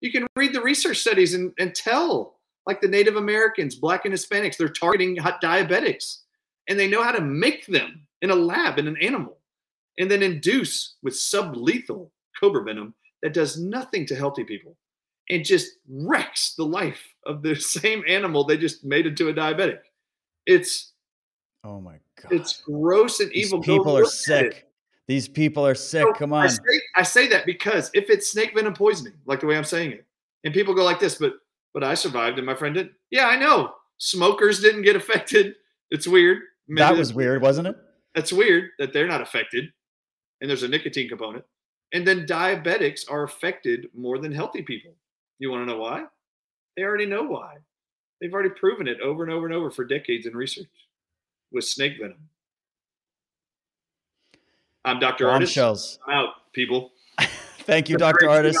You can read the research studies and, and tell, like the Native Americans, Black and Hispanics, they're targeting hot diabetics and they know how to make them in a lab in an animal and then induce with sublethal cobra venom that does nothing to healthy people and just wrecks the life of the same animal they just made into a diabetic. It's oh my god, it's gross and These evil. People are sick. These people are sick. So Come on. I say, I say that because if it's snake venom poisoning, like the way I'm saying it, and people go like this, but but I survived and my friend didn't. Yeah, I know. Smokers didn't get affected. It's weird. Maybe that was weird, wasn't it? That's weird that they're not affected, and there's a nicotine component. And then diabetics are affected more than healthy people. You want to know why? They already know why. They've already proven it over and over and over for decades in research with snake venom. I'm Dr. Ardis. Shells. I'm out, people. Thank you, Dr. Ardis.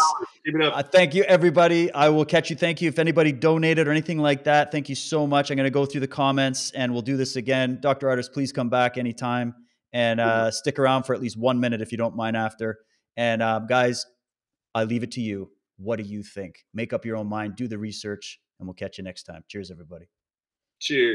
Uh, thank you, everybody. I will catch you. Thank you. If anybody donated or anything like that, thank you so much. I'm going to go through the comments and we'll do this again. Dr. Ardis, please come back anytime and uh, stick around for at least one minute if you don't mind after. And uh, guys, I leave it to you. What do you think? Make up your own mind, do the research, and we'll catch you next time. Cheers, everybody. Cheers.